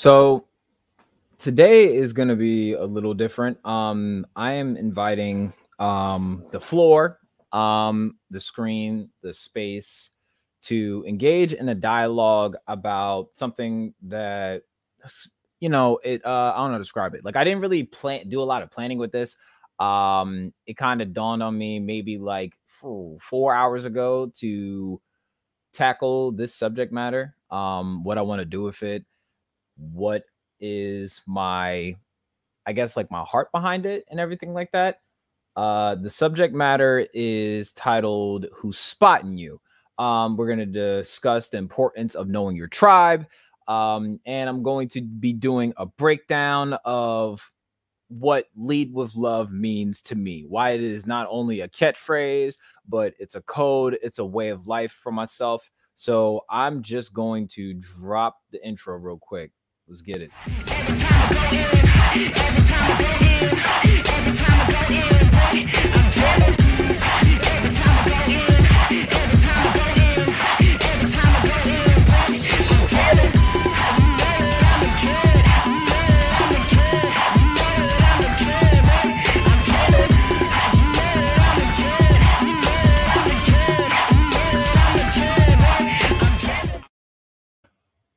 So today is going to be a little different. Um, I am inviting um, the floor, um, the screen, the space to engage in a dialogue about something that you know it uh i don't know describe it like i didn't really plan do a lot of planning with this um it kind of dawned on me maybe like four, four hours ago to tackle this subject matter um what i want to do with it what is my i guess like my heart behind it and everything like that uh the subject matter is titled who's spotting you? Um we're going to discuss the importance of knowing your tribe um and i'm going to be doing a breakdown of what lead with love means to me why it is not only a catchphrase but it's a code it's a way of life for myself. So i'm just going to drop the intro real quick let's get it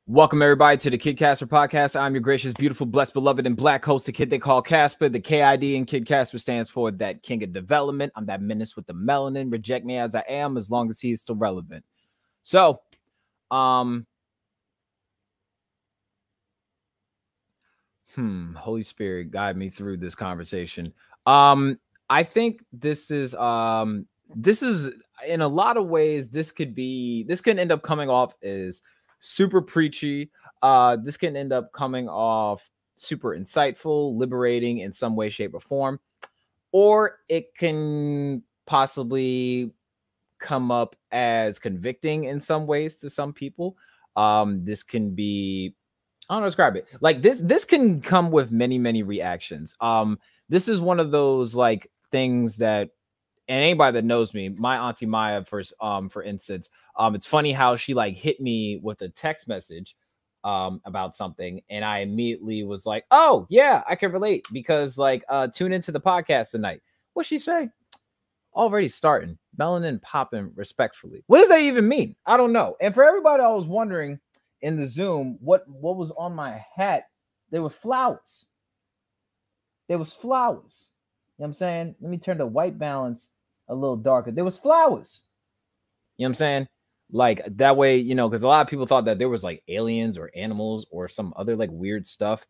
Welcome everybody to the Kid Casper podcast. I'm your gracious, beautiful, blessed, beloved, and black host, the kid they call Casper. The KID in Kid Casper stands for that king of development. I'm that menace with the melanin. Reject me as I am, as long as he is still relevant. So, um, hmm, Holy Spirit, guide me through this conversation. Um, I think this is um, this is in a lot of ways. This could be this can end up coming off as super preachy. Uh, this can end up coming off super insightful, liberating in some way, shape, or form, or it can possibly come up as convicting in some ways to some people. Um, this can be I don't know describe it. Like this, this can come with many, many reactions. Um, this is one of those like things that and anybody that knows me, my auntie Maya, for um, for instance, um, it's funny how she like hit me with a text message um about something, and I immediately was like, "Oh yeah, I can relate," because like, uh, tune into the podcast tonight. What she say? Already starting, melanin popping respectfully. What does that even mean? I don't know. And for everybody, I was wondering in the Zoom what what was on my hat. There were flowers. There was flowers. You know what I'm saying? Let me turn the white balance a little darker. There was flowers. You know what I'm saying? Like that way, you know, because a lot of people thought that there was like aliens or animals or some other like weird stuff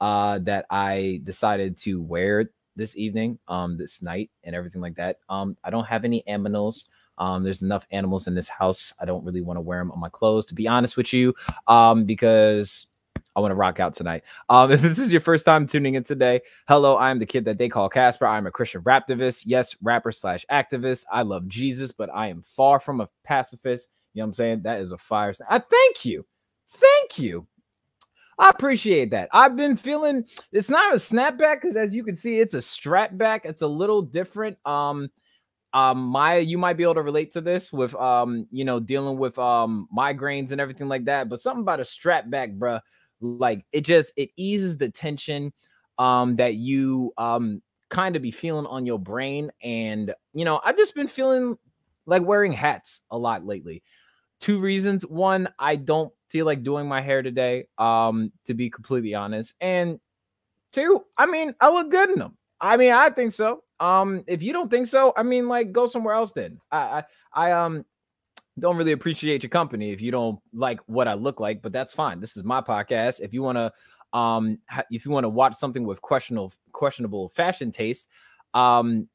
uh that I decided to wear this evening, um, this night and everything like that. Um, I don't have any aminos. Um, there's enough animals in this house. I don't really want to wear them on my clothes, to be honest with you. Um, because I want to rock out tonight. Um, if this is your first time tuning in today, hello, I'm the kid that they call Casper. I'm a Christian raptivist. Yes, rapper slash activist. I love Jesus, but I am far from a pacifist. You know what I'm saying? That is a fire. I thank you. Thank you. I appreciate that. I've been feeling it's not a snapback because as you can see, it's a strap back. It's a little different. Um, um maya you might be able to relate to this with um you know dealing with um migraines and everything like that but something about a strap back bruh like it just it eases the tension um that you um kind of be feeling on your brain and you know i've just been feeling like wearing hats a lot lately. Two reasons. One i don't feel like doing my hair today um to be completely honest and two i mean i look good in them. I mean i think so. Um if you don't think so i mean like go somewhere else then. I i, I um don't really appreciate your company if you don't like what I look like, but that's fine. This is my podcast. If you want to um if you want to watch something with questionable questionable fashion taste, um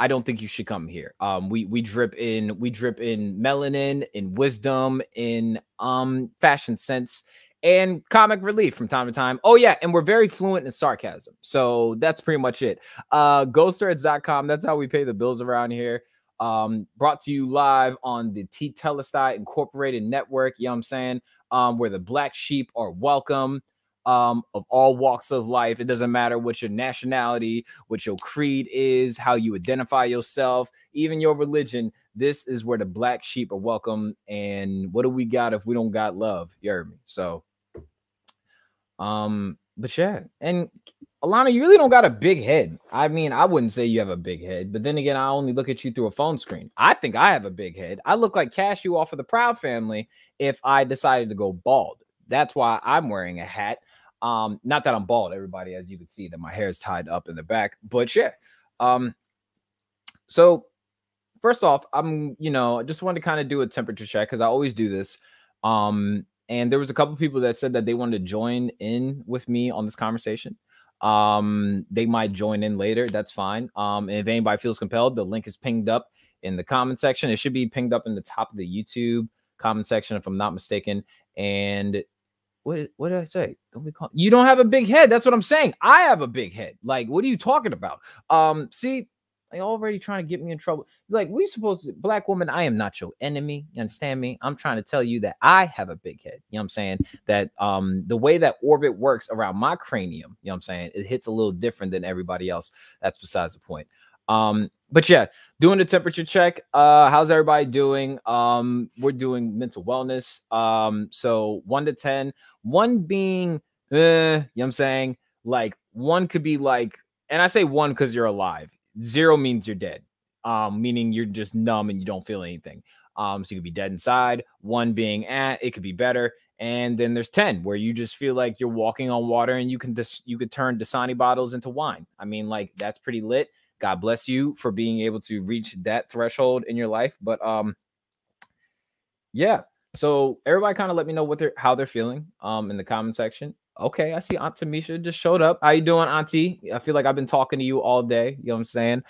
I don't think you should come here. Um we we drip in we drip in melanin, in wisdom, in um fashion sense and comic relief from time to time. Oh yeah, and we're very fluent in sarcasm. So that's pretty much it. Uh ghosthreads.com, that's how we pay the bills around here um, brought to you live on the Tetelestai Incorporated Network. You know what I'm saying? Um, where the black sheep are welcome um, of all walks of life. It doesn't matter what your nationality, what your creed is, how you identify yourself, even your religion. This is where the black sheep are welcome. And what do we got if we don't got love? You heard me. So, Um, but yeah, and Alana, you really don't got a big head. I mean, I wouldn't say you have a big head, but then again, I only look at you through a phone screen. I think I have a big head. I look like Cashew off of the Proud Family if I decided to go bald. That's why I'm wearing a hat. Um, not that I'm bald, everybody, as you can see, that my hair is tied up in the back, but yeah. Um, so first off, I'm, you know, I just wanted to kind of do a temperature check because I always do this. Um, and there was a couple people that said that they wanted to join in with me on this conversation. Um, they might join in later. That's fine. Um, if anybody feels compelled, the link is pinged up in the comment section. It should be pinged up in the top of the YouTube comment section, if I'm not mistaken. And what what did I say? Don't be call you don't have a big head. That's what I'm saying. I have a big head. Like, what are you talking about? Um, see, they already trying to get me in trouble. Like, we supposed to, black woman, I am not your enemy. You understand me? I'm trying to tell you that I have a big head. You know what I'm saying? That um the way that orbit works around my cranium, you know what I'm saying? It hits a little different than everybody else. That's besides the point. Um, but yeah, doing the temperature check. Uh, how's everybody doing? Um, we're doing mental wellness. Um, so one to ten, one being uh, you know what I'm saying? Like one could be like, and I say one because you're alive Zero means you're dead, um, meaning you're just numb and you don't feel anything. Um, so you could be dead inside. One being at it could be better, and then there's ten where you just feel like you're walking on water and you can just you could turn Dasani bottles into wine. I mean, like that's pretty lit. God bless you for being able to reach that threshold in your life. But um, yeah. So everybody kind of let me know what they're how they're feeling um in the comment section. Okay, I see Aunt Tamisha just showed up. How you doing, Auntie? I feel like I've been talking to you all day. You know what I'm saying?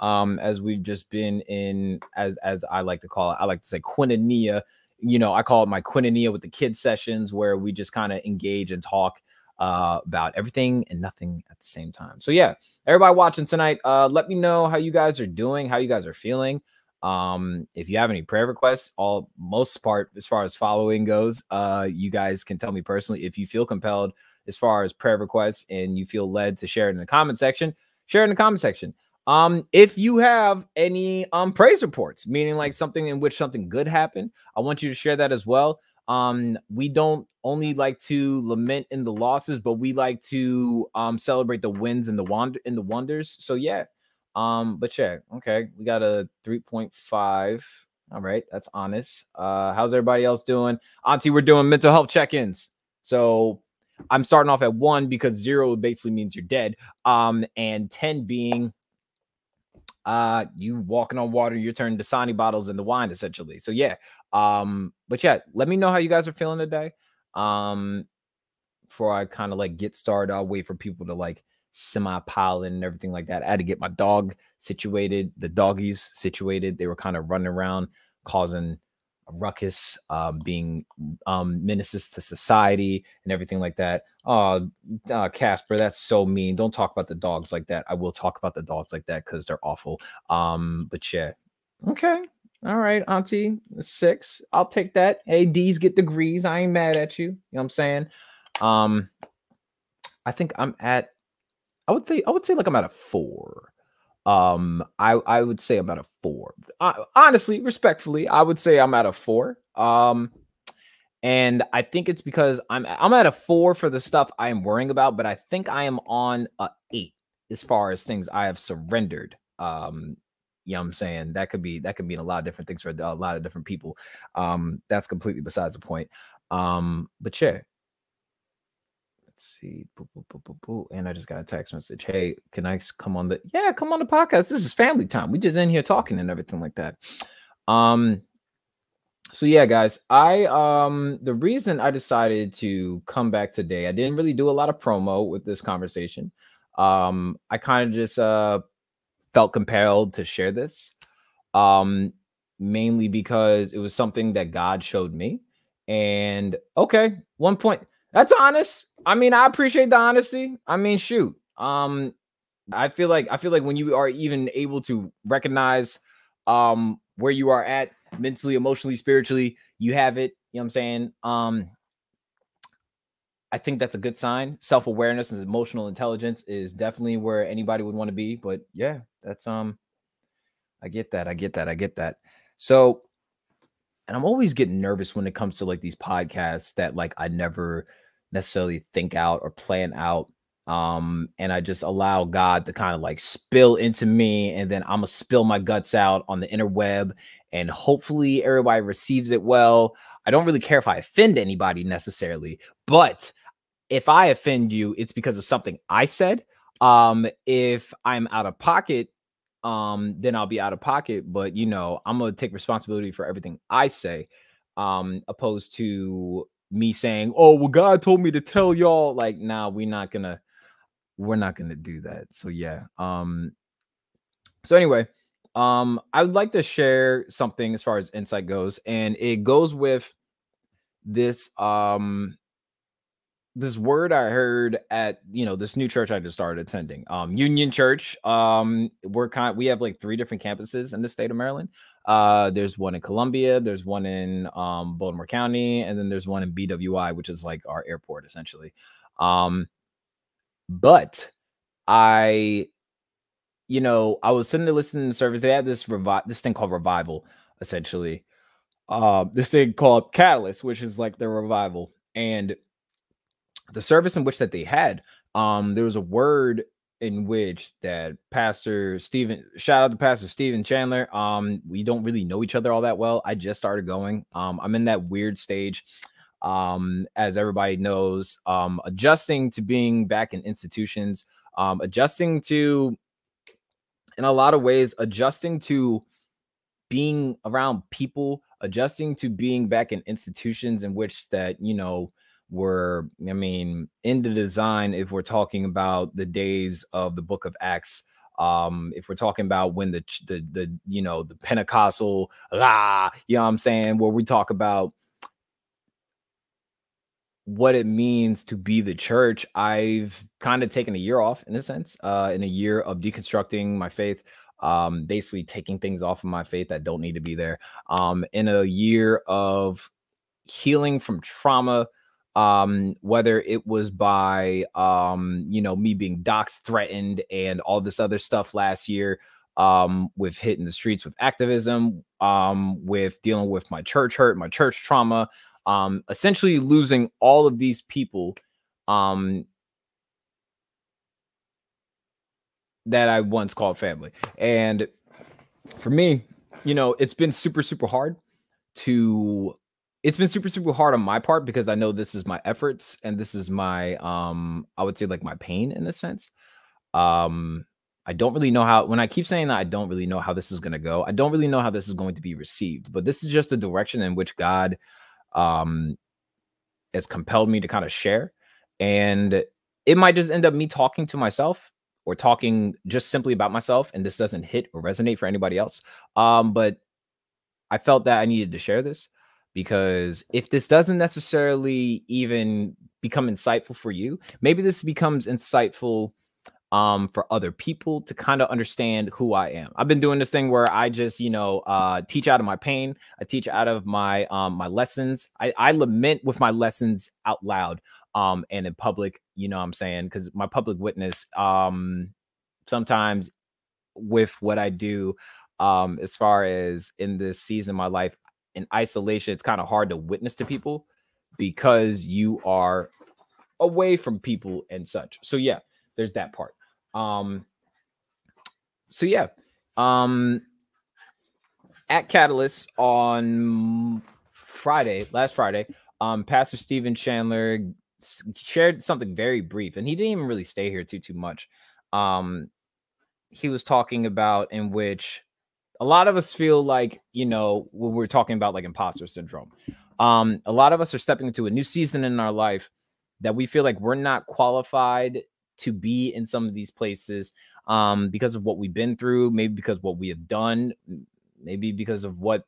Um, as we've just been in, as as I like to call it, I like to say quinania. You know, I call it my quinania with the kid sessions where we just kind of engage and talk uh, about everything and nothing at the same time. So yeah, everybody watching tonight, uh, let me know how you guys are doing, how you guys are feeling. Um, if you have any prayer requests, all most part as far as following goes, uh, you guys can tell me personally if you feel compelled as far as prayer requests and you feel led to share it in the comment section, share it in the comment section. Um, if you have any um praise reports, meaning like something in which something good happened, I want you to share that as well. Um, we don't only like to lament in the losses, but we like to um celebrate the wins and the wonder in the wonders. So yeah, um, but yeah, okay, we got a 3.5. All right, that's honest. Uh, how's everybody else doing? Auntie, we're doing mental health check-ins. So I'm starting off at one because zero basically means you're dead. Um, and 10 being uh you walking on water, you're turning Dasani bottles into wine, essentially. So yeah. Um, but yeah, let me know how you guys are feeling today. Um, before I kind of like get started, I'll wait for people to like semi pollen and everything like that. I had to get my dog situated, the doggies situated. They were kind of running around causing a ruckus, um, being um, menaces to society and everything like that. Oh, uh, Casper, that's so mean. Don't talk about the dogs like that. I will talk about the dogs like that because they're awful. Um, but yeah, okay. All right, Auntie, six. I'll take that. Hey, D's get degrees. I ain't mad at you. You know what I'm saying? Um, I think I'm at I would say I would say like I'm at a four. Um, I I would say I'm at a four. I, honestly, respectfully, I would say I'm at a four. Um, and I think it's because I'm I'm at a four for the stuff I am worrying about, but I think I am on a eight as far as things I have surrendered. Um, you know what I'm saying? That could be that could mean a lot of different things for a lot of different people. Um, that's completely besides the point. Um, but yeah, let's see. Boop, boop, boop, and I just got a text message. Hey, can I come on the yeah, come on the podcast? This is family time. We just in here talking and everything like that. Um so yeah, guys, I um the reason I decided to come back today, I didn't really do a lot of promo with this conversation. Um, I kind of just uh felt compelled to share this. Um, mainly because it was something that God showed me. And okay, one point that's honest. I mean, I appreciate the honesty. I mean, shoot. Um, I feel like I feel like when you are even able to recognize um where you are at mentally, emotionally, spiritually, you have it. You know what I'm saying? Um, I think that's a good sign. Self-awareness and emotional intelligence is definitely where anybody would want to be. But yeah, that's um I get that. I get that. I get that. So, and I'm always getting nervous when it comes to like these podcasts that like I never necessarily think out or plan out um and i just allow god to kind of like spill into me and then i'm gonna spill my guts out on the interweb and hopefully everybody receives it well. I don't really care if i offend anybody necessarily but if i offend you it's because of something i said. Um if i'm out of pocket um then i'll be out of pocket but you know i'm gonna take responsibility for everything i say um opposed to me saying oh well god told me to tell y'all like nah we're not gonna we're not to do that. So yeah. Um so anyway, um I would like to share something as far as insight goes and it goes with this um this word I heard at you know this new church I just started attending, um, Union Church. Um, we're kind we have like three different campuses in the state of Maryland. Uh, there's one in Columbia, there's one in um, Baltimore County, and then there's one in BWI, which is like our airport essentially. Um, but I, you know, I was sitting there listening to the service. They had this revi- this thing called revival, essentially. Uh, this thing called Catalyst, which is like the revival. And the service in which that they had, um, there was a word in which that Pastor Stephen, shout out to Pastor Stephen Chandler. Um, we don't really know each other all that well. I just started going. Um, I'm in that weird stage um, as everybody knows, um, adjusting to being back in institutions, um, adjusting to, in a lot of ways, adjusting to being around people, adjusting to being back in institutions in which that, you know, were, I mean, in the design, if we're talking about the days of the book of Acts, um if we're talking about when the the the you know the pentecostal la you know what i'm saying? Where we talk about what it means to be the church, I've kind of taken a year off in a sense, uh, in a year of deconstructing my faith, um, basically taking things off of my faith that don't need to be there, um, in a year of healing from trauma, um, whether it was by, um, you know, me being doxxed, threatened, and all this other stuff last year, um, with hitting the streets with activism, um, with dealing with my church hurt, my church trauma, um, essentially losing all of these people um, that I once called family. And for me, you know, it's been super, super hard to it's been super super hard on my part because i know this is my efforts and this is my um i would say like my pain in a sense um i don't really know how when i keep saying that i don't really know how this is going to go i don't really know how this is going to be received but this is just a direction in which god um, has compelled me to kind of share. And it might just end up me talking to myself or talking just simply about myself. And this doesn't hit or resonate for anybody else. Um, but I felt that I needed to share this because if this doesn't necessarily even become insightful for you, maybe this becomes insightful um for other people to kind of understand who I am. I've been doing this thing where I just, you know, uh teach out of my pain, I teach out of my um my lessons. I I lament with my lessons out loud um and in public, you know what I'm saying? Cuz my public witness um sometimes with what I do um as far as in this season of my life in isolation, it's kind of hard to witness to people because you are away from people and such. So yeah, there's that part. Um, so yeah, um, at Catalyst on Friday, last Friday, um, Pastor Stephen Chandler shared something very brief, and he didn't even really stay here too too much. Um, he was talking about in which a lot of us feel like you know when we're talking about like imposter syndrome. Um, a lot of us are stepping into a new season in our life that we feel like we're not qualified to be in some of these places um, because of what we've been through, maybe because what we have done, maybe because of what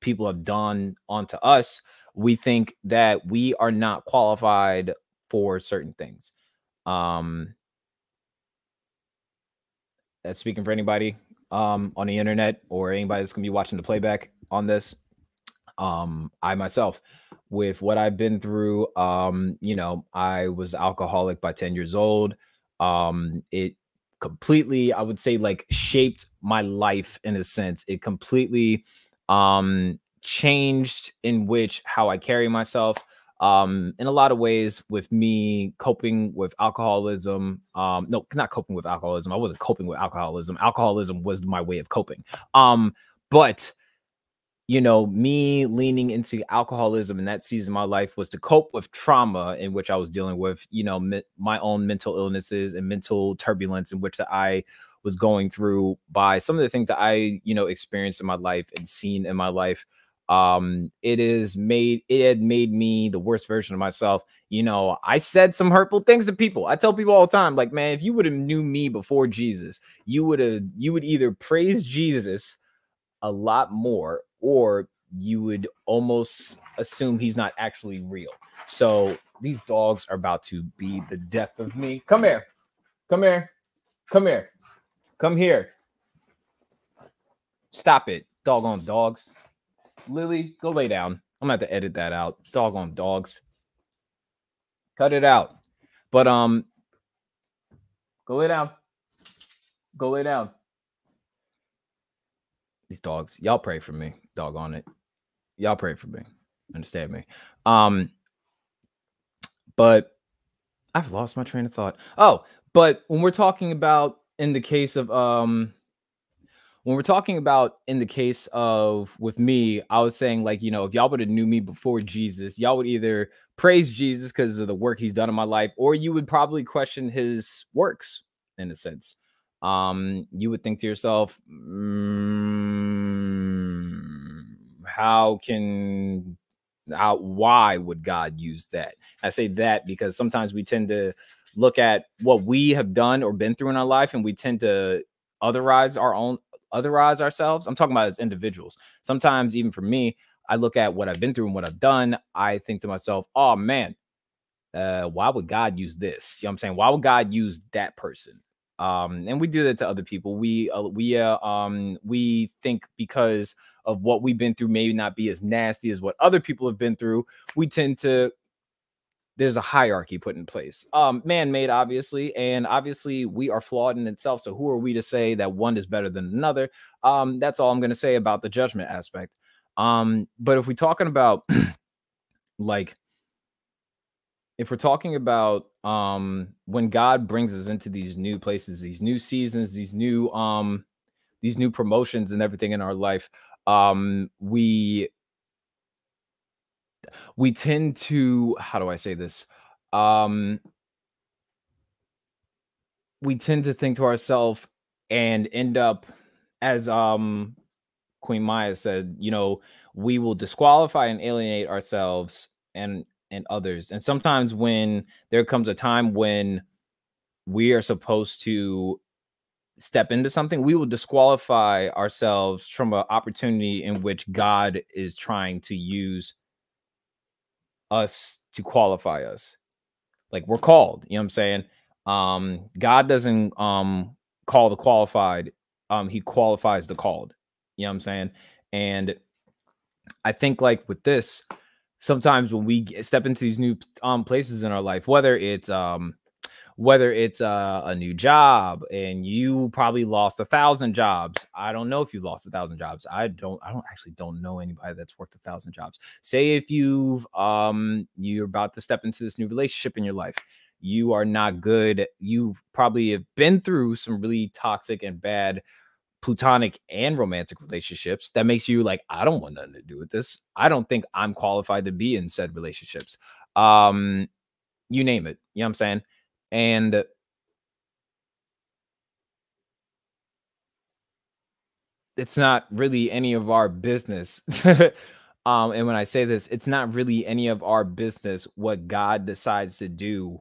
people have done onto us. We think that we are not qualified for certain things. Um, that's speaking for anybody um, on the internet or anybody that's gonna be watching the playback on this. Um, I myself with what I've been through. Um, you know, I was alcoholic by 10 years old. Um, it completely, I would say, like shaped my life in a sense. It completely um changed in which how I carry myself. Um in a lot of ways with me coping with alcoholism um no not coping with alcoholism i wasn't coping with alcoholism alcoholism was my way of coping. Um but you know me leaning into alcoholism in that season of my life was to cope with trauma in which i was dealing with you know mi- my own mental illnesses and mental turbulence in which i was going through by some of the things that i you know experienced in my life and seen in my life um it is made it had made me the worst version of myself. You know i said some hurtful things to people. I tell people all the time like man if you would have knew me before jesus you would have you would either praise jesus a lot more or you would almost assume he's not actually real. So these dogs are about to be the death of me. Come here. Come here. Come here. Come here. Stop it. Doggone dogs Lily, go lay down. I'm gonna have to edit that out. Doggone dogs. Cut it out. But um, go lay down. Go lay down. These dogs, y'all pray for me. Dog on it. Y'all pray for me. Understand me. Um, but I've lost my train of thought. Oh, but when we're talking about in the case of um when we're talking about in the case of with me, I was saying like, you know, if y'all would have knew me before Jesus, y'all would either praise Jesus because of the work he's done in my life, or you would probably question his works in a sense. Um, you would think to yourself, mm, how can how why would God use that? I say that because sometimes we tend to look at what we have done or been through in our life and we tend to otherize our own otherize ourselves. I'm talking about as individuals. Sometimes, even for me, I look at what I've been through and what I've done. I think to myself, oh man, uh, why would God use this? You know what I'm saying? Why would God use that person? Um, and we do that to other people. We uh, we uh, um we think because of what we've been through, maybe not be as nasty as what other people have been through. We tend to there's a hierarchy put in place um man-made obviously and obviously we are flawed in itself so who are we to say that one is better than another? Um that's all i'm going to say about the judgment aspect. Um but if we're talking about like if we're talking about um when god brings us into these new places these new seasons these new um these new promotions and everything in our life um we we tend to how do I say this? Um we tend to think to ourselves and end up as um Queen Maya said, you know, we will disqualify and alienate ourselves and and others. And sometimes when there comes a time when we are supposed to step into something, we will disqualify ourselves from an opportunity in which God is trying to use us to qualify us. Like we're called, you know what I'm saying? Um, God doesn't um call the qualified, um, he qualifies the called. You know what I'm saying? And I think like with this, sometimes when we step into these new um places in our life, whether it's um whether it's a, a new job and you probably lost a thousand jobs. I don't know if you lost a thousand jobs. I don't, I don't actually don't know anybody that's worked a thousand jobs. Say if you've um you're about to step into this new relationship in your life, you are not good. You probably have been through some really toxic and bad platonic and romantic relationships that makes you like i don't want nothing to do with this i don't think i'm qualified to be in said relationships um you name it you know what i'm saying and it's not really any of our business. um, and when I say this, it's not really any of our business what God decides to do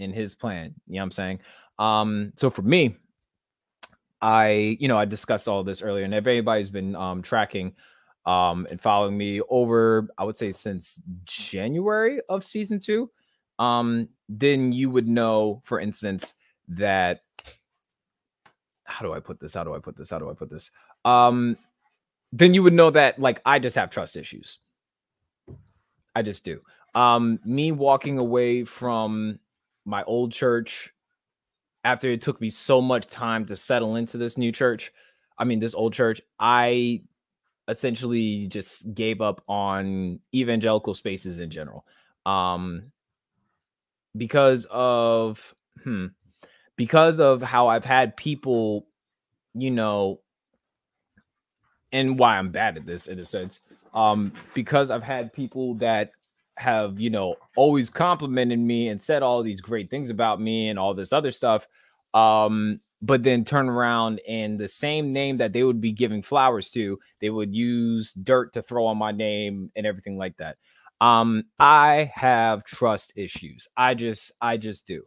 in his plan. You know what I'm saying? Um, so for me, I, you know, I discussed all this earlier, and if anybody's been um tracking um and following me over, I would say since January of season two, um, then you would know, for instance, that how do I put this? How do I put this? How do I put this? Um, then you would know that like I just have trust issues. I just do. Um, me walking away from my old church after it took me so much time to settle into this new church, I mean this old church, I essentially just gave up on evangelical spaces in general. Um, because of hmm, because of how I've had people, you know, and why I'm bad at this in a sense. Um, because I've had people that have, you know, always complimented me and said all these great things about me and all this other stuff. Um, but then turn around and the same name that they would be giving flowers to, they would use dirt to throw on my name and everything like that. Um, I have trust issues. I just, I just do.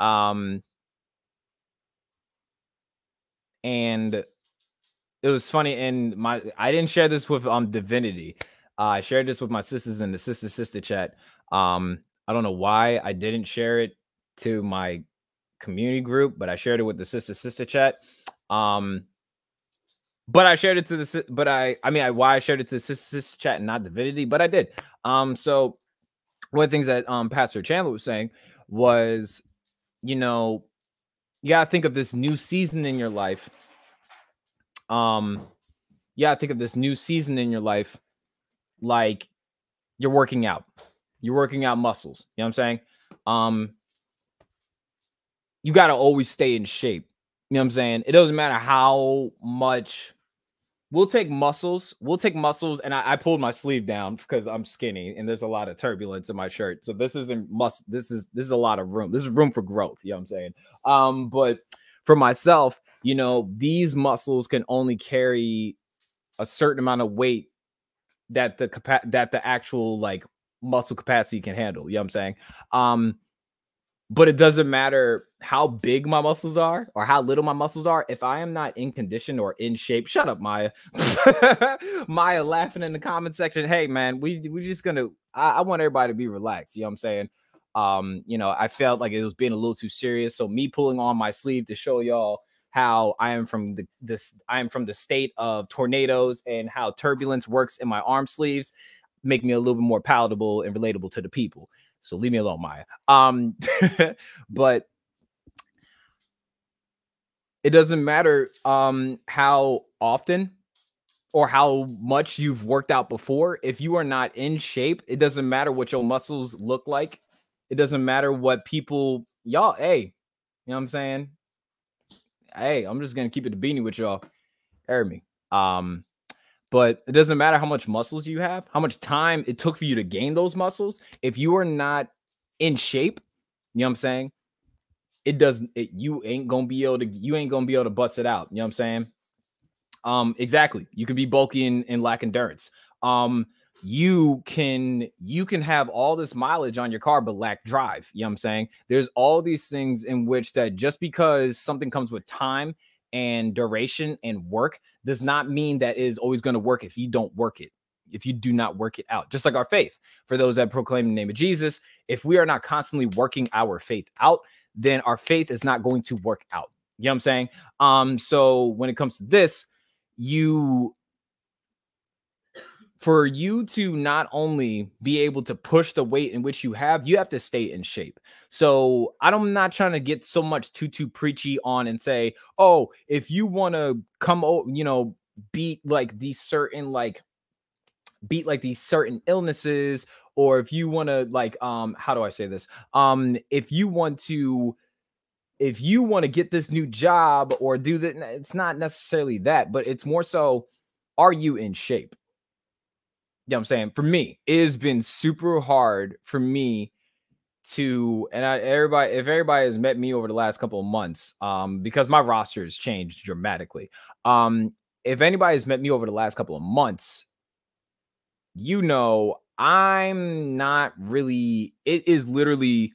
Um, and it was funny. And my, I didn't share this with um Divinity. Uh, I shared this with my sisters in the sister sister chat. Um, I don't know why I didn't share it to my community group, but I shared it with the sister sister chat. Um, but I shared it to the but I I mean I why I shared it to the sister chat and not divinity, but I did. Um, so one of the things that um Pastor Chandler was saying was, you know, you gotta think of this new season in your life. Um, yeah, think of this new season in your life like you're working out. You're working out muscles. You know what I'm saying? Um, you got to always stay in shape. You know what I'm saying? It doesn't matter how much we'll take muscles. We'll take muscles, and I, I, pulled my sleeve down because I'm skinny and there's a lot of turbulence in my shirt. So this isn't must. This is this is a lot of room. This is room for growth. You know what I'm saying? Um, but for myself, you know, these muscles can only carry a certain amount of weight that the capa- that the actual like muscle capacity can handle. You know what I'm saying? Um, but it doesn't matter how big my muscles are or how little my muscles are. If I am not in condition or in shape, shut up, Maya. Maya laughing in the comment section. Hey, man, we we just gonna. I, I, want everybody to be relaxed. You know what I'm saying? Um, you know, I felt like it was being a little too serious. So me pulling on my sleeve to show y'all how I am from the this I am from the state of tornadoes and how turbulence works in my arm sleeves make me a little bit more palatable and relatable to the people. So leave me alone, Maya. Um, but it doesn't matter um how often or how much you've worked out before. If you are not in shape, it doesn't matter what your muscles look like. It doesn't matter what people y'all, hey, you know what I'm saying? Hey, I'm just gonna keep it a beanie with y'all. Air me. Um, but it doesn't matter how much muscles you have, how much time it took for you to gain those muscles. If you are not in shape, you know what I'm saying? It doesn't, it, you ain't gonna be able to, you ain't gonna be able to bust it out. You know what I'm saying? Um, exactly. You can be bulky and, and lack endurance. Um, you can you can have all this mileage on your car but lack drive you know what i'm saying there's all these things in which that just because something comes with time and duration and work does not mean that is always going to work if you don't work it if you do not work it out. Just like our faith. For those that proclaim the name of jesus if we are not constantly working our faith out then our faith is not going to work out. You know what i'm saying? Um so when it comes to this you for you to not only be able to push the weight in which you have, you have to stay in shape. So I'm not trying to get so much too too preachy on and say, oh, if you want to come, you know, beat like these certain like beat like these certain illnesses, or if you want to like um, how do I say this? Um, if you want to if you want to get this new job or do that, it's not necessarily that, but it's more so, are you in shape? You know I'm saying? For me, it has been super hard for me to and I, everybody if everybody has met me over the last couple of months um because my roster has changed dramatically um if anybody has met me over the last couple of months you know i'm not really it is literally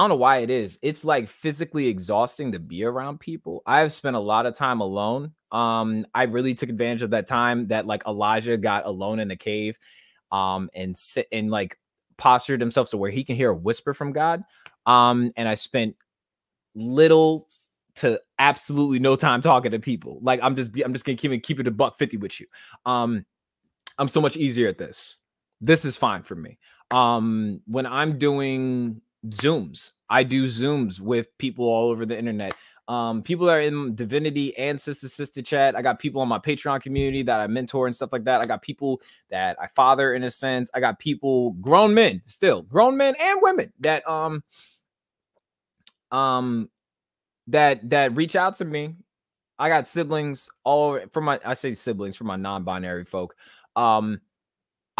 I don't know why it is. It's like physically exhausting to be around people. I've spent a lot of time alone. Um, I really took advantage of that time that like Elijah got alone in a cave, um, and sit and like postured himself to where he can hear a whisper from God. Um, and I spent little to absolutely no time talking to people. Like I'm just I'm just gonna keep it keep it a buck fifty with you. Um, I'm so much easier at this. This is fine for me. Um, when I'm doing Zooms. I do Zooms with people all over the internet. um, people that are in divinity and sister sister chat. I got people on my Patreon community that I mentor and stuff like that. I got people that I father in a sense. I got people, grown men, still grown men and women that um um that that reach out to me. I got siblings all over from my I say siblings for my non-binary folk. Um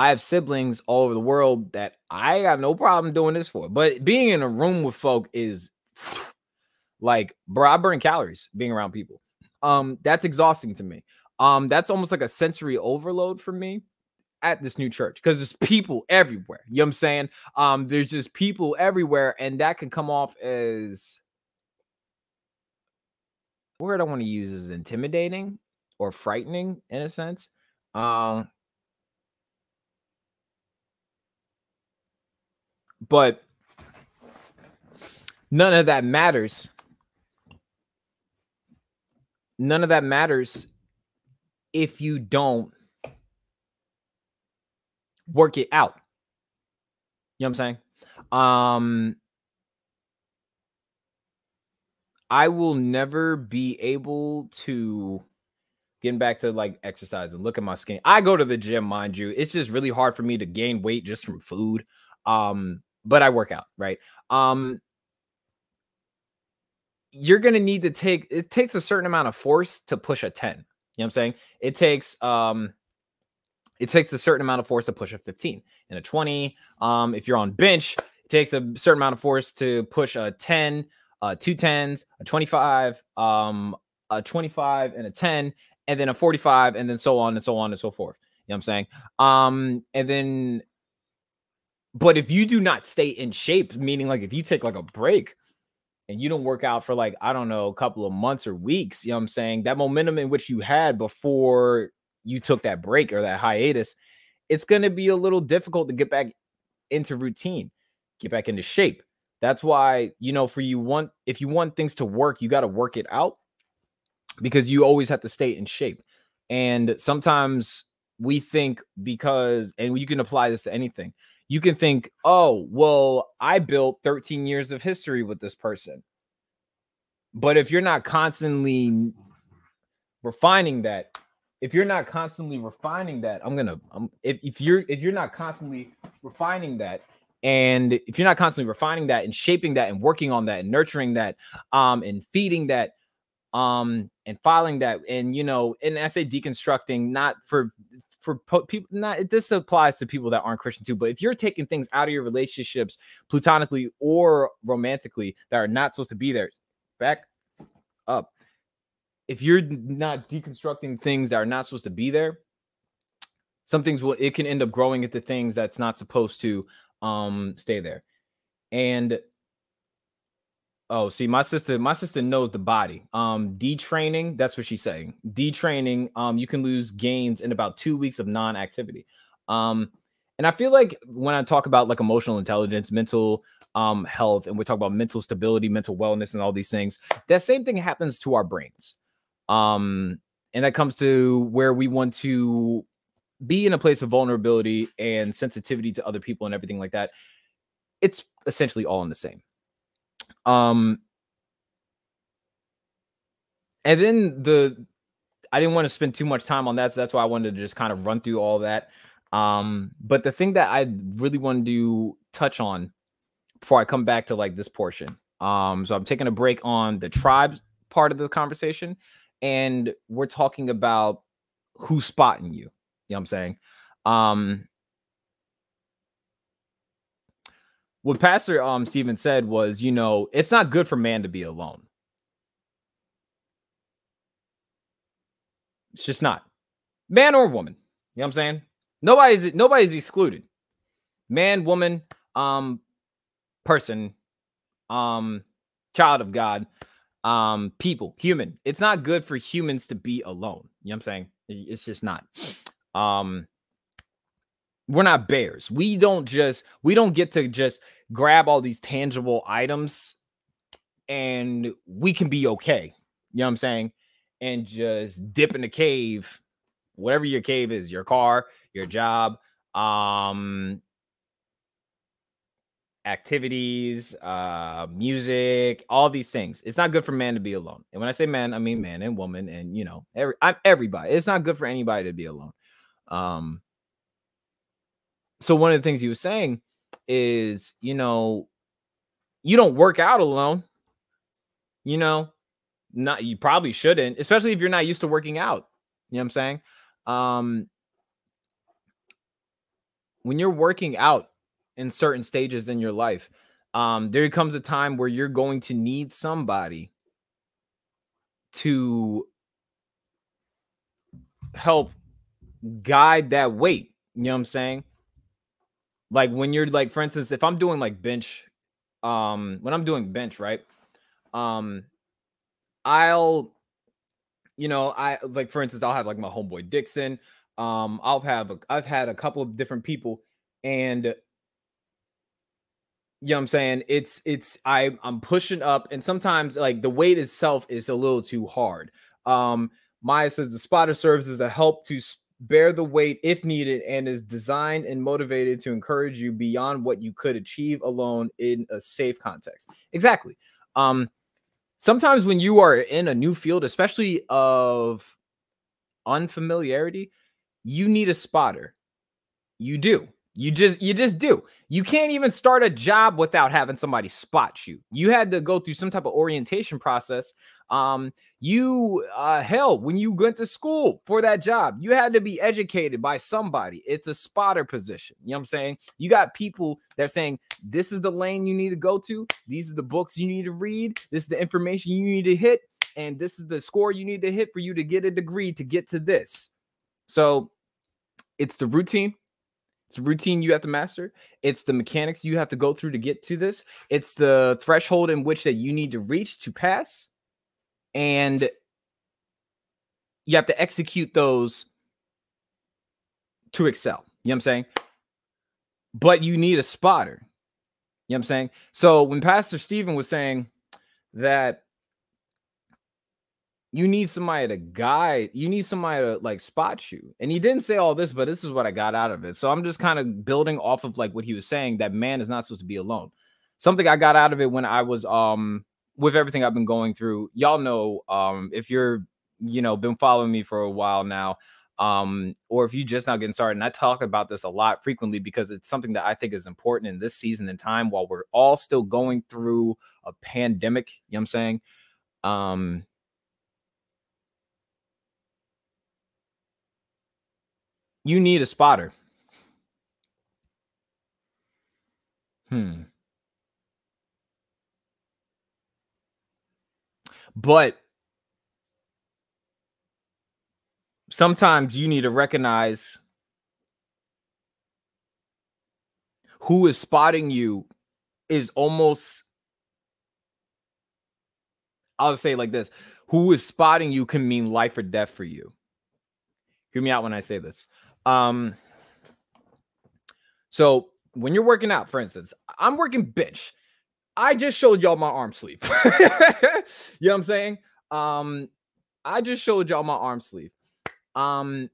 I have siblings all over the world that I have no problem doing this for. But being in a room with folk is like, bro, I burn calories being around people. Um, that's exhausting to me. Um, that's almost like a sensory overload for me at this new church because there's people everywhere. You know what I'm saying? Um, there's just people everywhere, and that can come off as word I want to use is intimidating or frightening in a sense. Um, But none of that matters. None of that matters if you don't work it out. You know what I'm saying? Um I will never be able to getting back to like exercise and look at my skin. I go to the gym, mind you. It's just really hard for me to gain weight just from food. Um but I work out, right? Um you're going to need to take it takes a certain amount of force to push a 10. You know what I'm saying? It takes um it takes a certain amount of force to push a 15 and a 20. Um if you're on bench, it takes a certain amount of force to push a 10, uh two tens, a 25, um a 25 and a 10 and then a 45 and then so on and so on and so forth. You know what I'm saying? Um and then but if you do not stay in shape, meaning like if you take like a break and you don't work out for like, I don't know, a couple of months or weeks, you know what I'm saying? That momentum in which you had before you took that break or that hiatus, it's going to be a little difficult to get back into routine, get back into shape. That's why, you know, for you want if you want things to work, you got to work it out because you always have to stay in shape. And sometimes we think because and you can apply this to anything you can think, oh, well, I built 13 years of history with this person. But if you're not constantly refining that, if you're not constantly refining that, I'm gonna, I'm, if, if you're if you're not constantly refining that, and if you're not constantly refining that and shaping that and working on that and nurturing that, um, and feeding that, um, and filing that, and you know, and I say deconstructing not for for po- people not this applies to people that aren't christian too but if you're taking things out of your relationships platonically or romantically that are not supposed to be there back up. If you're not deconstructing things that are not supposed to be there some things will it can end up growing into things that's not supposed to um stay there. And Oh, see, my sister, my sister knows the body. Um, detraining, that's what she's saying. Detraining, um, you can lose gains in about two weeks of non-activity. Um, and I feel like when I talk about like emotional intelligence, mental um health, and we talk about mental stability, mental wellness, and all these things, that same thing happens to our brains. Um, and that comes to where we want to be in a place of vulnerability and sensitivity to other people and everything like that. It's essentially all in the same. Um, and then the I didn't want to spend too much time on that, so that's why I wanted to just kind of run through all that. Um, but the thing that I really wanted to touch on before I come back to like this portion. Um, so I'm taking a break on the tribes part of the conversation, and we're talking about who's spotting you. You know what I'm saying? Um, what Pastor um Stephen said was, you know, it's not good for man to be alone. It's just not. Man or woman. You know what I'm saying? Nobody's nobody's excluded. Man, woman, um, person, um, child of God, um, people, human. It's not good for humans to be alone. You know what I'm saying? It's just not. Um, we're not bears. We don't just we don't get to just grab all these tangible items and we can be okay. You know what I'm saying? And just dip in the cave, whatever your cave is, your car, your job, um activities, uh, music, all these things. It's not good for man to be alone. And when I say man, I mean man and woman, and you know, every I'm everybody. It's not good for anybody to be alone. Um. So one of the things he was saying is, you know, you don't work out alone. You know, not you probably shouldn't, especially if you're not used to working out. You know what I'm saying? Um, when you're working out in certain stages in your life, um, there comes a time where you're going to need somebody to help guide that weight. You know what I'm saying? Like when you're like, for instance, if I'm doing like bench, um, when I'm doing bench, right? Um, I'll, you know, I like for instance, I'll have like my homeboy Dixon. Um, I'll have a, I've had a couple of different people, and you know what I'm saying? It's it's I I'm pushing up, and sometimes like the weight itself is a little too hard. Um, Maya says the spotter serves as a help to bear the weight if needed and is designed and motivated to encourage you beyond what you could achieve alone in a safe context. Exactly. Um, sometimes when you are in a new field, especially of unfamiliarity, you need a spotter. You do. You just you just do. You can't even start a job without having somebody spot you. You had to go through some type of orientation process. Um, you uh hell, when you went to school for that job, you had to be educated by somebody. It's a spotter position. You know what I'm saying? You got people that are saying this is the lane you need to go to, these are the books you need to read, this is the information you need to hit, and this is the score you need to hit for you to get a degree to get to this. So it's the routine it's a routine you have to master. It's the mechanics you have to go through to get to this. It's the threshold in which that you need to reach to pass. And you have to execute those to excel. You know what I'm saying? But you need a spotter. You know what I'm saying? So when Pastor Stephen was saying that you need somebody to guide you need somebody to like spot you and he didn't say all this but this is what i got out of it so i'm just kind of building off of like what he was saying that man is not supposed to be alone something i got out of it when i was um with everything i've been going through y'all know um if you're you know been following me for a while now um or if you just now getting started and i talk about this a lot frequently because it's something that i think is important in this season and time while we're all still going through a pandemic you know what i'm saying um You need a spotter. Hmm. But sometimes you need to recognize who is spotting you is almost I'll say it like this who is spotting you can mean life or death for you. Hear me out when I say this. Um, so when you're working out, for instance, I'm working bitch. I just showed y'all my arm sleeve. you know what I'm saying? Um, I just showed y'all my arm sleeve. Um,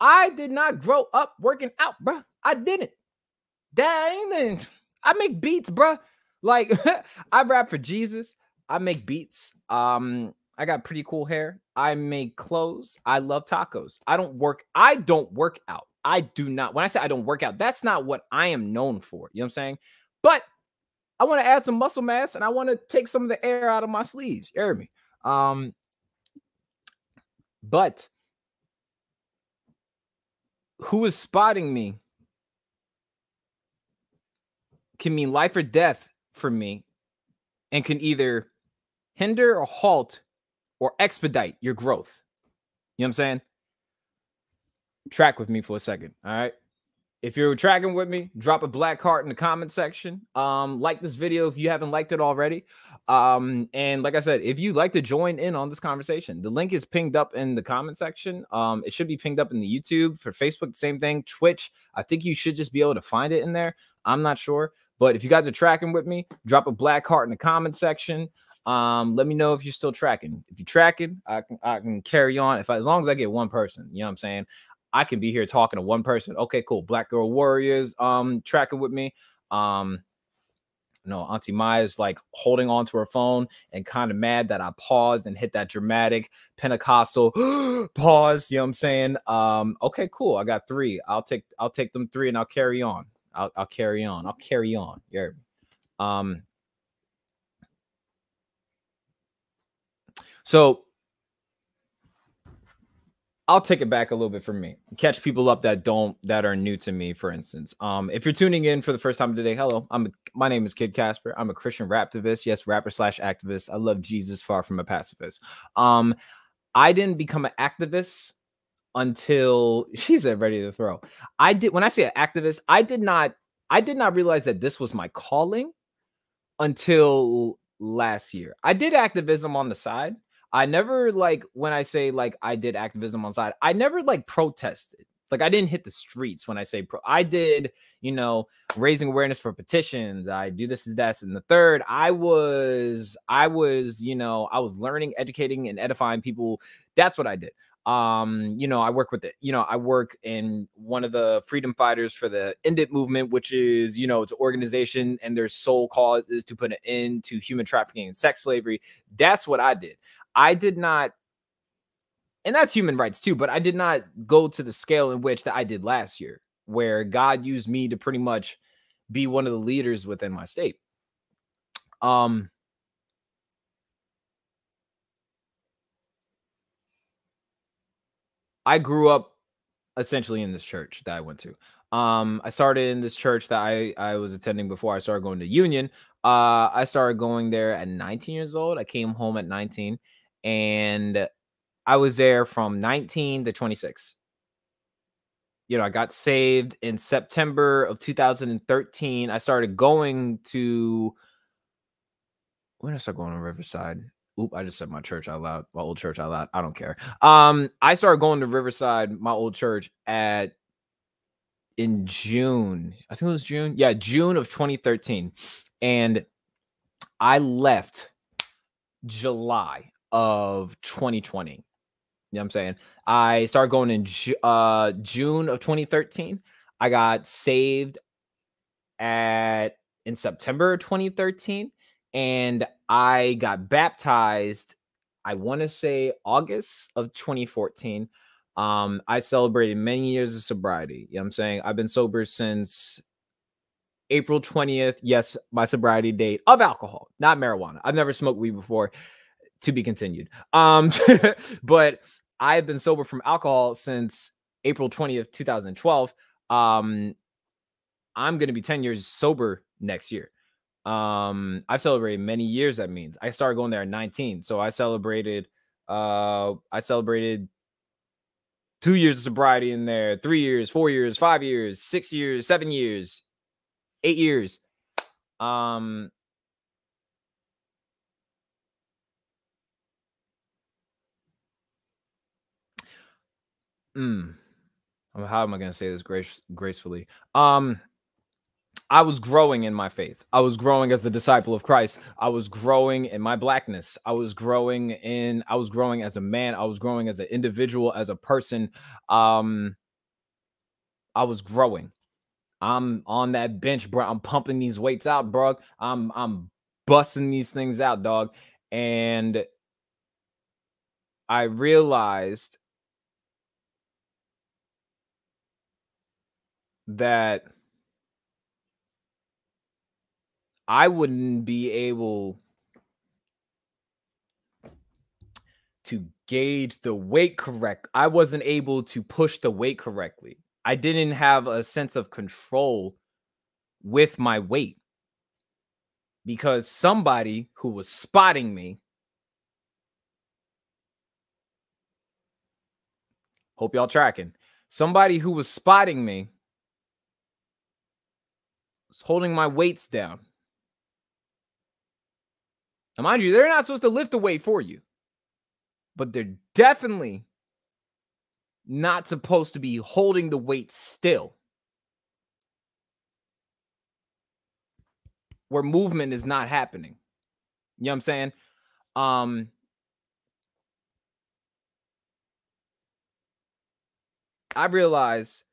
I did not grow up working out, bro. I didn't. Dang, I make beats, bro. Like I rap for Jesus. I make beats. Um, I got pretty cool hair. I make clothes. I love tacos. I don't work. I don't work out. I do not. When I say I don't work out, that's not what I am known for. You know what I'm saying? But I want to add some muscle mass and I want to take some of the air out of my sleeves. You hear me? Um, but who is spotting me can mean life or death for me and can either hinder or halt or expedite your growth. You know what I'm saying? Track with me for a second. All right. If you're tracking with me, drop a black heart in the comment section. Um, like this video if you haven't liked it already. Um, and like I said, if you'd like to join in on this conversation, the link is pinged up in the comment section. Um, it should be pinged up in the YouTube for Facebook, same thing. Twitch, I think you should just be able to find it in there. I'm not sure, but if you guys are tracking with me, drop a black heart in the comment section. Um, let me know if you're still tracking. If you're tracking, I can I can carry on. If I, as long as I get one person, you know what I'm saying. I can be here talking to one person. Okay, cool. Black Girl Warriors, um, tracking with me. Um, no, Auntie Maya's like holding on to her phone and kind of mad that I paused and hit that dramatic Pentecostal pause. You know what I'm saying? Um, okay, cool. I got three. I'll take I'll take them three and I'll carry on. I'll, I'll carry on. I'll carry on. Yeah. Um. So I'll take it back a little bit for me. Catch people up that don't that are new to me. For instance, um, if you're tuning in for the first time today, hello. I'm my name is Kid Casper. I'm a Christian raptivist. Yes, rapper slash activist. I love Jesus, far from a pacifist. Um, I didn't become an activist until she said ready to throw. I did when I say an activist, I did not I did not realize that this was my calling until last year. I did activism on the side. I never like when I say like I did activism on side, I never like protested. Like I didn't hit the streets when I say pro. I did, you know, raising awareness for petitions. I do this, is that, and the third. I was, I was, you know, I was learning, educating, and edifying people. That's what I did um you know i work with it you know i work in one of the freedom fighters for the end it movement which is you know it's an organization and their sole cause is to put an end to human trafficking and sex slavery that's what i did I did not, and that's human rights too, but I did not go to the scale in which that I did last year, where God used me to pretty much be one of the leaders within my state. Um, I grew up essentially in this church that I went to. Um, I started in this church that I I was attending before I started going to Union. Uh, I started going there at 19 years old. I came home at 19 and I was there from 19 to 26. You know, I got saved in September of 2013. I started going to when I started going to Riverside? Oop, I just said my church out loud, my old church out loud. I don't care. Um, I started going to Riverside, my old church, at in June. I think it was June. Yeah, June of 2013. And I left July of 2020. You know what I'm saying? I started going in uh, June of 2013. I got saved at in September 2013 and I got baptized I want to say August of 2014. Um I celebrated many years of sobriety. You know what I'm saying? I've been sober since April 20th. Yes, my sobriety date of alcohol, not marijuana. I've never smoked weed before to be continued. Um, but I've been sober from alcohol since April 20th, 2012. Um, I'm going to be 10 years sober next year. Um, I've celebrated many years. That means I started going there at 19. So I celebrated, uh, I celebrated two years of sobriety in there, three years, four years, five years, six years, seven years, eight years. Um, Mm. How am I going to say this grace, gracefully? Um, I was growing in my faith. I was growing as a disciple of Christ. I was growing in my blackness. I was growing in. I was growing as a man. I was growing as an individual, as a person. Um, I was growing. I'm on that bench, bro. I'm pumping these weights out, bro. I'm I'm busting these things out, dog. And I realized that I wouldn't be able to gauge the weight correct. I wasn't able to push the weight correctly. I didn't have a sense of control with my weight because somebody who was spotting me hope y'all tracking somebody who was spotting me holding my weights down. Now, mind you, they're not supposed to lift the weight for you, but they're definitely not supposed to be holding the weight still. Where movement is not happening. You know what I'm saying? Um, I realize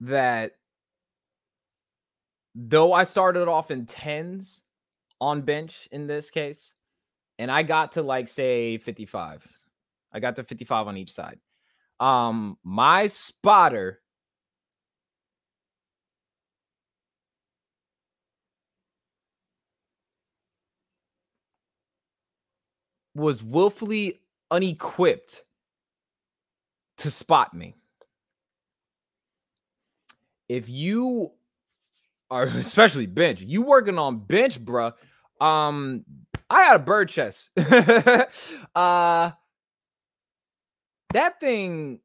that though I started off in tens on bench in this case, and I got to like say 55. I got to 55 on each side. Um, my spotter was willfully unequipped to spot me. If you are especially bench, you working on bench, bruh. Um, I got a bird chest. uh that thing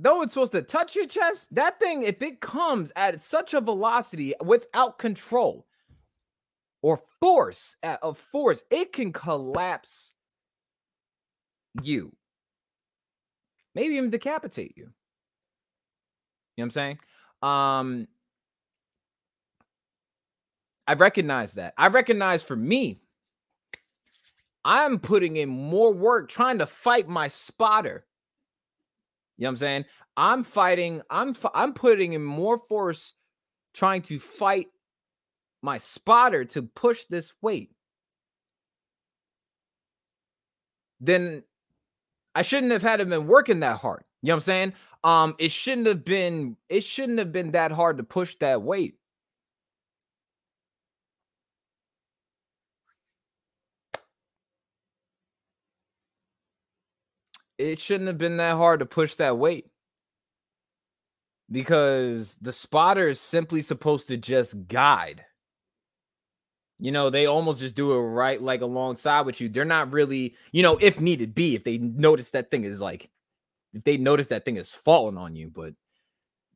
though it's supposed to touch your chest, that thing, if it comes at such a velocity without control or force of force, it can collapse you. Maybe even decapitate you. You know what I'm saying? Um I recognize that. I recognize for me, I'm putting in more work trying to fight my spotter. You know what I'm saying? I'm fighting, I'm I'm putting in more force trying to fight my spotter to push this weight. Then I shouldn't have had him been working that hard. You know what I'm saying? Um, it shouldn't have been it shouldn't have been that hard to push that weight. it shouldn't have been that hard to push that weight because the spotter is simply supposed to just guide. You know, they almost just do it right like alongside with you. They're not really, you know, if needed be, if they notice that thing is like, if they notice that thing is falling on you, but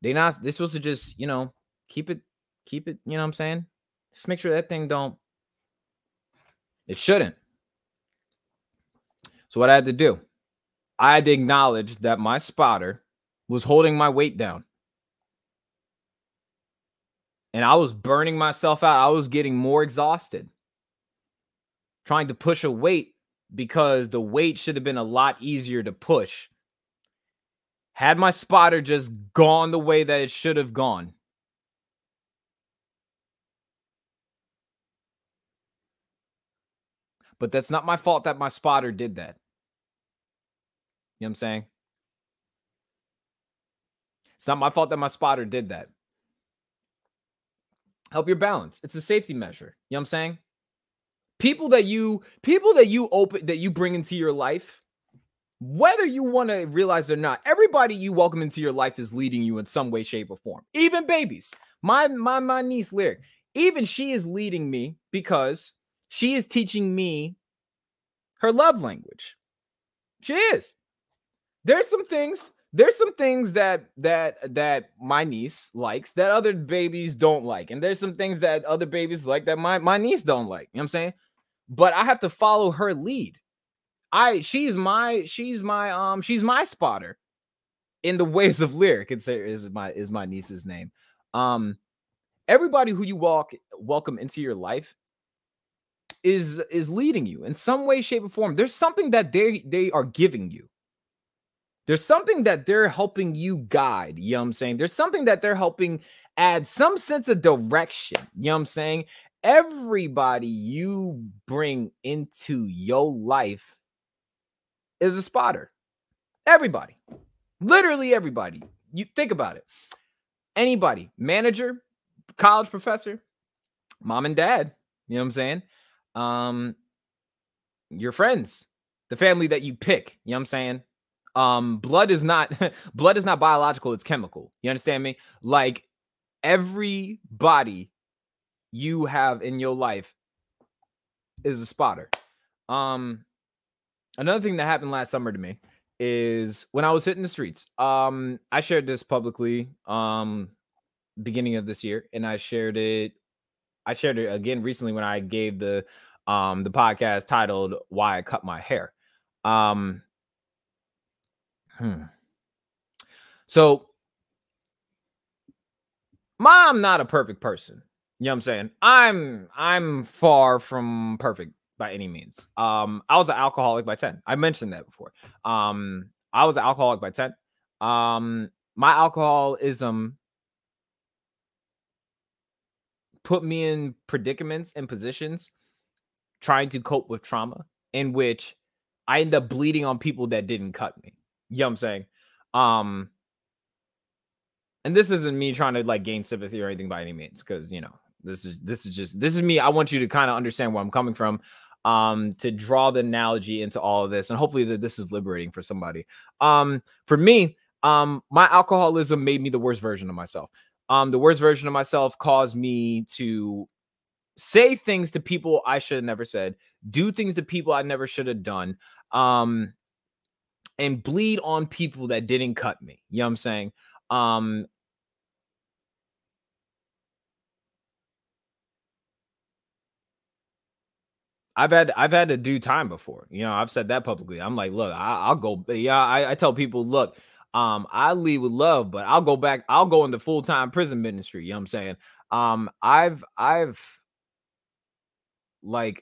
they not, they're supposed to just, you know, keep it, keep it, you know what I'm saying? Just make sure that thing don't, it shouldn't. So what I had to do, I had to acknowledge that my spotter was holding my weight down. And I was burning myself out. I was getting more exhausted trying to push a weight because the weight should have been a lot easier to push. Had my spotter just gone the way that it should have gone. But that's not my fault that my spotter did that. You know what I'm saying? It's not my fault that my spotter did that. Help your balance. It's a safety measure. You know what I'm saying? People that you people that you open that you bring into your life, whether you want to realize or not, everybody you welcome into your life is leading you in some way, shape, or form. Even babies. My my my niece Lyric, even she is leading me because she is teaching me her love language. She is there's some things there's some things that that that my niece likes that other babies don't like and there's some things that other babies like that my my niece don't like you know what i'm saying but i have to follow her lead i she's my she's my um she's my spotter in the ways of lyric it's is my is my niece's name um everybody who you walk welcome into your life is is leading you in some way shape or form there's something that they they are giving you there's something that they're helping you guide. You know what I'm saying? There's something that they're helping add some sense of direction. You know what I'm saying? Everybody you bring into your life is a spotter. Everybody. Literally everybody. You think about it. Anybody, manager, college professor, mom and dad, you know what I'm saying? Um your friends, the family that you pick, you know what I'm saying? um blood is not blood is not biological it's chemical you understand me like every body you have in your life is a spotter um another thing that happened last summer to me is when i was hitting the streets um i shared this publicly um beginning of this year and i shared it i shared it again recently when i gave the um the podcast titled why i cut my hair um Hmm. So, mom, not a perfect person. You know what I'm saying? I'm I'm far from perfect by any means. Um, I was an alcoholic by 10. I mentioned that before. Um, I was an alcoholic by 10. Um, my alcoholism put me in predicaments and positions trying to cope with trauma in which I end up bleeding on people that didn't cut me. You know what I'm saying? Um, and this isn't me trying to like gain sympathy or anything by any means, because you know, this is this is just this is me. I want you to kind of understand where I'm coming from. Um, to draw the analogy into all of this, and hopefully that this is liberating for somebody. Um, for me, um, my alcoholism made me the worst version of myself. Um, the worst version of myself caused me to say things to people I should have never said, do things to people I never should have done, um, and bleed on people that didn't cut me. You know what I'm saying? Um, I've had I've had to do time before. You know, I've said that publicly. I'm like, look, I, will go. Yeah, I, I, tell people, look, um, I leave with love, but I'll go back. I'll go into full time prison ministry. You know what I'm saying? Um, I've I've like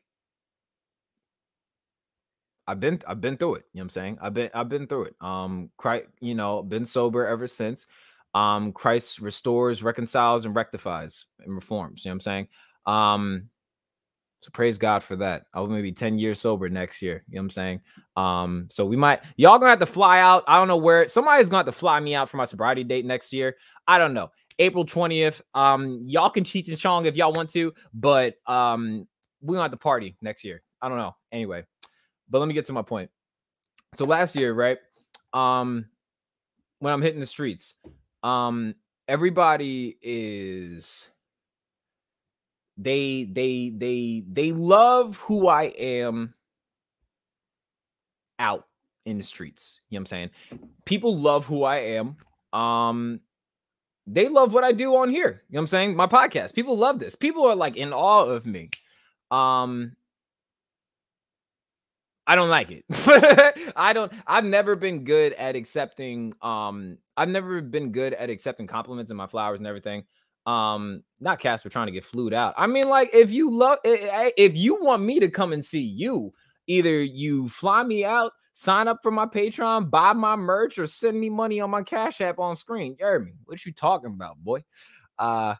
I've been I've been through it. You know what I'm saying? I've been I've been through it. Um, Christ, you know, been sober ever since. Um, Christ restores, reconciles, and rectifies and reforms. You know what I'm saying? Um, so praise God for that. I will maybe 10 years sober next year. You know what I'm saying? Um, so we might y'all gonna have to fly out. I don't know where somebody's gonna have to fly me out for my sobriety date next year. I don't know. April 20th. Um, y'all can Cheech and Chong if y'all want to, but um, we gonna have to party next year. I don't know. Anyway, but let me get to my point. So last year, right? Um, when I'm hitting the streets, um, everybody is they they they they love who I am out in the streets. You know what I'm saying? People love who I am. Um they love what I do on here. You know what I'm saying? My podcast. People love this. People are like in awe of me. Um I don't like it. I don't I've never been good at accepting um I've never been good at accepting compliments and my flowers and everything um not Casper trying to get flued out. I mean, like if you love if you want me to come and see you, either you fly me out, sign up for my Patreon, buy my merch, or send me money on my Cash App on screen. You me? What you talking about, boy? Uh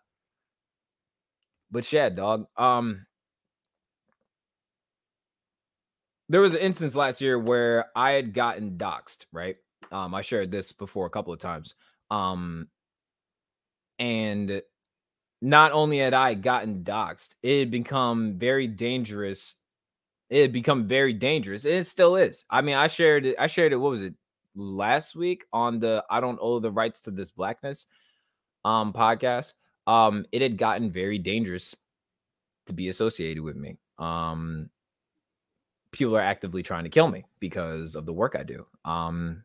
but yeah, dog. Um there was an instance last year where I had gotten doxxed, right? Um, I shared this before a couple of times. Um, and not only had I gotten doxxed, it had become very dangerous. It had become very dangerous. And it still is. I mean, I shared it. I shared it. What was it last week on the I don't owe the rights to this blackness um podcast. Um, it had gotten very dangerous to be associated with me. Um, people are actively trying to kill me because of the work I do. Um,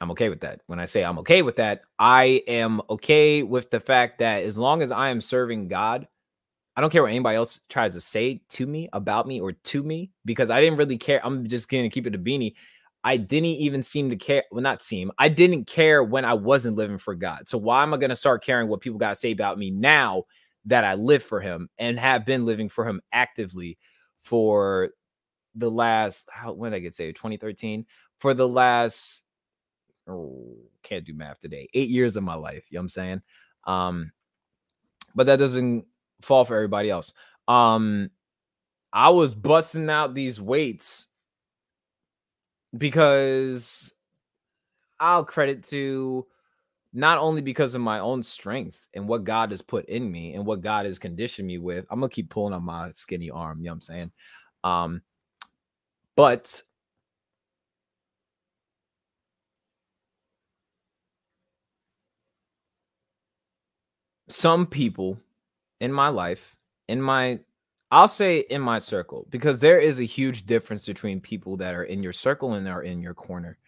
I'm okay with that. When I say I'm okay with that, I am okay with the fact that as long as I am serving God, I don't care what anybody else tries to say to me about me or to me because I didn't really care. I'm just going to keep it a beanie. I didn't even seem to care. Well, not seem. I didn't care when I wasn't living for God. So why am I going to start caring what people got to say about me now that I live for Him and have been living for Him actively for the last how when did I get saved? 2013 for the last oh, can't do math today. Eight years of my life. You know what I'm saying? Um, but that doesn't fall for everybody else. Um, I was busting out these weights because I'll credit to not only because of my own strength and what God has put in me and what God has conditioned me with. I'm gonna keep pulling on my skinny arm, you know what I'm saying? Um, but some people in my life, in my I'll say in my circle, because there is a huge difference between people that are in your circle and are in your corner.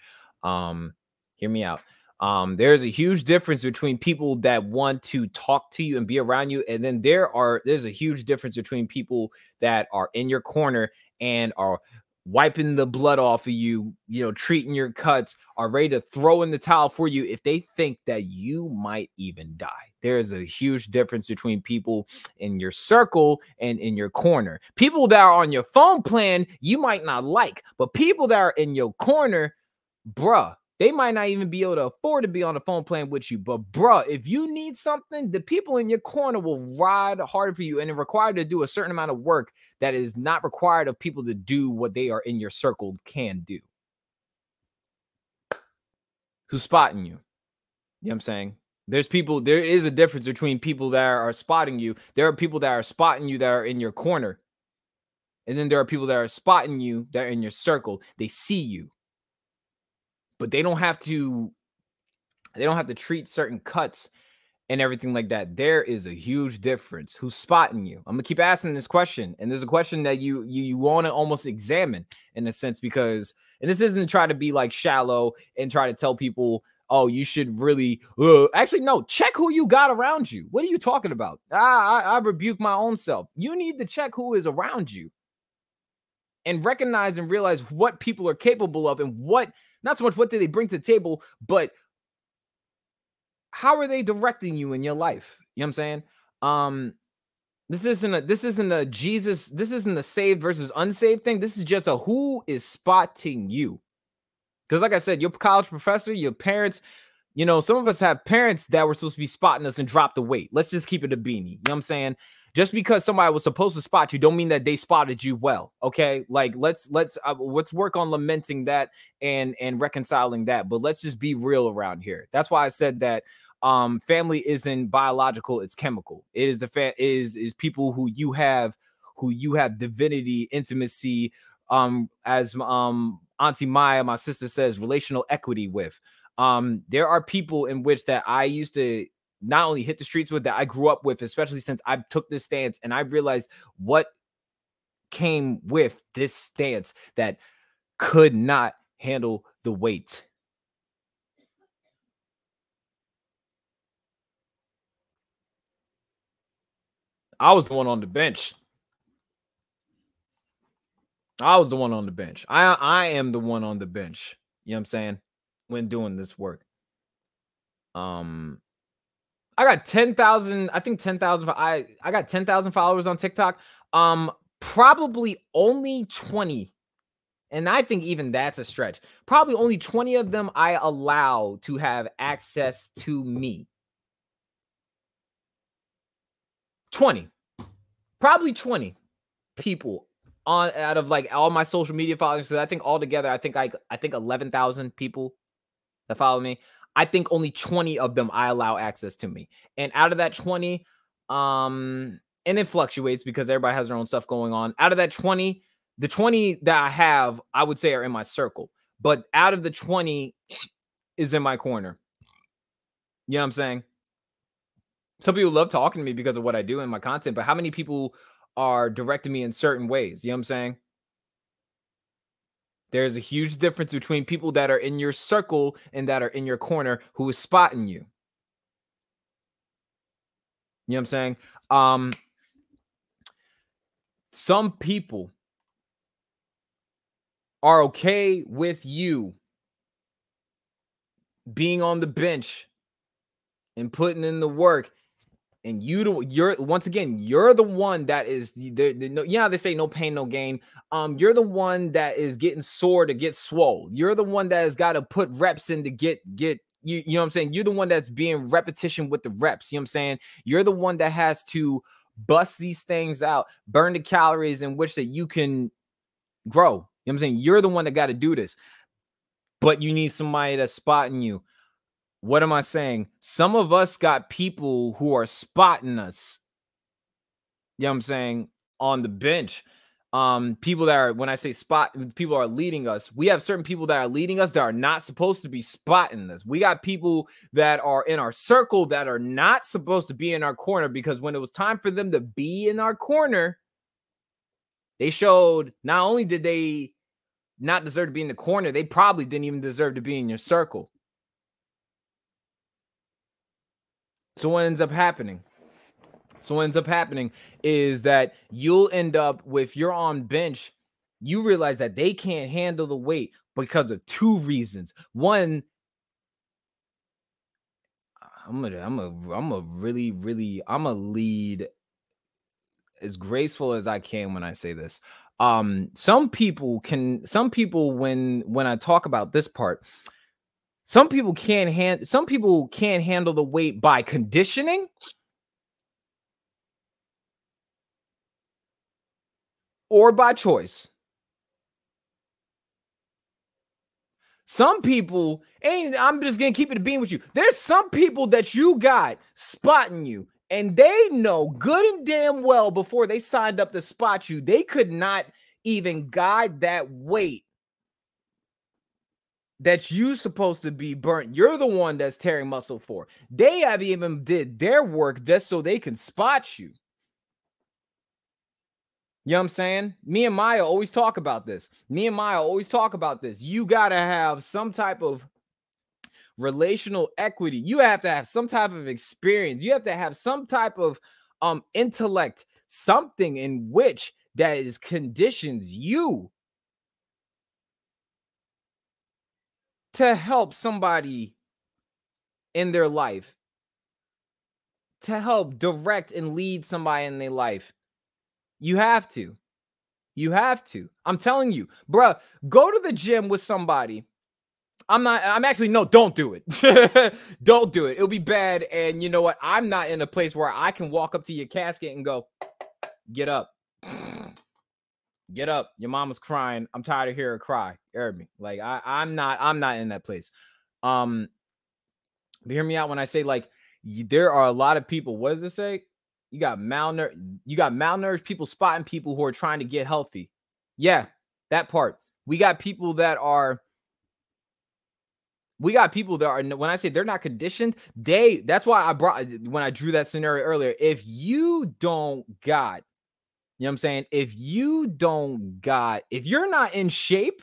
Um, hear me out. Um, there's a huge difference between people that want to talk to you and be around you, and then there are there's a huge difference between people that are in your corner and are wiping the blood off of you, you know, treating your cuts, are ready to throw in the towel for you if they think that you might even die. There is a huge difference between people in your circle and in your corner. People that are on your phone plan, you might not like, but people that are in your corner, bruh, They might not even be able to afford to be on the phone playing with you. But, bruh, if you need something, the people in your corner will ride hard for you and are required to do a certain amount of work that is not required of people to do what they are in your circle can do. Who's spotting you? You know what I'm saying? There's people, there is a difference between people that are spotting you. There are people that are spotting you that are in your corner. And then there are people that are spotting you that are in your circle. They see you but they don't have to they don't have to treat certain cuts and everything like that. There is a huge difference. Who's spotting you? I'm gonna keep asking this question, and there's a question that you you, you want to almost examine in a sense because, and this isn't try to be like shallow and try to tell people, oh, you should really uh, actually no, check who you got around you. What are you talking about? I, I I rebuke my own self. You need to check who is around you and recognize and realize what people are capable of and what not so much what do they bring to the table, but how are they directing you in your life? You know what I'm saying? Um, this isn't a this isn't a Jesus, this isn't a saved versus unsaved thing. This is just a who is spotting you. Because, like I said, your college professor, your parents, you know, some of us have parents that were supposed to be spotting us and drop the weight. Let's just keep it a beanie. You know what I'm saying? Just because somebody was supposed to spot you don't mean that they spotted you well okay? Like let's let's uh, let's work on lamenting that and and reconciling that but let's just be real around here. That's why i said that um family isn't biological it's chemical. It is the fa- is is people who you have who you have divinity intimacy um as um auntie maya my sister says relational equity with. Um there are people in which that i used to not only hit the streets with that I grew up with, especially since I took this stance and I realized what came with this stance that could not handle the weight. I was the one on the bench. I was the one on the bench. I I am the one on the bench. You know what I'm saying? When doing this work. Um I got 10,000, I think 10,000 I I got 10,000 followers on TikTok. Um probably only 20 and I think even that's a stretch. Probably only 20 of them I allow to have access to me. 20. Probably 20 people on out of like all my social media followers. So I think altogether, I think I I think 11,000 people that follow me. I think only 20 of them I allow access to me. And out of that 20, um, and it fluctuates because everybody has their own stuff going on. Out of that 20, the 20 that I have, I would say are in my circle. But out of the 20 is in my corner. You know what I'm saying? Some people love talking to me because of what I do in my content, but how many people are directing me in certain ways? You know what I'm saying? There's a huge difference between people that are in your circle and that are in your corner who is spotting you. You know what I'm saying? Um some people are okay with you being on the bench and putting in the work and you do you're once again you're the one that is the, the no, yeah they say no pain no gain? Um you're the one that is getting sore to get swole. You're the one that has got to put reps in to get get you, you know what i'm saying? You're the one that's being repetition with the reps you know what i'm saying? You're the one that has to bust these things out burn the calories in which that you can grow you know what i'm saying? You're the one that got to do this but you need somebody that's spotting you what am I saying? Some of us got people who are spotting us. You know what I'm saying? On the bench. Um, people that are when I say spot, people are leading us. We have certain people that are leading us that are not supposed to be spotting us. We got people that are in our circle that are not supposed to be in our corner because when it was time for them to be in our corner, they showed not only did they not deserve to be in the corner, they probably didn't even deserve to be in your circle. So what ends up happening? So what ends up happening is that you'll end up with you're on bench, you realize that they can't handle the weight because of two reasons. One, I'm gonna, I'm a, I'm a really, really, I'm a lead as graceful as I can when I say this. Um, some people can, some people when when I talk about this part, Some people can't hand some people can't handle the weight by conditioning. Or by choice. Some people, and I'm just gonna keep it being with you. There's some people that you got spotting you, and they know good and damn well before they signed up to spot you, they could not even guide that weight that you supposed to be burnt. You're the one that's tearing muscle for. They have even did their work just so they can spot you. You know what I'm saying? Me and Maya always talk about this. Me and Maya always talk about this. You got to have some type of relational equity. You have to have some type of experience. You have to have some type of um intellect, something in which that is conditions you to help somebody in their life, to help direct and lead somebody in their life you have to. You have to. I'm telling you, bruh, go to the gym with somebody. I'm not, I'm actually, no, don't do it. don't do it. It'll be bad. And you know what? I'm not in a place where I can walk up to your casket and go, get up. Get up. Your mama's crying. I'm tired of hearing her cry. Hear me. Like I, I'm not, I'm not in that place. Um, but hear me out when I say like there are a lot of people. What does it say? You got malnourished, you got malnourished people spotting people who are trying to get healthy. Yeah, that part. We got people that are we got people that are when I say they're not conditioned, they that's why I brought when I drew that scenario earlier. If you don't got, you know what I'm saying? If you don't got, if you're not in shape,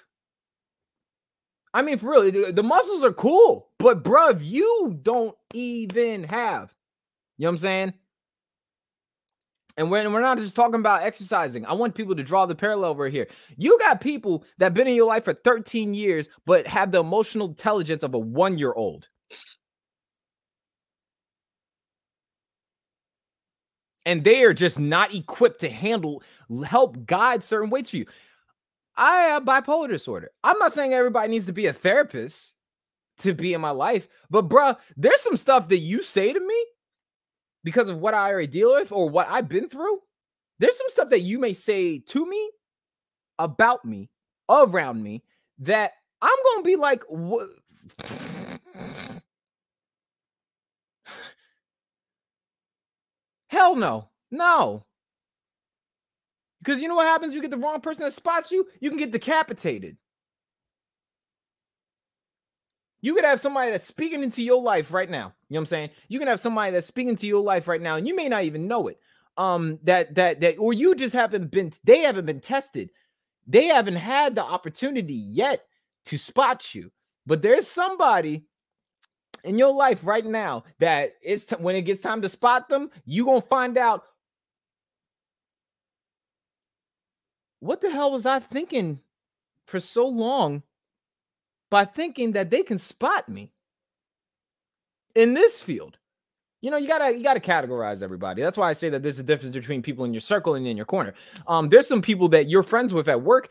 I mean, for real, the, muscles are cool, but bruh, you don't even have, you know what I'm saying? And we're, we're not just talking about exercising. I want people to draw the parallel over here. You got people that been in your life for 13 years, but have the emotional intelligence of a one year old. And they are just not equipped to handle, help guide certain weights for you. I have bipolar disorder. I'm not saying everybody needs to be a therapist to be in my life, but bruh, there's some stuff that you say to me because of what I already deal with or what I've been through, there's some stuff that you may say to me, about me, around me, that I'm to be like, what? Hell no. No. Because you know what happens? You get the wrong person that spots you, you can get decapitated. You could have somebody that's speaking into your life right now. You know what I'm saying? You can have somebody that's speaking to your life right now, and you may not even know it. Um, that that that, or you just haven't been, they haven't been tested. They haven't had the opportunity yet to spot you. But there's somebody in your life right now that it's t- when it gets time to spot them, you gonna find out what the hell was I thinking for so long by thinking that they can spot me in this field. You know, you gotta you gotta categorize everybody. That's why I say that there's a difference between people in your circle and in your corner. Um, there's some people that you're friends with at work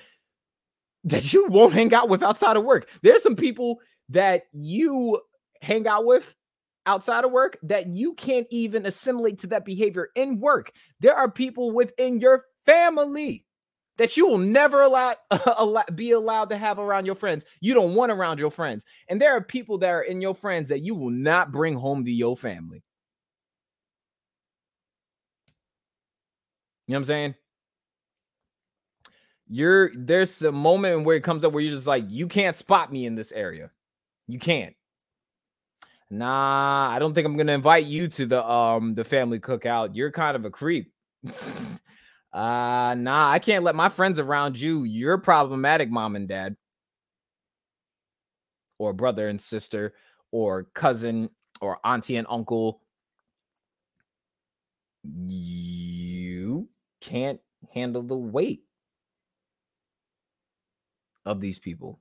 that you won't hang out with outside of work. There's some people that you hang out with outside of work that you can't even assimilate to that behavior in work. There are people within your family that you will never allow, allow, be allowed to have around your friends. You don't want around your friends. And there are people that are in your friends that you will not bring home to your family. You know what I'm saying? You're there's a moment where it comes up where you're just like, you can't spot me in this area. You can't. Nah, I don't think I'm gonna invite you to the um the family cookout. You're kind of a creep. Uh nah, I can't let my friends around you. You're problematic, mom and dad. Or brother and sister, or cousin, or auntie and uncle. You can't handle the weight of these people.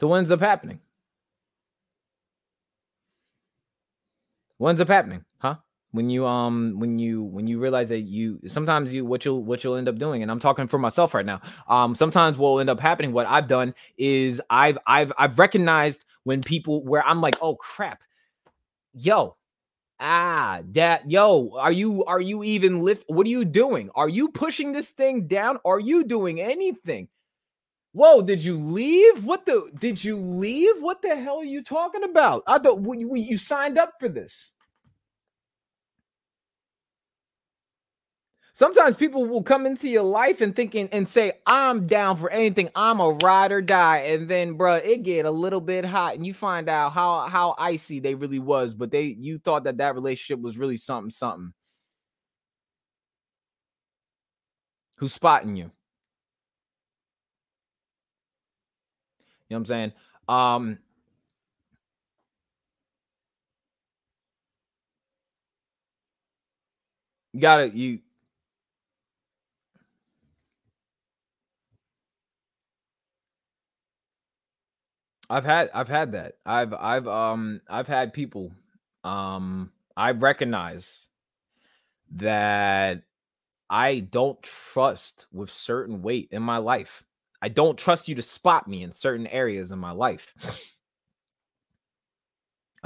So what ends up happening? What ends up happening? Huh? when you um when you when you realize that you sometimes you what you'll what you'll end up doing and i'm talking for myself right now um sometimes what will end up happening what i've done is i've i've i've recognized when people where i'm like oh crap yo ah that yo are you are you even lift what are you doing are you pushing this thing down are you doing anything Whoa, did you leave? What the did you leave? What the hell are you talking about? I thought you, you signed up for this. Sometimes people will come into your life and thinking and say, I'm down for anything. I'm a ride or die. And then, bro, it get a little bit hot and you find out how, how icy they really was. But they, you thought that that relationship was really something, something. Who's spotting you? You know what I'm saying? Um, you gotta you I've had I've had that. I've I've um I've had people um I recognize that I don't trust with certain weight in my life. I don't trust you to spot me in certain areas in my life.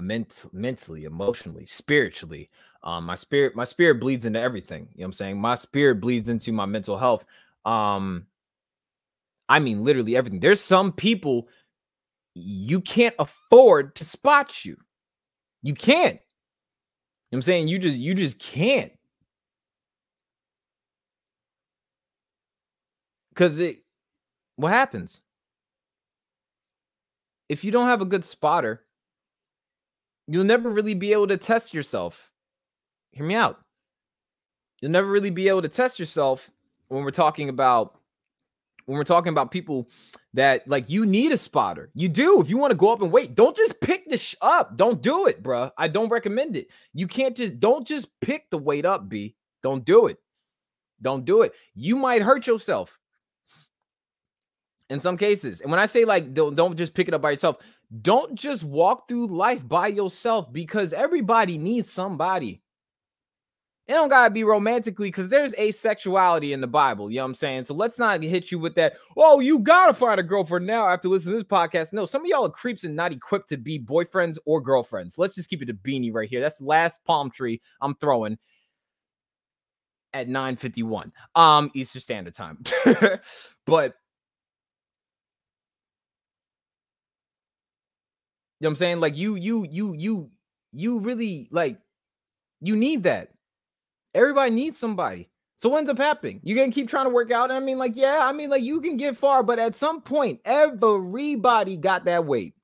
Ment- mentally, emotionally, spiritually. Um, my spirit, my spirit bleeds into everything. You know what I'm saying? My spirit bleeds into my mental health. Um, I mean, literally everything. There's some people you can't afford to spot you. You can't. You know I'm saying? You just you just can't. Cause it what happens? If you don't have a good spotter, you'll never really be able to test yourself. Hear me out. You'll never really be able to test yourself when we're talking about when we're talking about people that like you need a spotter. You do. If you want to go up and wait, don't just pick this up. Don't do it, bro. I don't recommend it. You can't just don't just pick the weight up, B. Don't do it. Don't do it. You might hurt yourself in some cases. And when I say like don't, don't just pick it up by yourself, don't just walk through life by yourself because everybody needs somebody. It don't gotta be romantically because there's asexuality in the Bible. You know what I'm saying? So let's not hit you with that. Oh, you gotta find a girlfriend now after listening to this podcast. No, some of y'all are creeps and not equipped to be boyfriends or girlfriends. Let's just keep it a beanie right here. That's the last palm tree I'm throwing at 9:51 um Eastern Standard Time. but You know what I'm saying? Like you, you, you, you, you really like you need that. Everybody needs somebody. So what ends up happening? You're gonna keep trying to work out. I mean, like, yeah, I mean, like you can get far, but at some point, everybody got that weight.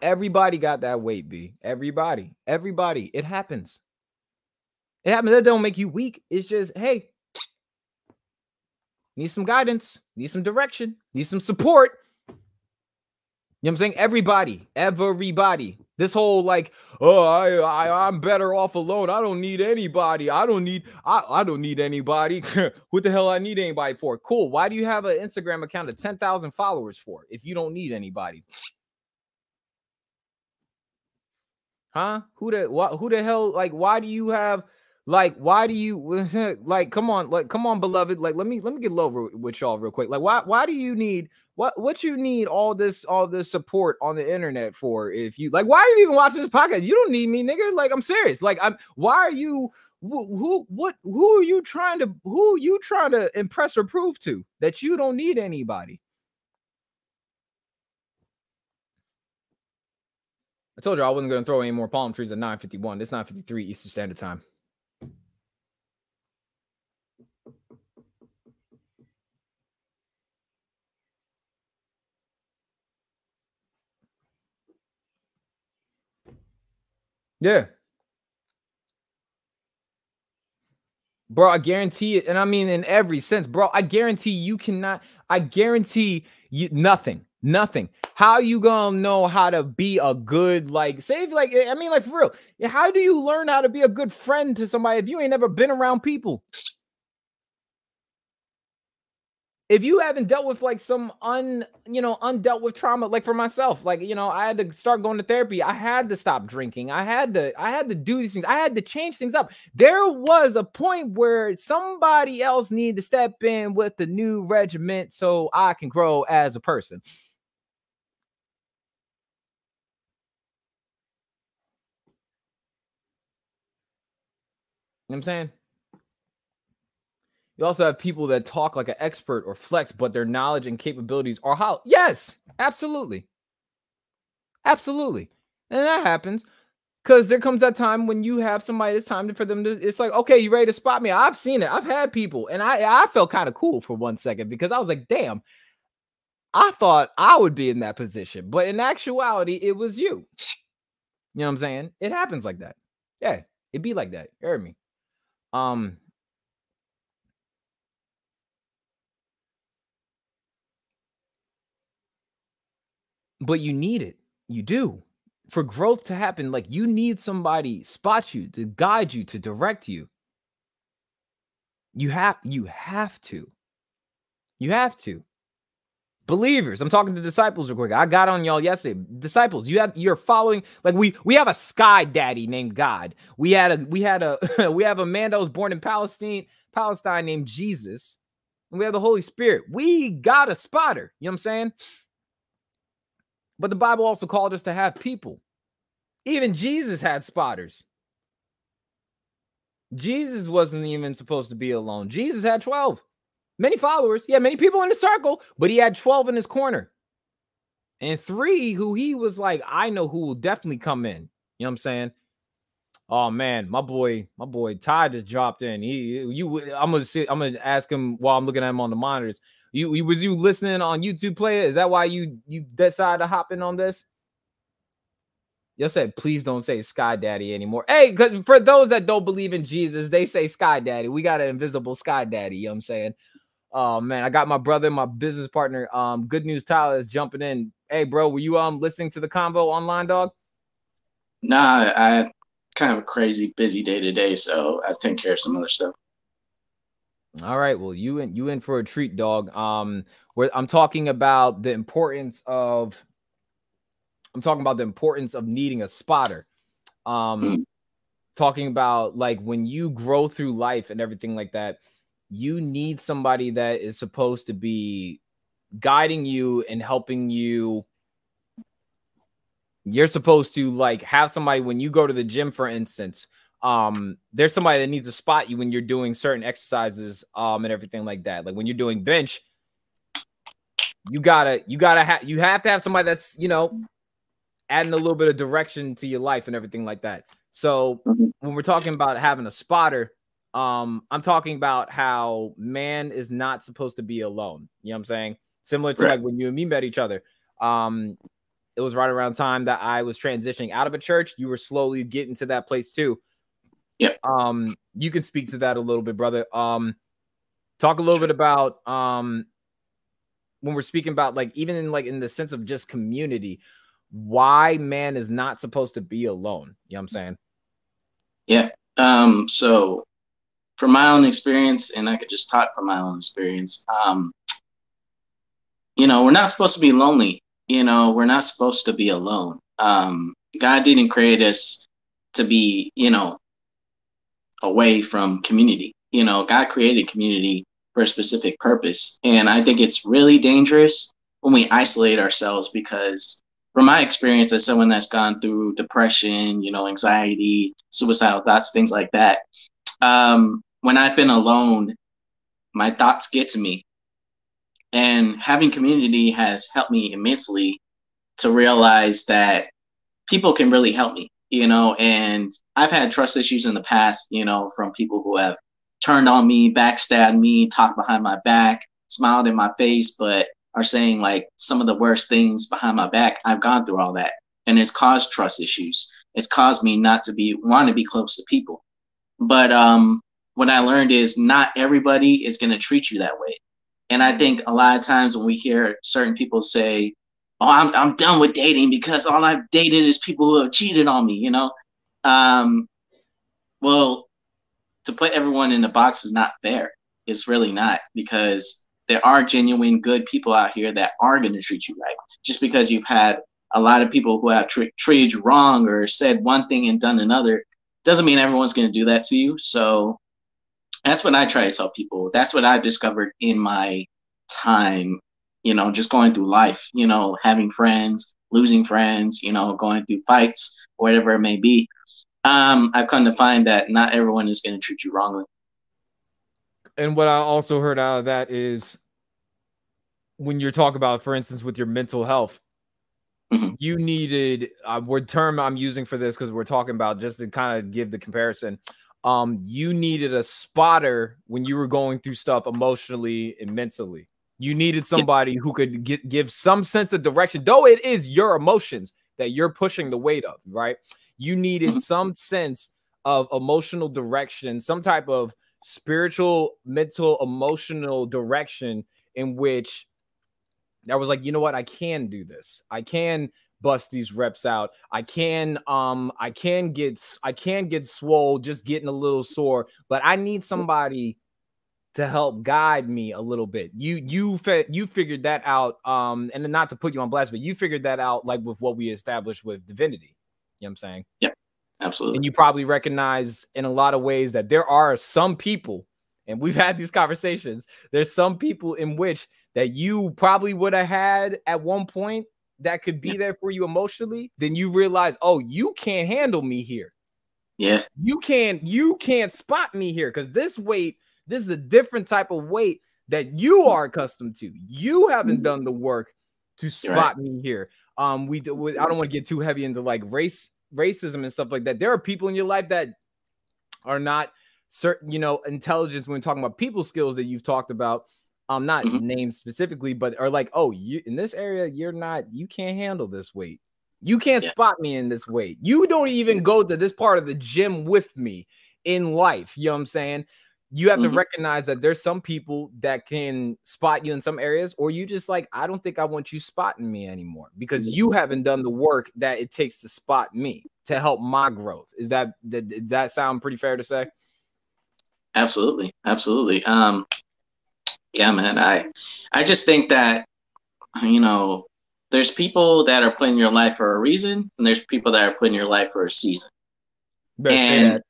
Everybody got that weight, B. Everybody, everybody. It happens. It happens. That don't make you weak. It's just, hey, need some guidance, need some direction, need some support. You know what I'm saying? Everybody, everybody. This whole like, oh, I, I I'm better off alone. I don't need anybody. I don't need I, I don't need anybody. what the hell I need anybody for? Cool. Why do you have an Instagram account of 10,000 followers for if you don't need anybody? Huh? Who the what who the hell like why do you have like, why do you like? Come on, like, come on, beloved. Like, let me let me get low with y'all real quick. Like, why why do you need what what you need all this all this support on the internet for? If you like, why are you even watching this podcast? You don't need me, nigga. Like, I'm serious. Like, I'm. Why are you? Who, who what who are you trying to who you trying to impress or prove to that you don't need anybody? I told you I wasn't going to throw any more palm trees at 9:51. It's 9:53 Eastern Standard Time. Yeah. Bro, I guarantee it. And I mean, in every sense, bro, I guarantee you cannot, I guarantee you nothing, nothing. How you gonna know how to be a good, like, say, like, I mean, like, for real, how do you learn how to be a good friend to somebody if you ain't never been around people? If you haven't dealt with like some un you know undealt with trauma like for myself like you know i had to start going to therapy. I had to stop drinking. I had to i had to do these things. I had to change things up. There was a point where somebody else needed to step in with the new regiment so i can grow as a person. You know what i'm saying you also have people that talk like an expert or flex, but their knowledge and capabilities are how. Yes, absolutely. Absolutely. And that happens because there comes that time when you have somebody it's time for them to it's like okay you ready to spot me? I've seen it. I've had people and i i felt kind of cool for one second because i was like damn i thought i would be in that position but in actuality it was you. You know what i'm saying? It happens like that. Yeah it be like that. You heard me. Um but you need it. You do. For growth to happen, like you need somebody spot you to guide you to direct you. You have you have to. You have to. Believers, I'm talking to disciples real quick. I got on y'all yesterday. Disciples, you have you're following like we we have a sky daddy named God. We had a we had a we have a man that was born in Palestine, Palestine named Jesus. And we have the Holy Spirit. We got a spotter. You know what I'm saying? But the Bible also called us to have people. Even Jesus had spotters. Jesus wasn't even supposed to be alone. Jesus had 12. Many followers. He had many people in the circle, but he had 12 in his corner. And three who he was like, I know who will definitely come in. You know what I'm saying? Oh man, my boy, my boy Ty just dropped in. He you I'm gonna sit, I'm gonna ask him while I'm looking at him on the monitors. You, you was you listening on YouTube player? Is that why you you decided to hop in on this? Y'all said, please don't say Sky Daddy anymore. Hey, because for those that don't believe in Jesus, they say Sky Daddy. We got an invisible Sky Daddy. You know what I'm saying? Oh man, I got my brother, my business partner. Um, good news, Tyler is jumping in. Hey, bro, were you um listening to the convo online, dog? Nah, I had kind of a crazy busy day today, so I was taking care of some other stuff. All right. Well, you in you in for a treat, dog. Um, where I'm talking about the importance of I'm talking about the importance of needing a spotter. Um, mm. talking about like when you grow through life and everything like that, you need somebody that is supposed to be guiding you and helping you. You're supposed to like have somebody when you go to the gym, for instance, um there's somebody that needs to spot you when you're doing certain exercises um and everything like that. Like when you're doing bench you gotta you gotta have you have to have somebody that's you know adding a little bit of direction to your life and everything like that. So mm-hmm. when we're talking about having a spotter um i'm talking about how man is not supposed to be alone. You know what i'm saying? Similar to right. like when you and me met each other. Um it was right around time that i was transitioning out of a church. You were slowly getting to that place too yeah. Um, you can speak to that a little bit, brother. Um, talk a little bit about um when we're speaking about like even in like in the sense of just community, why man is not supposed to be alone. You know what I'm saying? Yeah. Um, so from my own experience, and I could just talk from my own experience, um, you know, we're not supposed to be lonely. You know, we're not supposed to be alone. Um, God didn't create us to be, you know, away from community. You know, God created community for a specific purpose. And I think it's really dangerous when we isolate ourselves because from my experience as someone that's gone through depression, you know, anxiety, suicidal thoughts, things like that, um, when I've been alone, my thoughts get to me. And having community has helped me immensely to realize that people can really help me you know, and I've had trust issues in the past, you know, from people who have turned on me, backstabbed me, talked behind my back, smiled in my face, but are saying like some of the worst things behind my back. I've gone through all that. And it's caused trust issues. It's caused me not to be want to be close to people. But um what I learned is not everybody is gonna treat you that way. And I think a lot of times when we hear certain people say, oh, I'm I'm done with dating because all I've dated is people who have cheated on me, you know. Um, well, to put everyone in the box is not fair. It's really not because there are genuine good people out here that are going to treat you right. Just because you've had a lot of people who have tr- treated you wrong or said one thing and done another doesn't mean everyone's going to do that to you. So that's what I try to tell people. That's what I've discovered in my time, you know, just going through life, you know, having friends, losing friends, you know, going through fights, whatever it may be. Um, I've come to find that not everyone is going to treat you wrongly. And what I also heard out of that is when you're talking about, for instance, with your mental health, mm-hmm. you needed uh, word term I'm using for this because we're talking about just to kind of give the comparison. Um, you needed a spotter when you were going through stuff emotionally and mentally. You needed somebody who could get, give some sense of direction, though it is your emotions that you're pushing the weight of, right? You needed mm-hmm. some sense of emotional direction, some type of spiritual, mental, emotional direction in which that was like, you know what, I can do this. I can bust these reps out. I can um I can get I can get swole just getting a little sore, but I need somebody to help guide me a little bit. You you you figured that out um and not to put you on blast, but you figured that out like with what we established with divinity. You know what I'm saying? Yeah. Absolutely. And you probably recognize in a lot of ways that there are some people and we've had these conversations. There's some people in which that you probably would have had at one point that could be yeah. there for you emotionally, then you realize, oh, you can't handle me here. Yeah. You can't you can't spot me here because this weight this is a different type of weight that you mm. are accustomed to. You haven't mm-hmm. done the work to spot right. me here. Um, we, we I don't want to get too heavy into like race racism and stuff like that. There are people in your life that are not certain, you know, intelligence when talking about people skills that you've talked about. I'm um, not mm-hmm. named specifically, but are like, oh, you in this area, you're not, you can't handle this weight. You can't yeah. spot me in this weight. You don't even go to this part of the gym with me in life. You know what I'm saying? You have mm-hmm. to recognize that there's some people that can spot you in some areas, or you just like, I don't think I want you spotting me anymore because you haven't done the work that it takes to spot me to help my growth. Is that does that sound pretty fair to say? Absolutely, absolutely. Um, yeah, man. I I just think that you know, there's people that are put in your life for a reason, and there's people that are put in your life for a season. Best and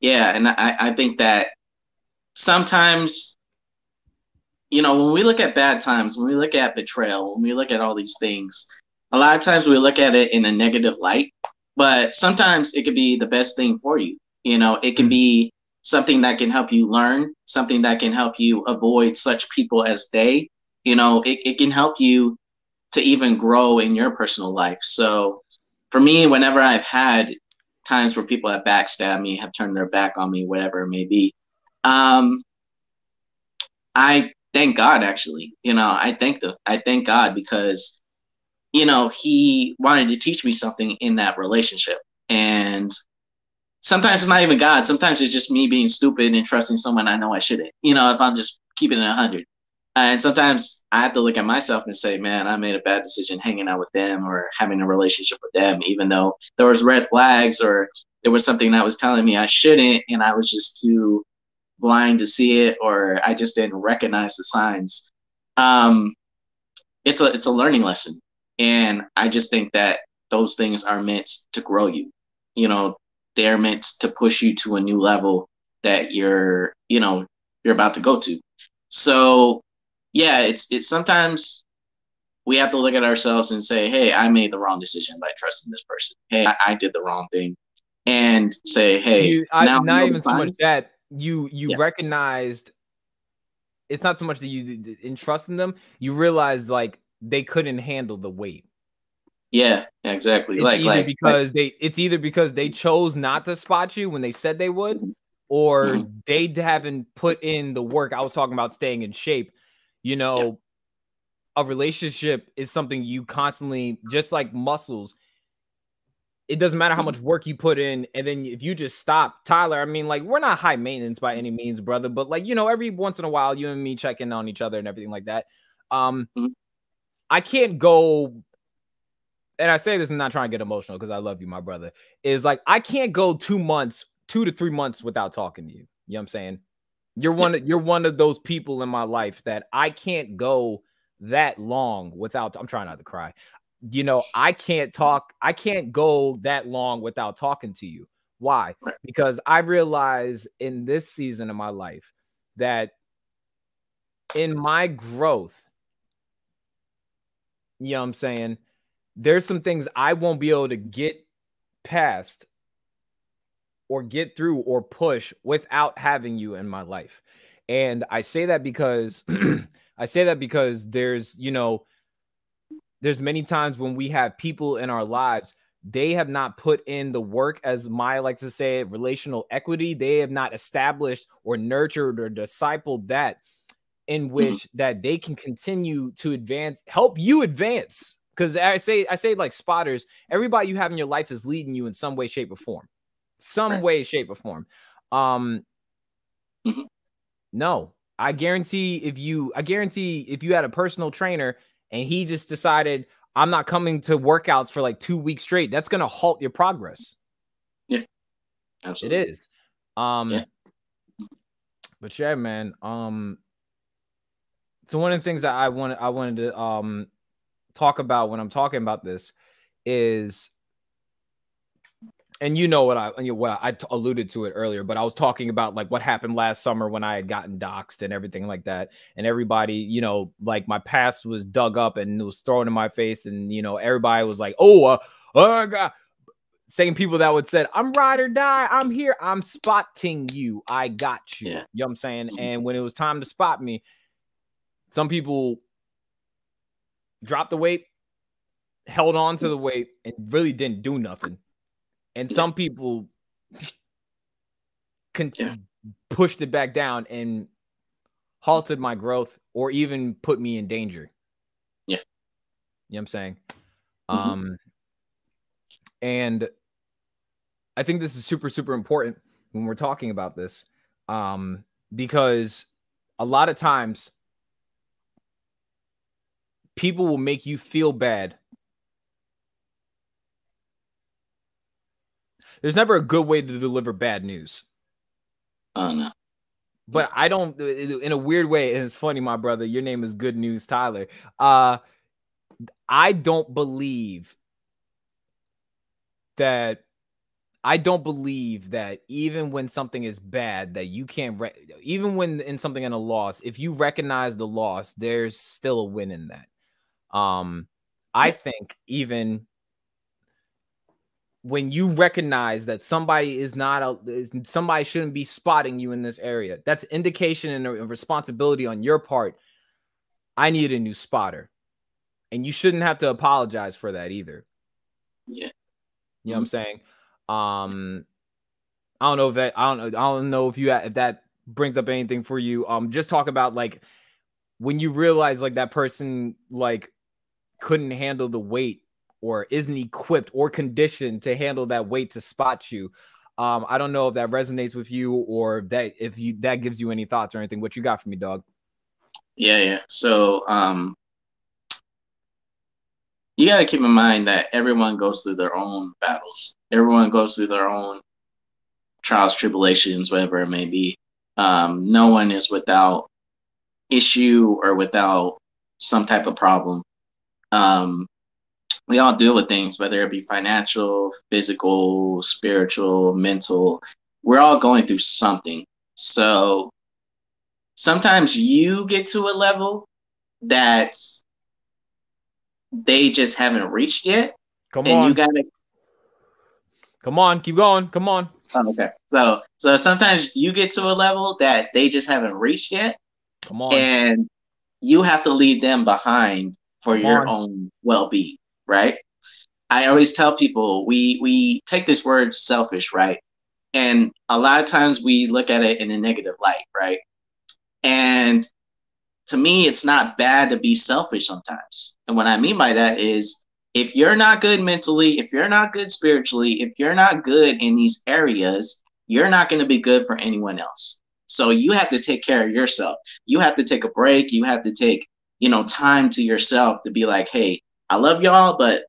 yeah, and I, I think that sometimes you know when we look at bad times when we look at betrayal when we look at all these things a lot of times we look at it in a negative light but sometimes it could be the best thing for you. You know it can hmm. be something that can help you learn something that can help you avoid such people as they. You know it, it can help you to even grow in your personal life. So for me whenever i've had times where people have backstabbed me have turned their back on me whatever it may be um, I thank God actually. You know, I thank the I thank God because you know, he wanted to teach me something in that relationship. And sometimes it's not even God. Sometimes it's just me being stupid and trusting someone I know I shouldn't. You know, if I'm just keeping it 100. And sometimes I have to look at myself and say, man, I made a bad decision hanging out with them or having a relationship with them, even though there was red flags or there was something that was telling me I shouldn't. And I was just too blind to see it or I just didn't recognize the signs. Um, it's a it's a learning lesson, and I just think that those things are meant to grow you. You know, they're meant to push you to a new level that you're you know you're about to go to. So yeah, it's it's sometimes we have to look at ourselves and say, hey, I made the wrong decision by trusting this person. Hey, I, I did the wrong thing. And say, hey, you, I, now not even so much that you you yeah. recognized it's not so much that you entrust in them you realize like they couldn't handle the weight yeah exactly it's like, either like because like, they it's either because they chose not to spot you when they said they would or mm-hmm. they haven't put in the work i was talking about staying in shape you know yeah. a relationship is something you constantly just like muscles it doesn't matter how mm-hmm. much work you put in and then if you just stop tyler i mean like we're not high maintenance by any means brother but like you know every once in a while you and me checking on each other and everything like that um mm-hmm. i can't go and i say this and not trying to get emotional because i love you my brother is like i can't go two months two to three months without talking to you you know what i'm saying You're one of you're one of those people in my life that I can't go that long without I'm trying not to cry. You know, I can't talk, I can't go that long without talking to you. Why? Because I realize in this season of my life that in my growth, you know what I'm saying? There's some things I won't be able to get past or get through or push without having you in my life. And I say that because I say that because there's, you know, there's many times when we have people in our lives they have not put in the work as Maya likes to say relational equity they have not established or nurtured or discipled that in mm-hmm. which mm-hmm. that they can continue to advance help you advance because i say i say like spotters everybody you have in your life is leading you in some way shape or form some right. way shape or form um mm-hmm. no i guarantee if you i guarantee if you had a personal trainer and he just decided I'm not coming to workouts for like two weeks straight, that's gonna halt your progress. Yeah, absolutely. It is. Um, yeah. but yeah, man. Um, so one of the things that I wanted I wanted to um talk about when I'm talking about this is and you know what I what I alluded to it earlier, but I was talking about like what happened last summer when I had gotten doxxed and everything like that, and everybody, you know, like my past was dug up and it was thrown in my face, and you know, everybody was like, "Oh, uh, oh God." Same people that would said, I'm ride or die. I'm here. I'm spotting you. I got you. Yeah. You know what I'm saying? Mm-hmm. And when it was time to spot me, some people dropped the weight, held on to the weight, and really didn't do nothing and some people can yeah. pushed it back down and halted my growth or even put me in danger. Yeah. You know what I'm saying? Mm-hmm. Um and I think this is super super important when we're talking about this um because a lot of times people will make you feel bad There's never a good way to deliver bad news. Oh no. But I don't in a weird way, and it's funny, my brother. Your name is Good News Tyler. Uh I don't believe that I don't believe that even when something is bad, that you can't, re- even when in something in a loss, if you recognize the loss, there's still a win in that. Um, I think even when you recognize that somebody is not a somebody shouldn't be spotting you in this area. That's indication and a responsibility on your part. I need a new spotter. And you shouldn't have to apologize for that either. Yeah. You know mm-hmm. what i'm mm-hmm. saying? Um i don't know if that i don't know i don't know if you if that brings up anything for you. Um just talk about like when you realize like that person like couldn't handle the weight or isn't equipped or conditioned to handle that weight to spot you. Um, I don't know if that resonates with you or that if you that gives you any thoughts or anything. What you got for me, dog? Yeah, yeah. So um you got to keep in mind that everyone goes through their own battles. Everyone goes through their own trials, tribulations, whatever it may be. Um, no one is without issue or without some type of problem. Um, we all deal with things, whether it be financial, physical, spiritual, mental. We're all going through something. So sometimes you get to a level that they just haven't reached yet. Come and on. you gotta come on, keep going. Come on. Oh, okay. So so sometimes you get to a level that they just haven't reached yet. Come on. And you have to leave them behind for come your on. own well-being right? I always tell people we we take this word selfish, right? And a lot of times we look at it in a negative light, right? And to me, it's not bad to be selfish sometimes. And what I mean by that is if you're not good mentally, if you're not good spiritually, if you're not good in these areas, you're not going to be good for anyone else. So you have to take care of yourself. You have to take a break. You have to take, you know, time to yourself to be like, hey, I love y'all, but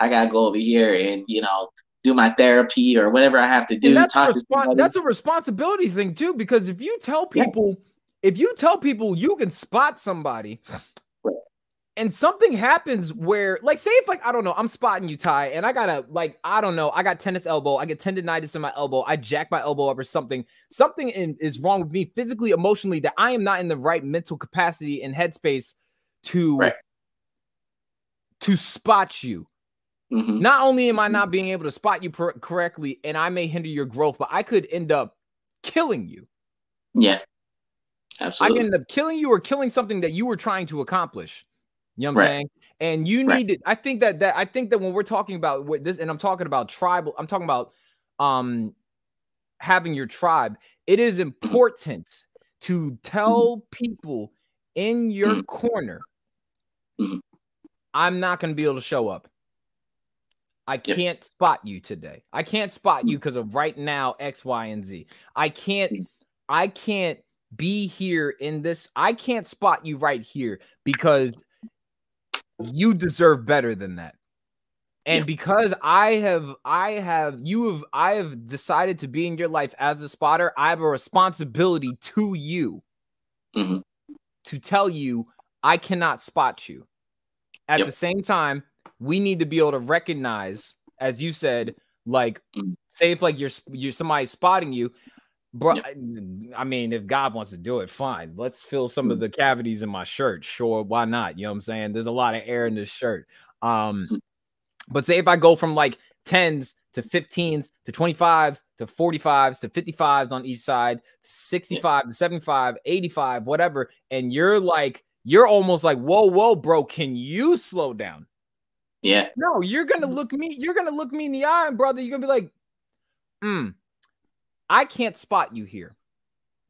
I gotta go over here and you know do my therapy or whatever I have to do. That's a, that's, a responsibility thing too, because if you tell people, yeah. if you tell people you can spot somebody, and something happens where, like, say if like I don't know, I'm spotting you, Ty, and I gotta like I don't know, I got tennis elbow, I get tendonitis in my elbow, I jack my elbow up or something. Something in, is wrong with me physically, emotionally that I am not in the right mental capacity and headspace to right. To spot you. Mm-hmm. Not only am I not being able to spot you per- correctly, and I may hinder your growth, but I could end up killing you. Yeah, absolutely. I can end up killing you or killing something that you were trying to accomplish. You know what I'm right. saying? And you need right. to, I think that that I think that when we're talking about what this, and I'm talking about tribal, I'm talking about um having your tribe, it is mm-hmm. important to tell mm-hmm. people in your mm-hmm. corner. I'm not gonna be able to show up. I can't yep. spot you today. I can't spot you because of right now X, Y, and Z. I can't, I can't be here in this. I can't spot you right here because you deserve better than that. And yeah. because I have, I have, you have, I have decided to be in your life as a spotter, I have a responsibility to you mm-hmm. to tell you I cannot spot you. At yep. the same time, we need to be able to recognize, as you said, like, mm-hmm. say if like you're you're somebody spotting you, Bro, yep. I mean, if God wants to do it, fine. Let's fill some of mm. the cavities in my shirt. Sure, why not? You know what I'm saying? There's a lot of air in this shirt. Um, mm. but say if I go from like 10s to 15s to 25s to 45s to 55s on each side, 65 to 75, 85, whatever, and you're like, you're almost like, whoa, whoa, bro, can you slow down? Yeah. No, you're gonna look me, you're gonna look me in the eye, brother. You're gonna be like, hmm I can't spot you here.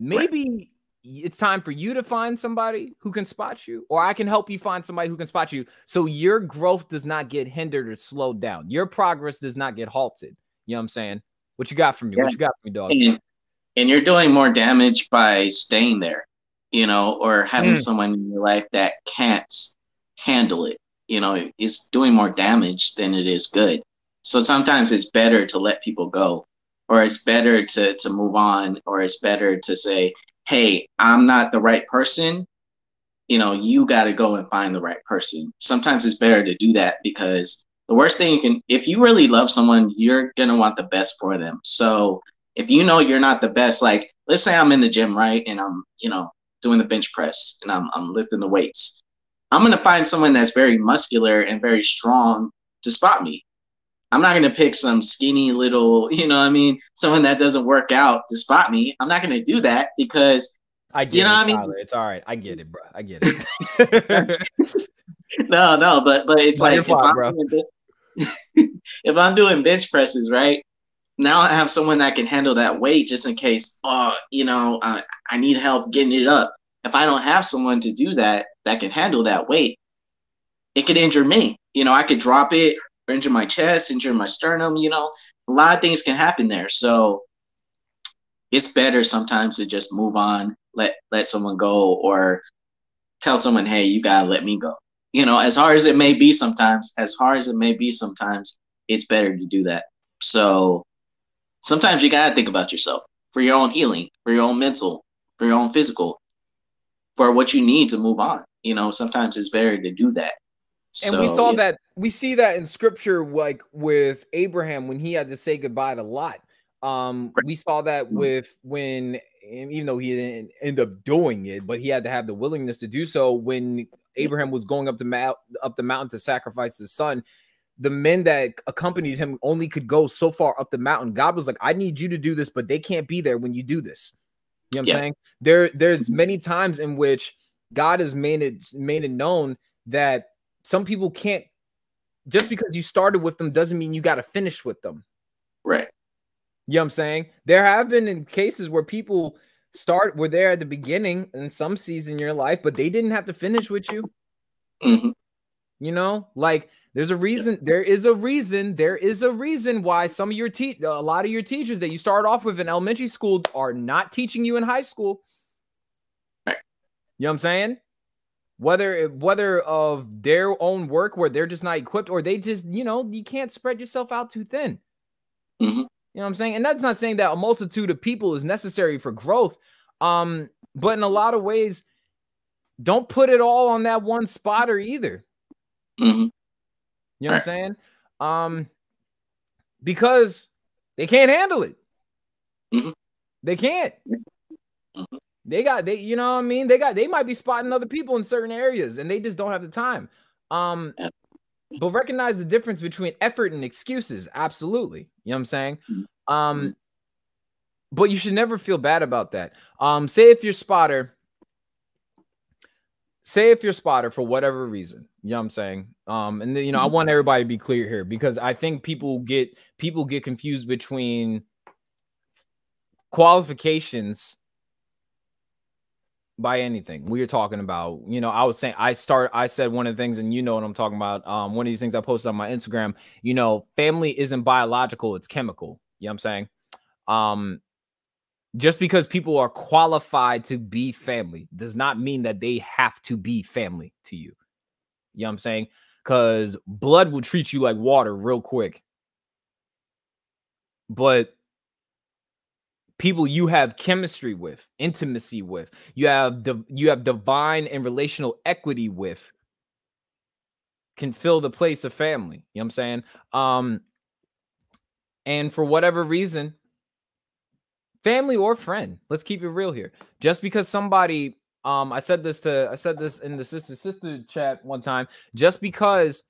Maybe right. it's time for you to find somebody who can spot you, or I can help you find somebody who can spot you so your growth does not get hindered or slowed down. Your progress does not get halted. You know what I'm saying? What you got from me? Yeah. What you got from me, dog? And, and, you're doing more damage by staying there, you know, or having mm. someone in your life that can't handle it. You know, it's doing more damage than it is good. So sometimes it's better to let people go or it's better to to move on or it's better to say hey i'm not the right person you know you got to go and find the right person sometimes it's better to do that because the worst thing you can if you really love someone you're going to want the best for them so if you know you're not the best like let's say i'm in the gym right and i'm you know doing the bench press and i'm, I'm lifting the weights i'm going to find someone that's very muscular and very strong to spot me I'm not going to pick some skinny little, you know what I mean, someone that doesn't work out to spot me. I'm not going to do that because I get you know it, I mean? Tyler. It's all right. I get it, bro. I get it. no, no, but but it's like if, I'm doing, if I'm doing bench presses, right? Now I have someone that can handle that weight just in case, oh, you know, uh, I need help getting it up. If I don't have someone to do that that can handle that weight, it could injure me. You know, I could drop it, injure my chest, injure my sternum, you know, a lot of things can happen there. So it's better sometimes to just move on, let let someone go or tell someone, hey, you gotta let me go. You know, as hard as it may be sometimes, as hard as it may be sometimes, it's better to do that. So sometimes you gotta think about yourself for your own healing, for your own mental, for your own physical, for what you need to move on. You know, sometimes it's better to do that. And so, we saw yeah. that we see that in scripture, like with Abraham when he had to say goodbye to Lot. Um, we saw that mm-hmm. with when even though he didn't end up doing it, but he had to have the willingness to do so when Abraham was going up the mount up the mountain to sacrifice his son. The men that accompanied him only could go so far up the mountain. God was like, I need you to do this, but they can't be there when you do this. You know what I'm saying? There, there's mm-hmm. many times in which God has made it made it known that some people can't just because you started with them doesn't mean you got to finish with them. Right. You know what I'm saying? There have been in cases where people start were there at the beginning in some season in your life, but they didn't have to finish with you. Mm-hmm. You know, like there's a reason. There is a reason. There is a reason why some of your te- a lot of your teachers that you start off with in elementary school are not teaching you in high school. Right. You know what I'm saying? whether whether of their own work where they're just not equipped or they just you know you can't spread yourself out too thin Mm-hmm. You know what I'm saying? And that's not saying that a multitude of people is necessary for growth. Um, but in a lot of ways, don't put it all on that one spotter either. Mm-hmm. You know what I'm saying? Um, because they can't handle it. Mm-hmm. They can't. Mm-hmm. They got they, you know what I mean? They got they might be spotting other people in certain areas and they just don't have the time. Um, Yeah. but recognize the difference between effort and excuses. Absolutely. You know what I'm saying? Mhm. Um, but you should never feel bad about that. Um, say if your spotter, say if you're spotter for whatever reason, you know what I'm saying? Um, and then, you know, I Mhm. want everybody to be clear here because I think people get people get confused between qualifications by anything we are talking about. You know, I was saying I start I said one of the things, and you know what I'm talking about. Um, one of these things I posted on my Instagram, you know, family isn't biological, it's chemical. You know what I'm saying? Um, just because people are qualified to be family does not mean that they have to be family to you. You know what I'm saying? Because blood will treat you like water real quick. But people you have chemistry with, intimacy with, you have you have divine and relational equity with can fill the place of family. You know what I'm saying? Um and for whatever reason, family or friend, let's keep it real here. Just because somebody um I said this to I said this in the sister sister chat one time, just because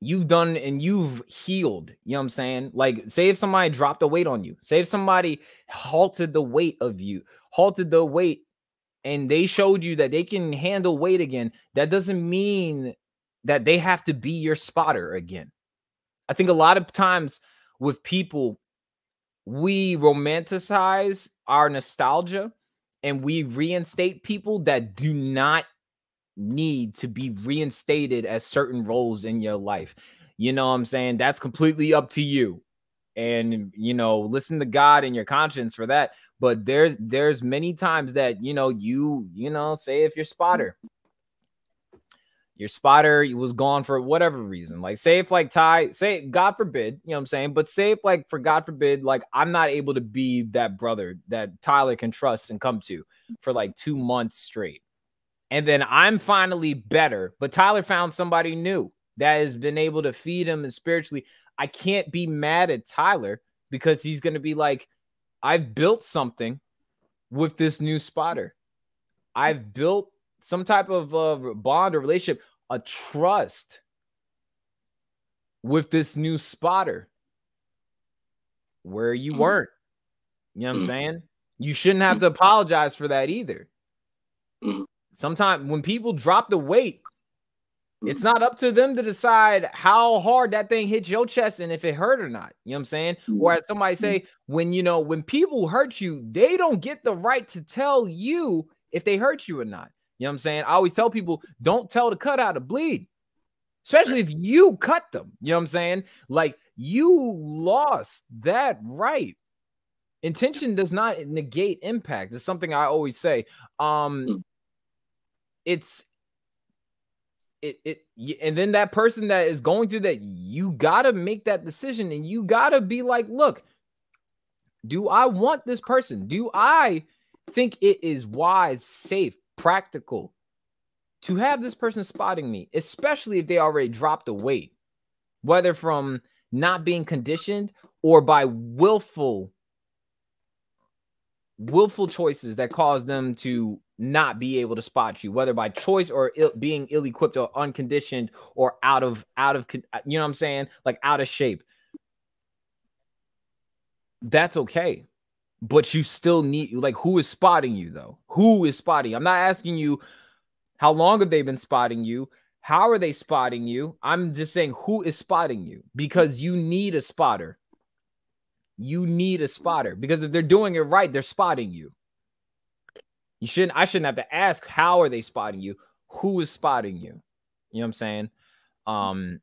you've done and you've healed, you know what I'm saying? Like, say if somebody dropped a weight on you, say if somebody halted the weight of you, halted the weight, and they showed you that they can handle weight again, that doesn't mean that they have to be your spotter again. I think a lot of times with people, we romanticize our nostalgia and we reinstate people that do not need to be reinstated as certain roles in your life. You know what I'm saying? That's completely up to you. And you know, listen to God and your conscience for that. But there's there's many times that you know you you know say if you're spotter your spotter was gone for whatever reason. Like say if like Ty, say God forbid, you know what I'm saying? But say if like for God forbid, like I'm not able to be that brother that Tyler can trust and come to for like two months straight and then I'm finally better. But Tyler found somebody new that has been able to feed him and spiritually. I can't be mad at Tyler because he's going to be like, I've built something with this new spotter. I've built some type of uh, bond or relationship, a trust with this new spotter where you Mhm. weren't. You know what I'm Mhm. saying? You shouldn't have to mm-hmm. apologize for that either. Mm-hmm. Sometimes when people drop the weight, it's mm-hmm. not up to them to decide how hard that thing hits your chest and if it hurt or not. You know what I'm saying? Or as somebody say, when you know, when people hurt you, they don't get the right to tell you if they hurt you or not. You know what I'm saying? I always tell people, don't tell the cut out to bleed, especially if you cut them. You know what I'm saying? Like you lost that right. Intention does not negate impact. It's something I always say. Um, Mm. it's it it and then that person that is going through that you got to make that decision and you got to be like look do i want this person do i think it is wise safe practical to have this person spotting me especially if they already dropped the weight whether from not being conditioned or by willful willful choices that cause them to not be able to spot you whether by choice or Ill, being ill-equipped or unconditioned or out of out of you know what i'm saying? Like out of shape. That's okay but you still need like who is spotting you though? Who is spotting i'm not asking you how long have they been spotting you. How are they spotting you? I'm just saying who is spotting you? Because you need a spotter. You need a spotter. Because if they're doing it right they're spotting you. You shouldn't i shouldn't have to ask how are they spotting you? Who is spotting you? You know what i'm saying? Um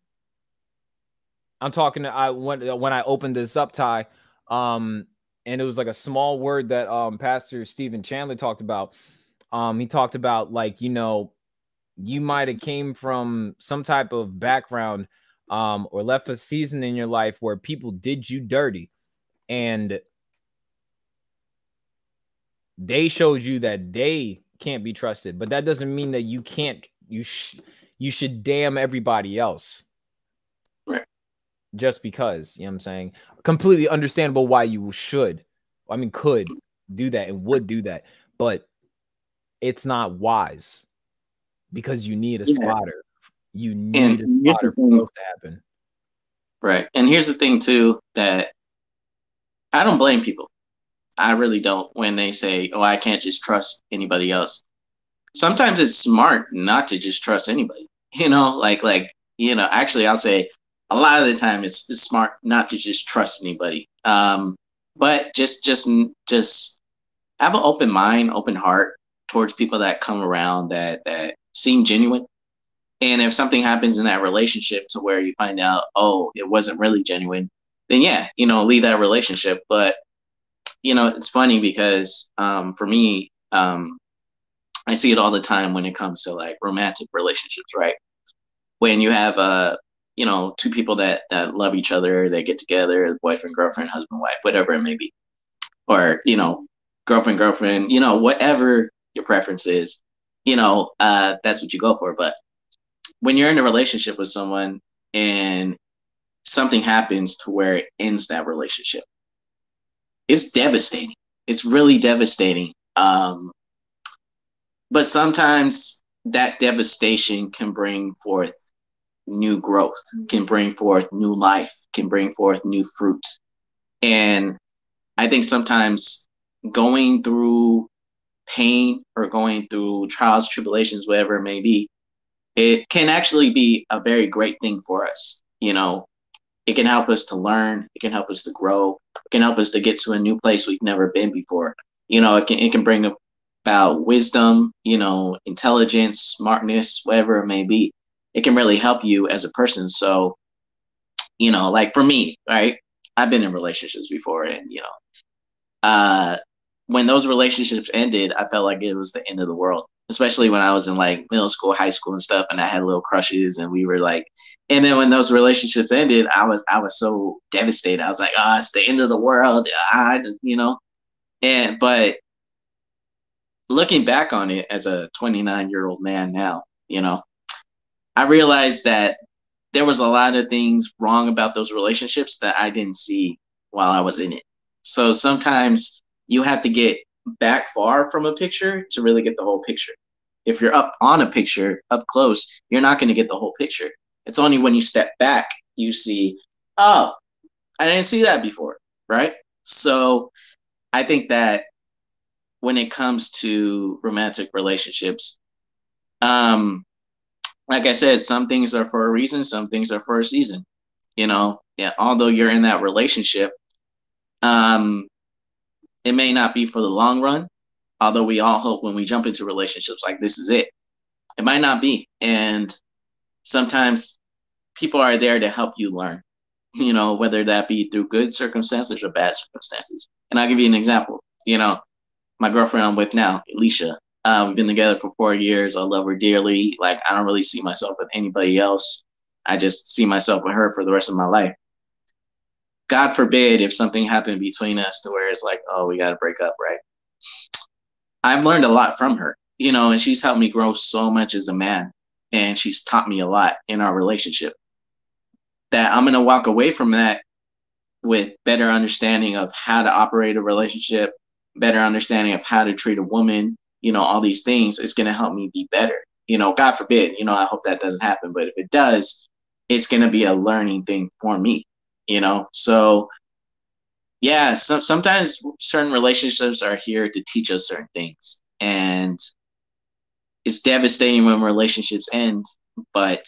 i'm talking to i when when i opened this up ty um and it was like a small word that um pastor stephen chandler talked about um he talked about like you know you might have came from some type of background um, or left a season in your life where people did you dirty and they showed you that they can't be trusted, but that doesn't mean that you can't you sh- you should damn everybody else. Just because, you know what I'm saying? Completely understandable why you should. I mean could do that and would do that, but it's not wise because you need a yeah. spotter. You need and a spotter for growth to happen. Right. And here's the thing too that I don't blame people. I really don't when they say, "Oh, I can't just trust anybody else." Sometimes it's smart not to just trust anybody. You know, like like you know, actually, I'll say a lot of the time it's, it's smart not to just trust anybody. Um, but just just just have an open mind, open heart towards people that come around that that seem genuine. And if something happens in that relationship to where you find out, oh, it wasn't really genuine, then yeah, you know, leave that relationship. But you know, it's funny because um, for me, um, I see it all the time when it comes to like romantic relationships, right? When you have uh, you know, two people that that love each other, they get together, boyfriend, girlfriend, husband, wife, whatever it may be, or you know, girlfriend, girlfriend, you know, whatever your preference is, you know, uh, that's what you go for. But when you're in a relationship with someone and something happens to where it ends that relationship, it's devastating. It's really devastating. Um, but sometimes that devastation can bring forth new growth, can mm-hmm. bring forth new life, can bring forth new fruit. And I think sometimes going through pain or going through trials, tribulations, whatever it may be, it can actually be a very great thing for us. You know, it can help us to learn, it can help us to grow, it can help us to get to a new place we've never been before. You know, it can it can bring about wisdom, you know, intelligence, smartness, whatever it may be. It can really help you as a person. So, you know, like for me, right? I've been in relationships before and, you know, uh when those relationships ended, I felt like it was the end of the world especially when I was in like middle school, high school and stuff, and I had little crushes and we were like and then when those relationships ended, I was I was so devastated. I was like, oh, it's the end of the world. I you know. And but looking back on it as a 29 year old man now, you know, I realized that there was a lot of things wrong about those relationships that I didn't see while I was in it. So sometimes you have to get back far from a picture to really get the whole picture. If you're up on a picture up close, you're not going to get the whole picture. It's only when you step back you see, oh, I didn't see that before, right? So I think that when it comes to romantic relationships, um, like I said, some things are for a reason, some things are for a season. You know, yeah, although you're in that relationship, um, it may not be for the long run, although we all hope when we jump into relationships like this is it. It might not be. And sometimes people are there to help you learn, you know, whether that be through good circumstances or bad circumstances. And I'll give you an example. You know, my girlfriend I'm with now, Alicia, uh, we've been together for four years. I love her dearly. Like, I don't really see myself with anybody else. I just see myself with her for the rest of my life. God forbid if something happened between us to where it's like, oh, we got to break up, right? I've learned a lot from her, you know, and she's helped me grow so much as a man. And she's taught me a lot in our relationship that I'm going to walk away from that with better understanding of how to operate a relationship, better understanding of how to treat a woman, you know, all these things it's going to help me be better. You know, God forbid, you know, I hope that doesn't happen, but if it does, it's going to be a learning thing for me, you know? So, yeah, so, sometimes certain relationships are here to teach us certain things. And it's devastating when relationships end, but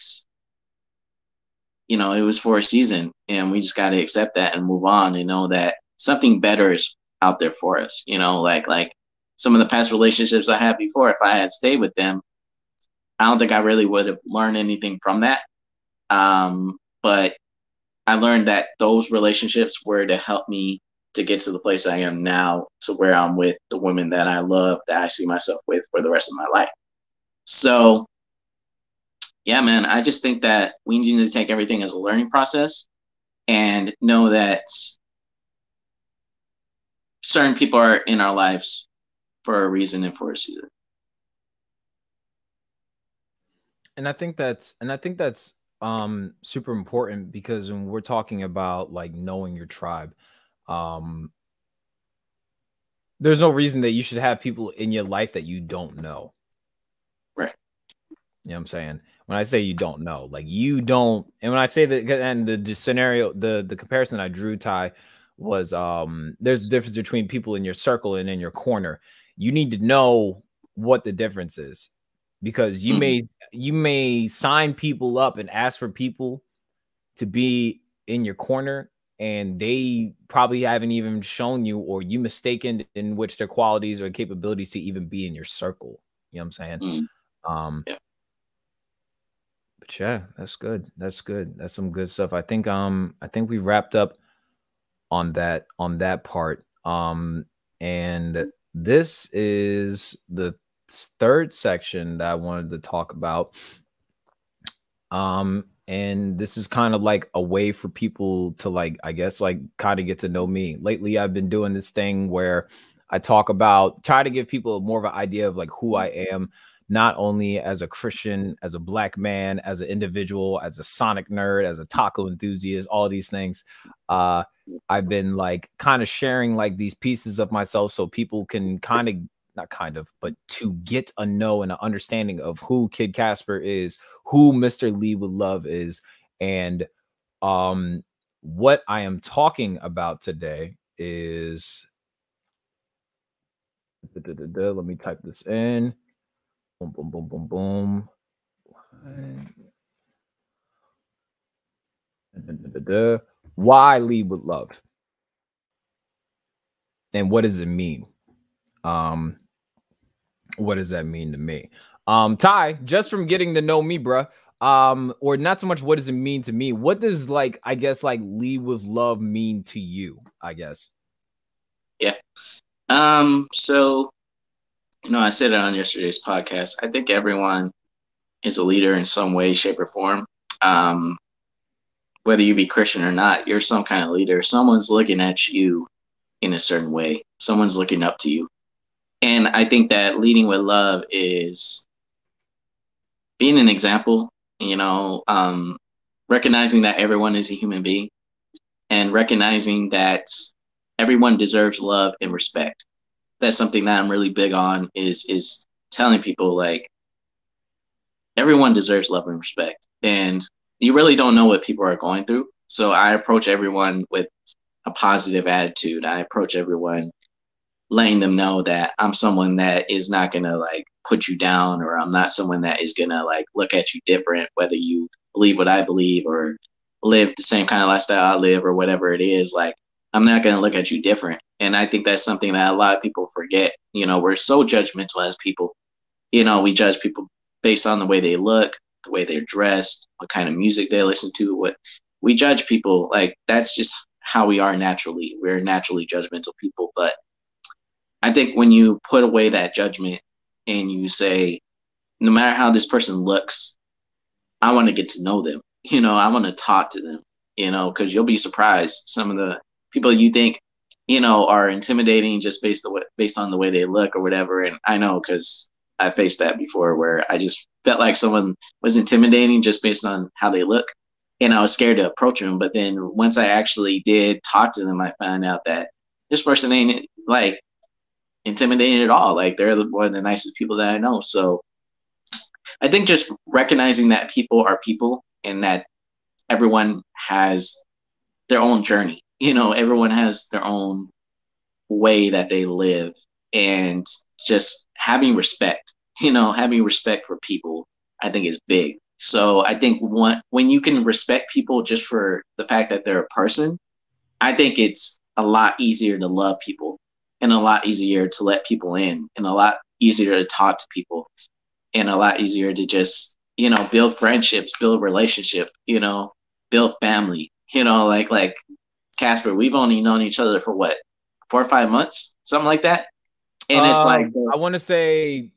you know, it was for a season and we just got to accept that and move on and know that something better is out there for us. You know, like, like some of the past relationships I had before, if I had stayed with them, I don't think I really would have learned anything from that. Um, but I learned that those relationships were to help me to get to the place I am now, to where I'm with the women that I love, that I see myself with for the rest of my life. So yeah, man, I just think that we need to take everything as a learning process and know that certain people are in our lives for a reason and for a season. And I think that's and I think that's um super important because when we're talking about like knowing your tribe, um there's no reason that you should have people in your life that you don't know. Right. You know what I'm saying? When I say you don't know, like you don't, and when I say that, and the, the scenario, the the comparison I drew, Ty, was um there's a difference between people in your circle and in your corner. You need to know what the difference is because you mm-hmm. may you may sign people up and ask for people to be in your corner and they probably haven't even shown you or you mistaken in which their qualities or capabilities to even be in your circle. You know what I'm saying? Mm. Um yeah. But yeah, that's good. That's good. That's some good stuff. I think um I think we wrapped up on that on that part. Um and this is the third section that I wanted to talk about. Um, and this is kind of like a way for people to like, I guess, like kind of get to know me. Lately, I've been doing this thing where I talk about try to give people more of an idea of like who I am, not only as a Christian, as a black man, as an individual, as a Sonic nerd, as a taco enthusiast, all these things. Uh, I've been like kind of sharing like these pieces of myself so people can kind of not kind of, but to get a know and an understanding of who Kid Casper is, who Mr. Lee with Love is, and um what I am talking about today is let me type this in. Boom, boom, boom, boom, boom. Why lead with love? And what does it mean? Um, what does that mean to me? Um, Ty, just from getting to know me, bruh, um, or not so much what does it mean to me? What does like I guess like lead with love mean to you? I guess. Yeah. Um, so you know, I said it on yesterday's podcast. I think everyone is a leader in some way, shape, or form. Um, whether you be Christian or not, you're some kind of leader. Someone's looking at you in a certain way. Someone's looking up to you. And I think that leading with love is being an example, you know, um, recognizing that everyone is a human being and recognizing that everyone deserves love and respect. That's something that I'm really big on is is telling people like everyone deserves love and respect. And you really don't know what people are going through. So I approach everyone with a positive attitude. I approach everyone letting them know that I'm someone that is not gonna like put you down or I'm not someone that is gonna like look at you different, whether you believe what I believe or live the same kind of lifestyle I live or whatever it is, like I'm not gonna look at you different. And I think that's something that a lot of people forget. You know, we're so judgmental as people. You know, we judge people based on the way they look, the way they're dressed, what kind of music they listen to, what we judge people like that's just how we are naturally. We're naturally judgmental people, but I think when you put away that judgment and you say, no matter how this person looks, I want to get to know them. You know, I want to talk to them, you know, because you'll be surprised. Some of the people you think, you know, are intimidating just based, the way, based on the way they look or whatever. And I know because I faced that before where I just felt like someone was intimidating just based on how they look. And I was scared to approach them. But then once I actually did talk to them, I found out that this person ain't like intimidating at all. Like they're one of the nicest people that I know. So I think just recognizing that people are people and that everyone has their own journey. You know, everyone has their own way that they live and just having respect, you know, having respect for people, I think is big. So I think when, when you can respect people just for the fact that they're a person, I think it's a lot easier to love people and a lot easier to let people in and a lot easier to talk to people and a lot easier to just you know build friendships build relationship you know build family. You know like like casper we've only known each other for what four or five months? Something like that? And um, it's like i want to say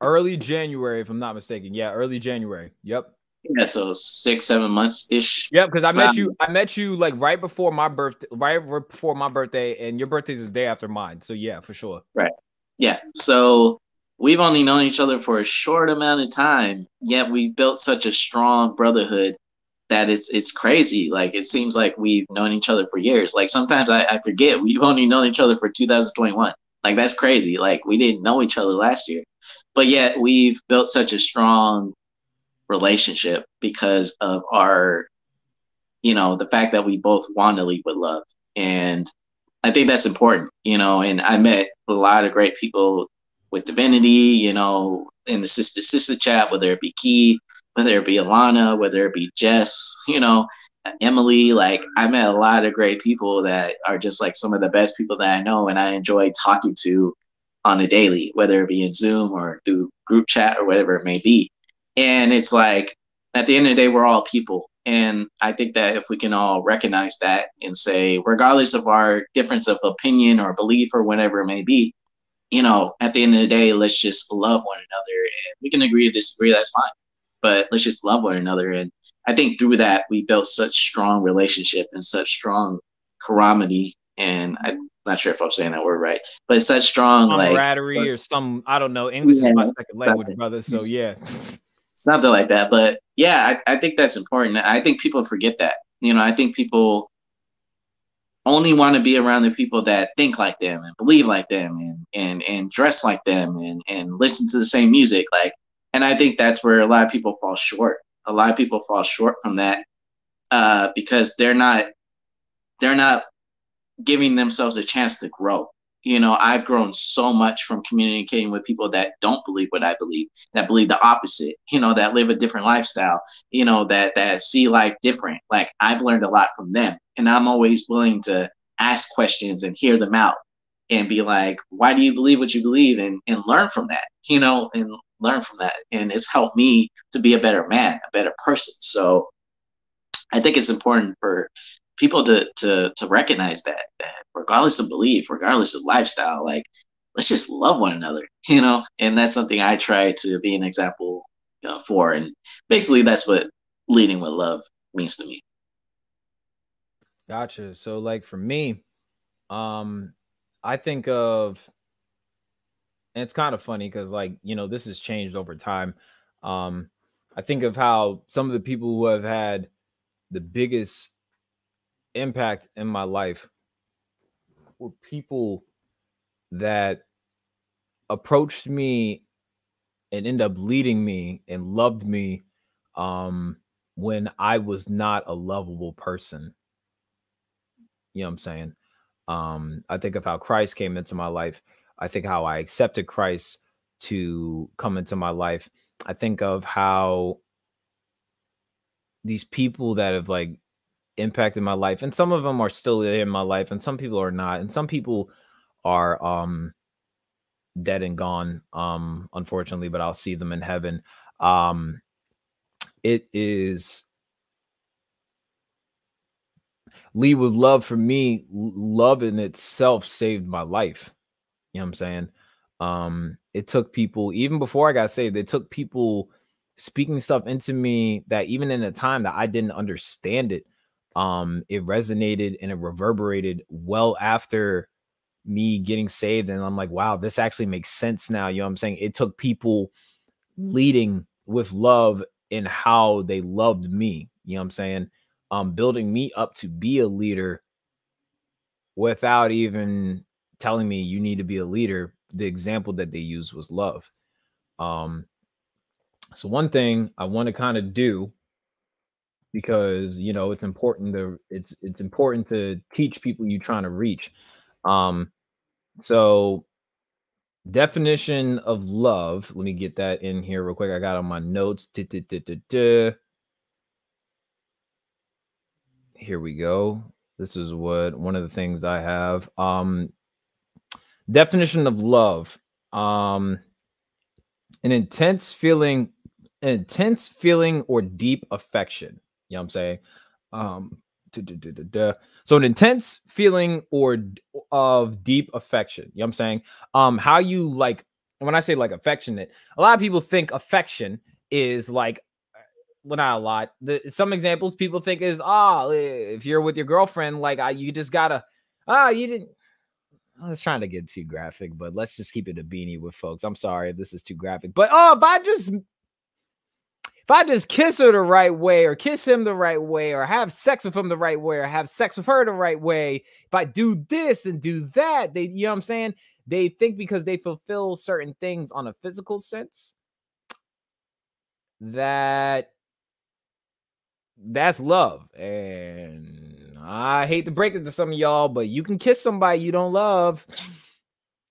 early January, if I'm not mistaken. Yeah, early January. Yep. Yeah, so six, seven months ish. Yep, because I met you. I met you like right before my birthday, right before my birthday, and your birthday is the day after mine. So yeah, for sure. Right. Yeah. So we've only known each other for a short amount of time, yet we built such a strong brotherhood that it's it's crazy. Like it seems like we've known each other for years. Like sometimes I, I forget we've only known each other for 2021. Like that's crazy. Like we didn't know each other last year, but yet we've built such a strong relationship because of our, you know, the fact that we both want to lead with love. And I think that's important, you know, and I met a lot of great people with divinity, you know, in the sister sister chat, whether it be Key, whether it be Alana, whether it be Jess, you know, Emily, like I met a lot of great people that are just like some of the best people that I know and I enjoy talking to on a daily, whether it be in Zoom or through group chat or whatever it may be. And it's like at the end of the day, we're all people. And I think that if we can all recognize that and say, regardless of our difference of opinion or belief or whatever it may be, you know, at the end of the day, let's just love one another. And we can agree to disagree, that's fine. But let's just love one another. And I think through that, we built such strong relationship and such strong camaraderie. And I'm not sure if I'm saying that word right, but it's such strong camaraderie like, or some, I don't know. English yeah, is my second language, brother. So yeah. something like that. But yeah, I, I think that's important. I think people forget that. You know, I think people only want to be around the people that think like them and believe like them and and and dress like them and and listen to the same music like and i think that's where a lot of people fall short a lot of people fall short from that uh, because they're not they're not giving themselves a chance to grow. You know i've grown so much from communicating with people that don't believe what i believe that believe the opposite you know that live a different lifestyle you know that that see life different. Like i've learned a lot from them and i'm always willing to ask questions and hear them out and be like why do you believe what you believe? and and learn from that you know and learn from that. And it's helped me to be a better man a better person. So i think it's important for people to to to recognize that that regardless of belief, regardless of lifestyle, like let's just love one another, you know. And that's something I try to be an example you know, for, and basically that's what leading with love means to me. Gotcha. So like for me, um, I think of, and it's kind of funny because like you know this has changed over time. Um, I think of how some of the people who have had the biggest impact in my life were people that approached me and end up leading me and loved me um when I was not a lovable person. You know what I'm saying? Um, I think of how Christ came into my life. I think how I accepted Christ to come into my life. I think of how these people that have like impacted my life and some of them are still in my life and some people are not and some people are um dead and gone um unfortunately but I'll see them in heaven. Um it is Lee with love for me love in itself saved my life. You know what i'm saying? Um it took people even before i got saved it took people speaking stuff into me that even in a time that i didn't understand it um it resonated and it reverberated well after me getting saved and i'm like wow this actually makes sense now you know what i'm saying? It took people leading with love in how they loved me you know what i'm saying? Um building me up to be a leader without even telling me you need to be a leader the example that they used was love. Um so one thing i want to kind of do because you know it's important to it's it's important to teach people you're trying to reach. Um so definition of love let me get that in here real quick i got on my notes here we go this is what one of the things i have um definition of love um an intense feeling an intense feeling or deep affection know what I'm saying? Um, so an intense feeling or of deep affection. You know what I'm saying? Um, how you like when I say like affectionate, a lot of people think affection is like well not a lot. The some examples people think is ah oh, if you're with your girlfriend like I, you just gotta ah you didn't I was trying to get too graphic, but let's just keep it a beanie with folks. I'm sorry if this is too graphic, but oh, if I just if I just kiss her the right way, or kiss him the right way, or have sex with him the right way, or have sex with her the right way, if I do this and do that, they, you know what I'm saying? They think because they fulfill certain things on a physical sense that that's love. And I hate to break it to some of y'all, but you can kiss somebody you don't love.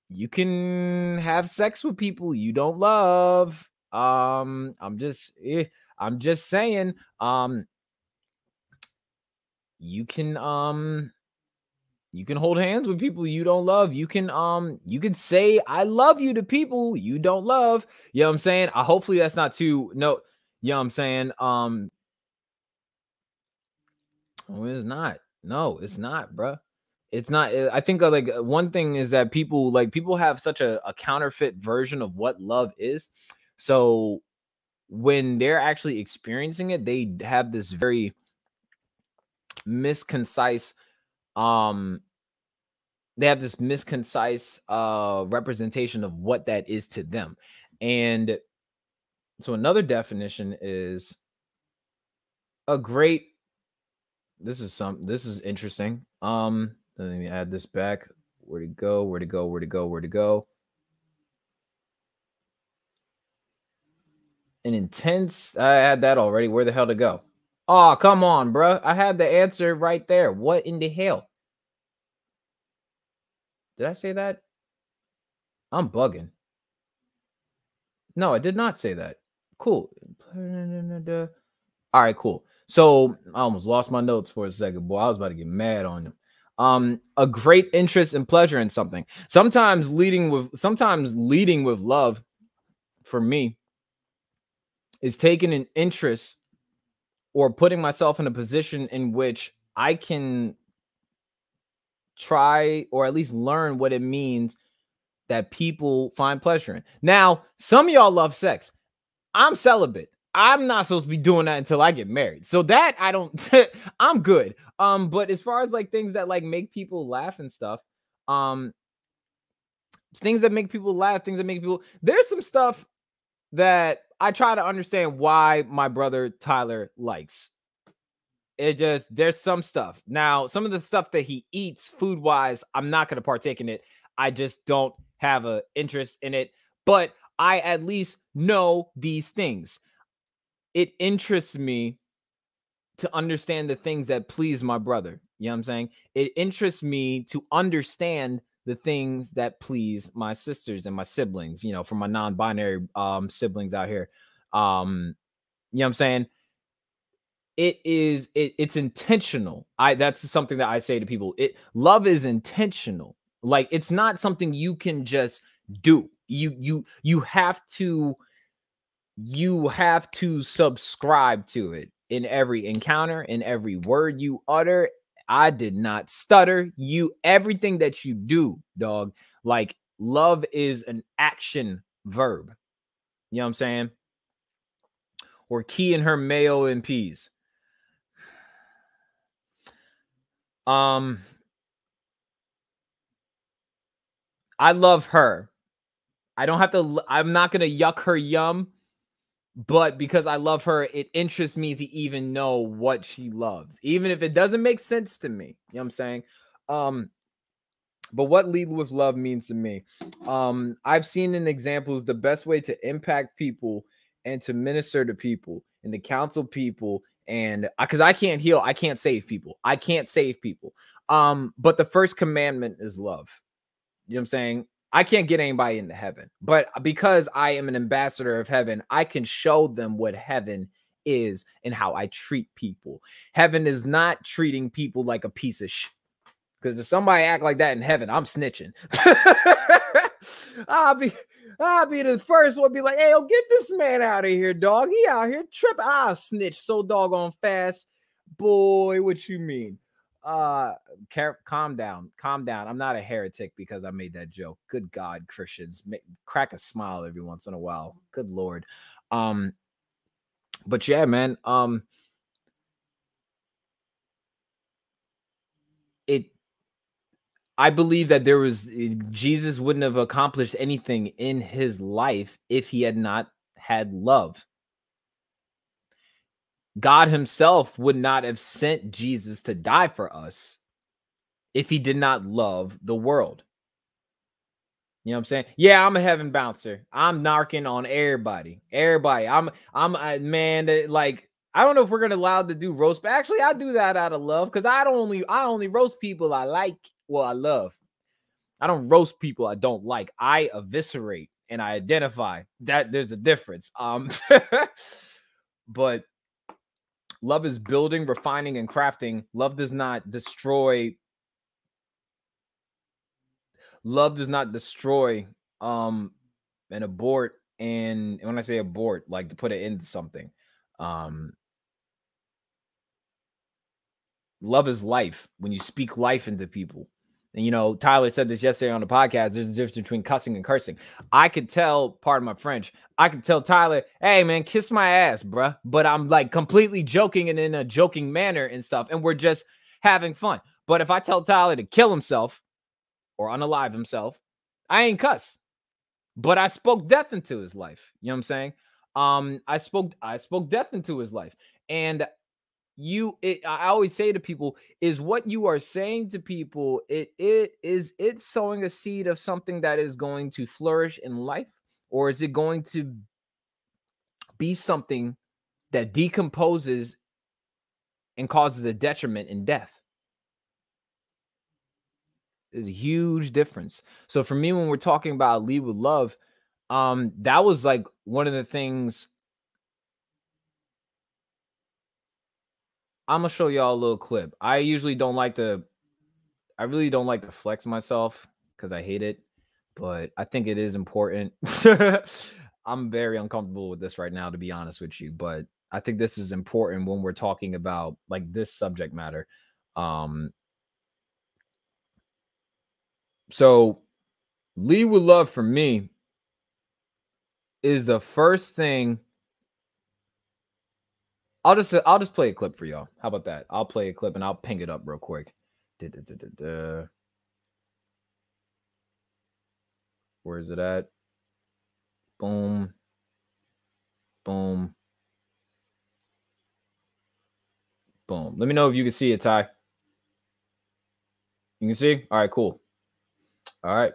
You can have sex with people you don't love. Um, I'm just eh, I'm just saying, um, you can um you can hold hands with people you don't love. You can um you can say I love you to people you don't love. You know what I'm saying? Hopefully that's not too no, you know what I'm saying? Um Oh, it's not. No, it's not, bro. It's not. Eh, I think uh, like uh, one thing is that people like people have such a, a counterfeit version of what love is. So when they're actually experiencing it, they have this very misconcise um they have this misconcise uh representation of what that is to them. And so another definition is a great this is some this is interesting. Um, let me add this back. Where to go? Where to go? Where to go? Where to go? Intense. I had that already. Where the hell to go? Oh, come on, bro. I had the answer right there. What in the hell? Did I say that? I'm bugging. No, I did not say that. Cool. All right, cool. So I almost lost my notes for a second, boy. I was about to get mad on him. Um, a great interest and pleasure in something. Sometimes leading with sometimes leading with love for me is taking an interest or putting myself in a position in which I can try or at least learn what it means that people find pleasure in. Now, some of y'all love sex. I'm celibate. I'm not supposed to be doing that until I get married. So that I don't I'm good. Um but as far as like things that like make people laugh and stuff, um things that make people laugh, things that make people there's some stuff that I try to understand why my brother Tyler likes. It just there's some stuff. Now, some of the stuff that he eats food-wise, I'm not going to partake in it. I just don't have a interest in it, but I at least know these things it interests me to understand the things that please my brother. You know what I'm saying? It interests me to understand the things that please my sisters and my siblings, you know, for my non-binary um siblings out here. Um, you know I'm saying? It is it, it's intentional. I that's something that I say to people. It love is intentional. Like it's not something you can just do. You you you have to you have to subscribe to it in every encounter, in every word you utter. I did not stutter. You, everything that you do, dog, like love is an action verb. You know what I'm saying? Or key in her mayo and peas. Um, I love her. I don't have to, I'm not going to yuck her yum but because I love her, it interests me to even know what she loves, even if it doesn't make sense to me. You know what I'm saying? Um, but what lead with love means to me, um, I've seen in examples the best way to impact people and to minister to people and to counsel people and because I can't heal, I can't save people. I can't save people. Um, but the first commandment is love. You know what I'm saying? I can't get anybody into heaven, but uh, because I am an ambassador of heaven, I can show them what heaven is and how I treat people. Heaven is not treating people like a piece of shit. Because if somebody act like that in heaven, I'm snitching. I'll be I'll be the first one be like, hey, yo, get this man out of here, dog. He out here tripping. I'll snitch so doggone fast. Boy, what you mean? Uh car- calm down calm down i'm not a heretic because i made that joke good god christians make, crack a smile every once in a while good lord um but yeah man um it i believe that there was eh, jesus wouldn't have accomplished anything in his life if he had not had love God himself would not have sent Jesus to die for us if he did not love the world. You know what I'm saying? Yeah, I'm a heaven bouncer. I'm narking on everybody. Everybody. I'm I'm a man that like I don't know if we're gonna allow to do roast, but actually I do that out of love because I don't only I only roast people I like, well, I love. I don't roast people I don't like. I eviscerate and I identify that there's a difference. Um but Love is building, refining, and crafting. Love does not destroy. Love does not destroy um and abort. And when I say abort, like to put it into something. Um love is life. When you speak life into people, and you know, Tyler said this yesterday on the podcast. There's a difference between cussing and cursing. I could tell, part of my French, I could tell Tyler, hey man, kiss my ass, bruh. But I'm like completely joking and in a joking manner and stuff. And we're just having fun. But if I tell Tyler to kill himself or unalive himself, I ain't cuss. But I spoke death into his life. You know what I'm saying? Um, I spoke, I spoke death into his life. And you it, i always say to people is what you are saying to people it it is it sowing a seed of something that is going to flourish in life? Or is it going to be something that decomposes and causes a detriment in death? There's a huge difference. So for me when we're talking about lead with love um that was like one of the things I'm gonna show y'all a little clip. I usually don't like to, I really don't like to flex myself because I hate it, but I think it is important. I'm very uncomfortable with this right now, to be honest with you, but I think this is important when we're talking about like this subject matter. Um, so lead with love for me is the first thing I'll just I'll just play a clip for y'all. How about that? I'll play a clip and I'll ping it up real quick. Where is it at? Boom. Boom. Boom. Let me know if you can see it, Ty. You can see? All right, cool. All right.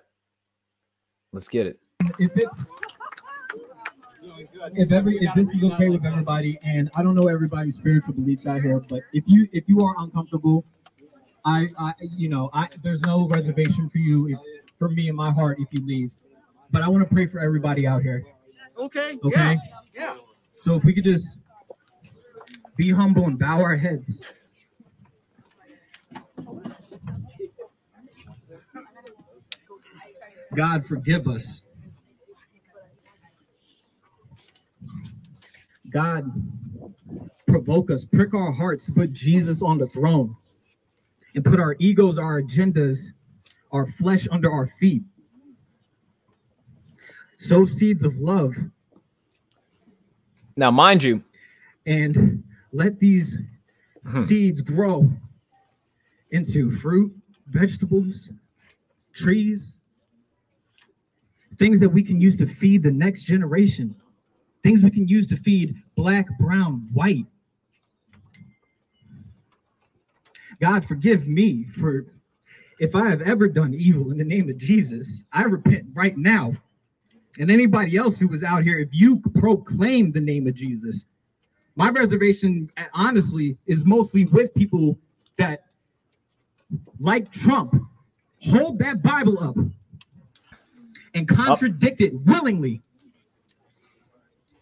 Let's get it. If it's if every if this is okay with everybody, and I don't know everybody's spiritual beliefs out here, but if you if you are uncomfortable, I I you know I there's no reservation for you if, for me in my heart if you leave, but I want to pray for everybody out here. Okay. Okay. Yeah. yeah. So if we could just be humble and bow our heads. God forgive us God provoke us, prick our hearts, put Jesus on the throne, and put our egos, our agendas, our flesh under our feet. Sow seeds of love. Now, mind you, and let these hmm. seeds grow into fruit, vegetables, trees, things that we can use to feed the next generation things we can use to feed black, brown, white. God, forgive me for if I have ever done evil in the name of Jesus. I repent right now. And anybody else who was out here, if you proclaim the name of Jesus, my reservation, honestly, is mostly with people that, like Trump, hold that Bible up and contradict it willingly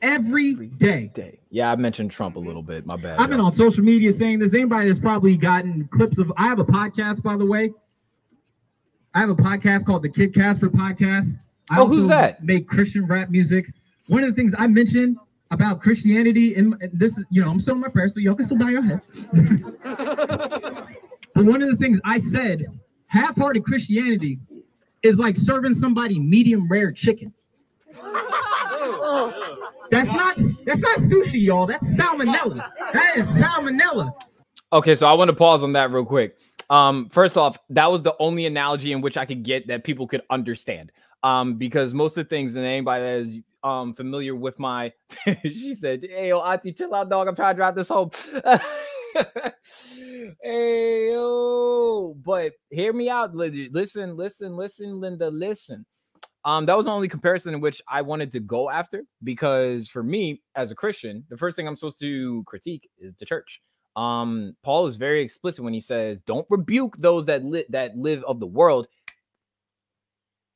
every day. day. Yeah, I mentioned Trump a little bit. My bad. I've been on social media saying this. Anybody that's probably gotten clips of. I have a podcast, by the way. I have a podcast called the Kid Casper Podcast. I oh, who's that? Make Christian rap music. One of the things I mentioned about Christianity, and this is, you know, I'm still in my prayer, so y'all can still bow your heads. but But one of the things I said, half-hearted Christianity is like serving somebody medium rare chicken. Oh. That's not that's not sushi, y'all. That's salmonella. That is salmonella. Okay, so I want to pause on that real quick. Um, first off, that was the only analogy in which I could get that people could understand. Um, because most of the things, and anybody that is um familiar with my she said, Hey yo, Auntie, chill out, dog. I'm trying to drive this home. hey yo, but hear me out. Linda. Listen, listen, listen, Linda, listen. Um, that was the only comparison in which I wanted to go after because for me, as a Christian, the first thing I'm supposed to critique is the church. Um, Paul is very explicit when he says, "Don't rebuke those that li- that live of the world.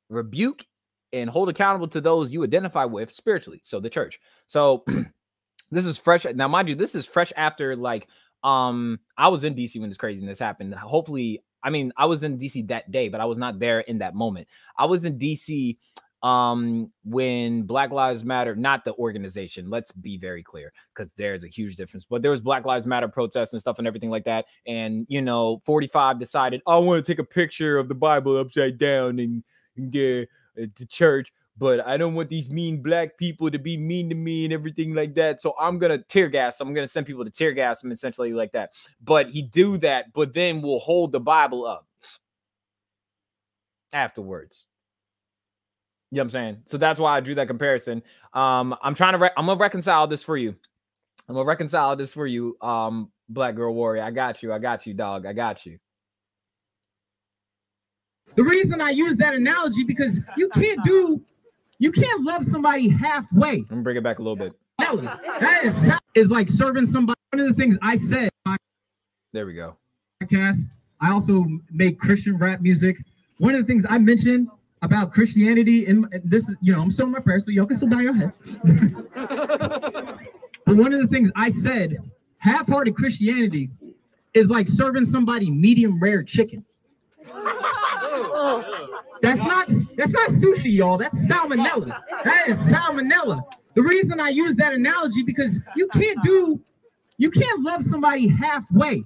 Rebuke and hold accountable to those you identify with spiritually." So the church. So this is fresh. Now, mind you, this is fresh after like um I was in DC when this craziness happened. Hopefully, I mean, I was in DC that day, but I was not there in that moment. I was in DC um when black lives matter not the organization let's be very clear because there's a huge difference but there was black lives matter protests and stuff and everything like that and you know 45 decided i want to take a picture of the bible upside down and, and get uh, the church but I don't want these mean black people to be mean to me and everything like that. So I'm gonna tear gas. I'm gonna send people to tear gas them essentially like that. But he do that, but then we'll hold the Bible up afterwards. You know what I'm saying? So that's why I drew that comparison. Um, I'm trying to re- I'm gonna reconcile this for you. I'm gonna reconcile this for you, um, Black Girl Warrior. I got you. I got you, dog. I got you. The reason I use that analogy because you can't do you can't love somebody halfway. Let me bring it back a little bit. That is, is like serving somebody. One of the things I said. There we go. Podcast. I also make Christian rap music. One of the things I mentioned about Christianity, and this you know, I'm still in my prayer, so y'all can still bow your heads. but one of the things I said, half-hearted Christianity is like serving somebody medium rare chicken. That's not that's not sushi, y'all. That's salmonella. That is salmonella. The reason I use that analogy because you can't do you can't love somebody halfway.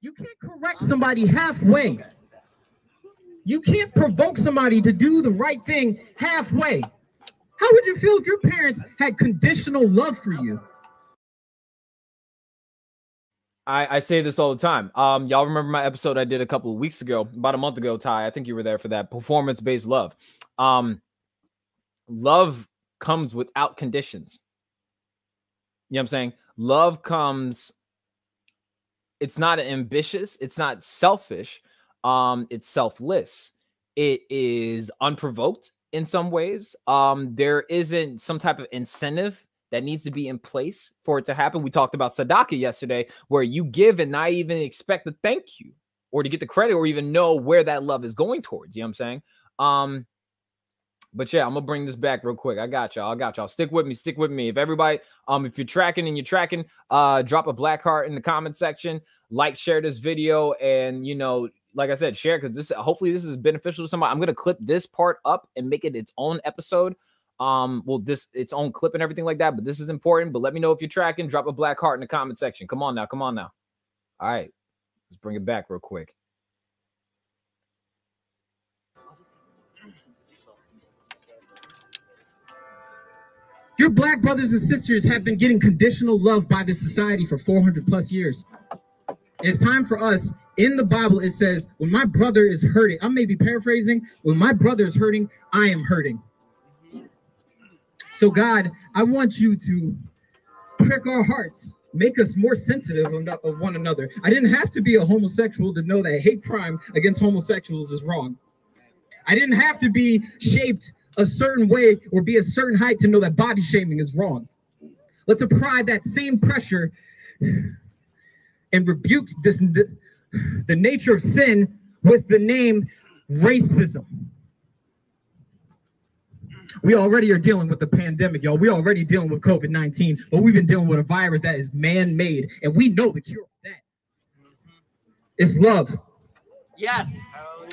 You can't correct somebody halfway. You can't provoke somebody to do the right thing halfway. How would you feel if your parents had conditional love for you? I, I say this all the time. Um, y'all remember my episode I did a couple of weeks ago, about a month ago, Ty. I think you were there for that performance-based love. Um, love comes without conditions. You know what I'm saying? Love comes, it's not ambitious, it's not selfish, um, it's selfless. It is unprovoked in some ways. Um, there isn't some type of incentive that needs to be in place for it to happen. We talked about Sadaka yesterday, where you give and not even expect the thank you or to get the credit or even know where that love is going towards. You know what I'm saying? Um, but yeah, I'm gonna bring this back real quick. I got y'all. I got y'all. Stick with me. Stick with me. If everybody, um, if you're tracking and you're tracking, uh, drop a black heart in the comment section. Like, share this video, and you know, like I said, share because this hopefully this is beneficial to somebody. I'm gonna clip this part up and make it its own episode um well this its own clip and everything like that but this is important but let me know if you're tracking drop a black heart in the comment section. Come on now come on now. All right let's bring it back real quick. Your black brothers and sisters have been getting conditional love by this society for 400 plus years. It's time for us in the bible it says when my brother is hurting i may be paraphrasing when my brother is hurting i am hurting so, God, I want you to prick our hearts, make us more sensitive of one another. I didn't have to be a homosexual to know that hate crime against homosexuals is wrong. I didn't have to be shaped a certain way or be a certain height to know that body shaming is wrong. Let's apply that same pressure and rebuke this, the, the nature of sin with the name racism. We already are dealing with the pandemic, y'all. We already dealing with COVID 19, but we've been dealing with a virus that is man made, and we know the cure for that. It's love. Yes.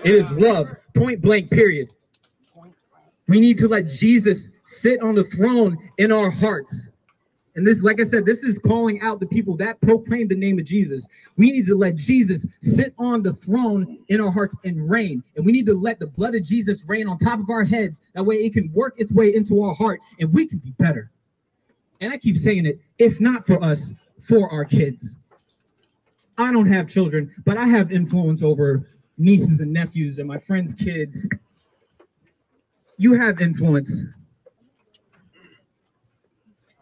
It is love. Point blank, period. We need to let Jesus sit on the throne in our hearts And this, like I said, this is calling out the people that proclaim the name of Jesus. We need to let Jesus sit on the throne in our hearts and reign. And we need to let the blood of Jesus reign on top of our heads. That way it can work its way into our heart and we can be better. And I keep saying it, if not for us, for our kids. I don't have children, but I have influence over nieces and nephews and my friends' kids. You have influence.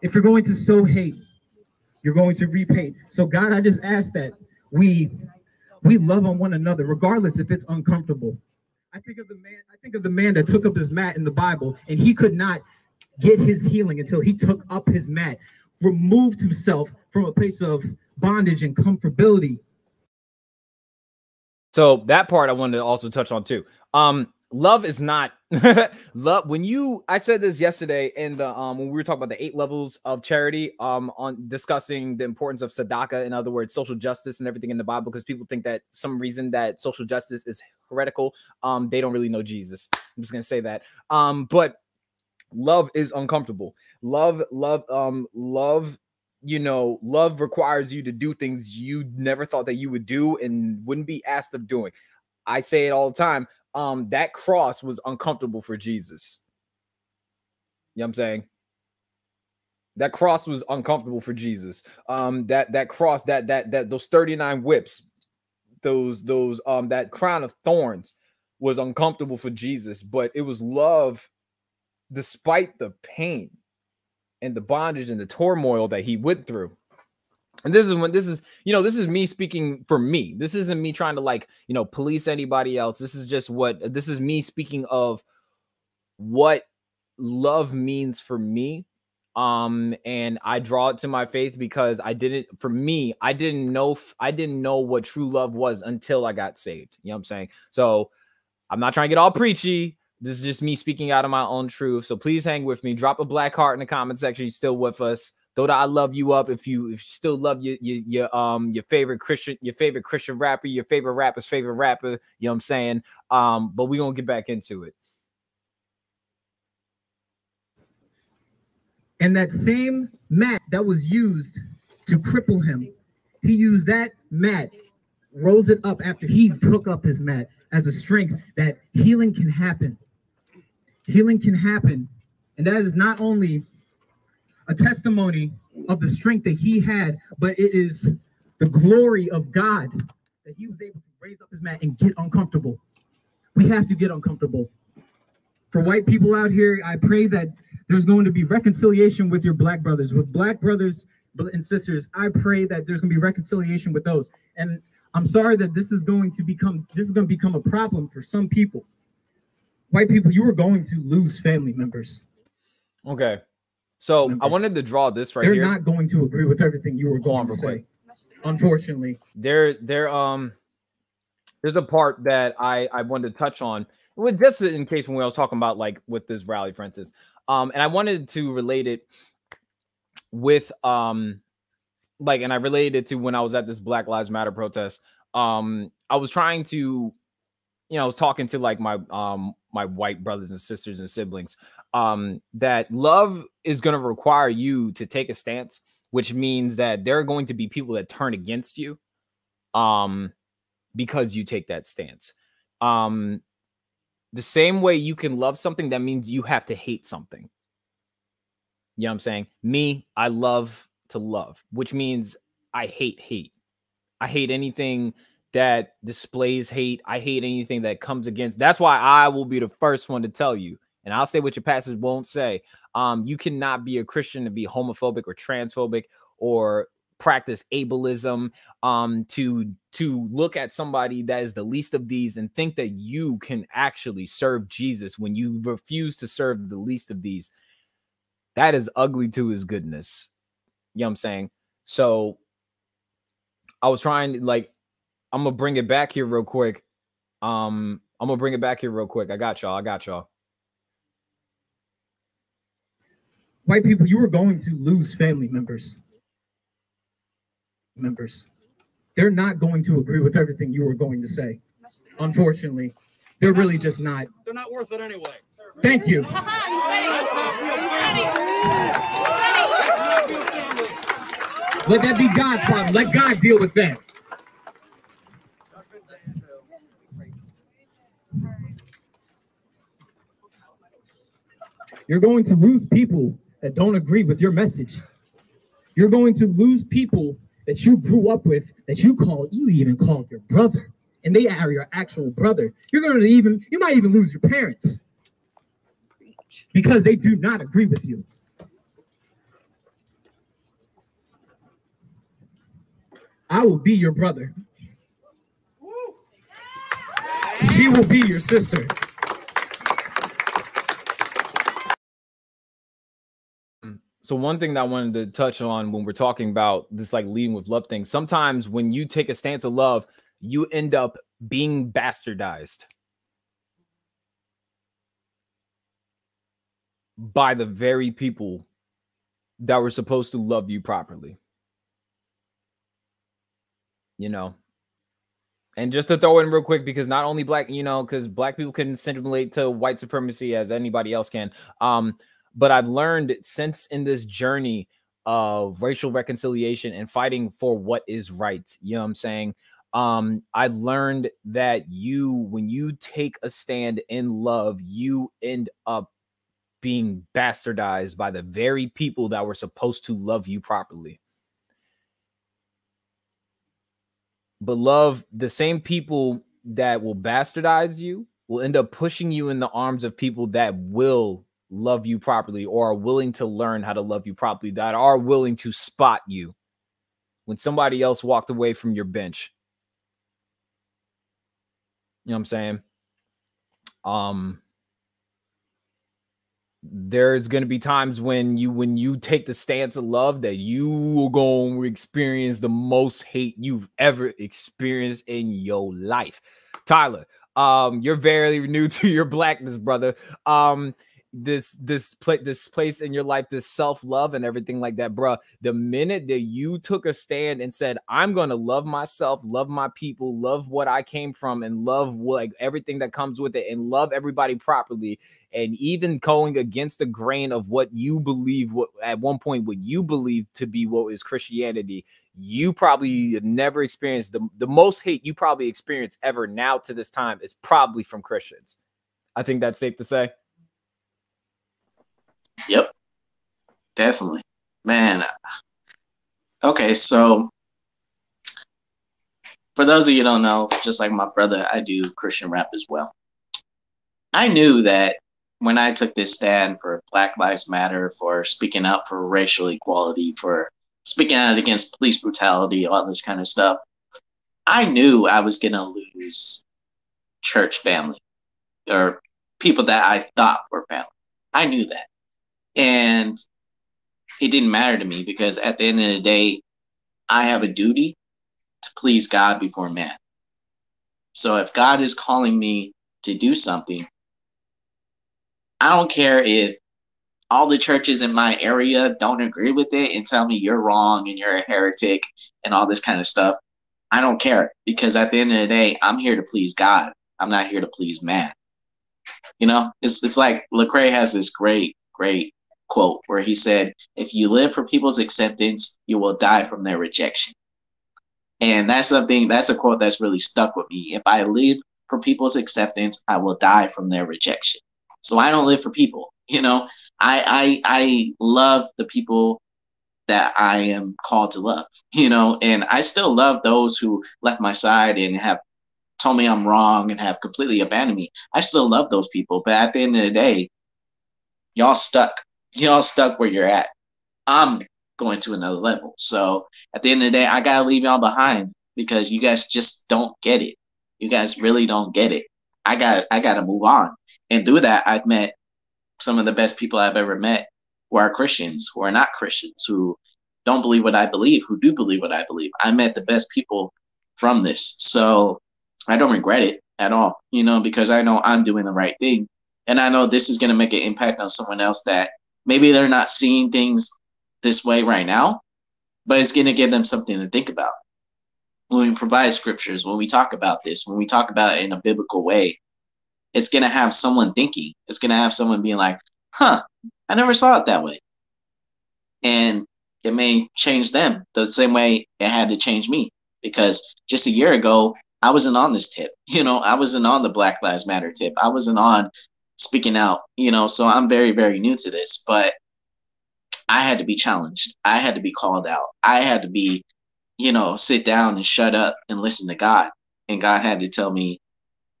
If you're going to sow hate, you're going to reap hate. So God, I just ask that we we love on one another, regardless if it's uncomfortable. I think of the man, I think of the man that took up his mat in the Bible, and he could not get his healing until he took up his mat, removed himself from a place of bondage and comfortability. So that part I wanted to also touch on too. Um, love is not love when you i said this yesterday in the um when we were talking about the eight levels of charity um on discussing the importance of sadaka in other words social justice and everything in the bible because people think that some reason that social justice is heretical um they don't really know jesus. I'm just gonna say that. Um but love is uncomfortable. Love love um love you know love requires you to do things you never thought that you would do and wouldn't be asked of doing. I say it all the time um that cross was uncomfortable for jesus. You know what i'm saying? That cross was uncomfortable for jesus. Um that that cross that that that those 39 whips those those um that crown of thorns was uncomfortable for jesus but it was love despite the pain and the bondage and the turmoil that he went through. And this is when this is, you know, this is me speaking for me. This isn't me trying to like, you know, police anybody else. This is just what this is me speaking of what love means for me. Um, and I draw it to my faith because I didn't, for me, I didn't know, I didn't know what true love was until I got saved. You know what I'm saying? So I'm not trying to get all preachy. This is just me speaking out of my own truth. So please hang with me. Drop a black heart in the comment section. You're still with us. Throw the I love you up if you if you still love your, your your um your favorite Christian your favorite Christian rapper, your favorite rapper's favorite rapper. You know what I'm saying? Um, but we're gonna get back into it. And that same mat that was used to cripple him, he used that mat, rolls it up after he took up his mat as a strength that healing can happen healing can happen. And that is not only a testimony of the strength that he had, but it is the glory of God that he was able to raise up his mat and get uncomfortable. We have to get uncomfortable. For white people out here, I pray that there's going to be reconciliation with your black brothers, with black brothers and sisters. I pray that there's going to be reconciliation with those. And I'm sorry that this is going to become this is going to become a problem for some people white people, you are going to lose family members. Okay. So members. I wanted to draw this right here. They're here. not going to agree with everything you were going to say. Quick. Unfortunately. There, there, um, there's a part that I I wanted to touch on with just in case when we was talking about like with this rally, for instance. Um, and I wanted to relate it with um like and I related it to when I was at this Black Lives Matter protest. Um, I was trying to you know, I was talking to like my um my white brothers and sisters and siblings um that love is going to require you to take a stance, which means that there are going to be people that turn against you um because you take that stance. Um the same way you can love something that means you have to hate something. You know what I'm saying? Me, I love to love, which means I hate hate. I hate anything that displays hate. I hate anything that comes against. That's why I will be the first one to tell you, and I'll say what your pastors won't say. Um, you cannot be a Christian to be homophobic or transphobic or practice ableism um to to look at somebody that is the least of these and think that you can actually serve Jesus when you refuse to serve the least of these that is ugly to his goodness you know what i'm saying so i was trying to like I'm gonna bring it back here real quick. Um, I'm gonna bring it back here real quick. I got y'all. I got y'all. White people, you were going to lose family members. Members. They're not going to agree with everything you were going to say. Unfortunately, they're really just not. They're not worth it anyway. Thank you. Let that be God's problem. Let God deal with that. You're going to lose people that don't agree with your message. You're going to lose people that you grew up with, that you call, you even called your brother, and they are your actual brother. You're going to even, you might even lose your parents because they do not agree with you. I will be your brother. She will be your sister. So one thing that I wanted to touch on when we're talking about this like leading with love thing, sometimes when you take a stance of love, you end up being bastardized by the very people that were supposed to love you properly. You know. And just to throw in real quick, because not only black, you know, because black people can simulate to white supremacy as anybody else can. Um, but I've learned since in this journey of racial reconciliation and fighting for what is right, you know what I'm saying? Um, I've learned that you, when you take a stand in love, you end up being bastardized by the very people that were supposed to love you properly. But love, the same people that will bastardize you will end up pushing you in the arms of people that will love you properly or are willing to learn how to love you properly, that are willing to spot you when somebody else walked away from your bench. You know what I'm saying? Um there's going to be times when you when you take the stance of love that you will go and experience the most hate you've ever experienced in your life. Tyler, um you're very new to your blackness, brother. Um this this place this place in your life this self-love and everything like that bruh the minute that you took a stand and said i'm gonna love myself love my people love what i came from and love like everything that comes with it and love everybody properly and even going against the grain of what you believe what at one point what you believe to be what is christianity you probably never experienced the, the most hate you probably experienced ever now to this time is probably from christians. I think that's safe to say Yep. Definitely. Man. Okay, so for those of you don't know, just like my brother, I do Christian rap as well. I knew that when I took this stand for Black Lives Matter, for speaking out for racial equality, for speaking out against police brutality, all this kind of stuff, I knew I was going to lose church family or people that I thought were family. I knew that. And it didn't matter to me because at the end of the day, I have a duty to please God before man. So if God is calling me to do something, I don't care if all the churches in my area don't agree with it and tell me you're wrong and you're a heretic and all this kind of stuff. I don't care because at the end of the day, I'm here to please God. I'm not here to please man. You know, it's it's like Lecrae has this great, great quote where he said, If you live for people's acceptance, you will die from their rejection. And that's something, that's a quote that's really stuck with me. If I live for people's acceptance, I will die from their rejection. So I don't live for people. You know, I I I love the people that I am called to love, you know, and I still love those who left my side and have told me I'm wrong and have completely abandoned me. I still love those people, but at the end of the day, y'all stuck y'all stuck where you're at. I'm going to another level. So at the end of the day, I gotta leave y'all behind because you guys just don't get it. You guys really don't get it. I got I gotta move on. And through that, I've met some of the best people I've ever met who are Christians, who are not Christians, who don't believe what I believe, who do believe what I believe. I met the best people from this. So I don't regret it at all, you know, because I know I'm doing the right thing. And I know this is going to make an impact on someone else that maybe they're not seeing things this way right now, but it's going to give them something to think about. When we provide scriptures, when we talk about this, when we talk about it in a biblical way, it's going to have someone thinking. It's going to have someone being like, huh, I never saw it that way. And it may change them the same way it had to change me. Because just a year ago, I wasn't on this tip. You know, I wasn't on the Black Lives Matter tip. I wasn't on speaking out, you know, so I'm very, very new to this. But I had to be challenged. I had to be called out. I had to be, you know, sit down and shut up and listen to God. And God had to tell me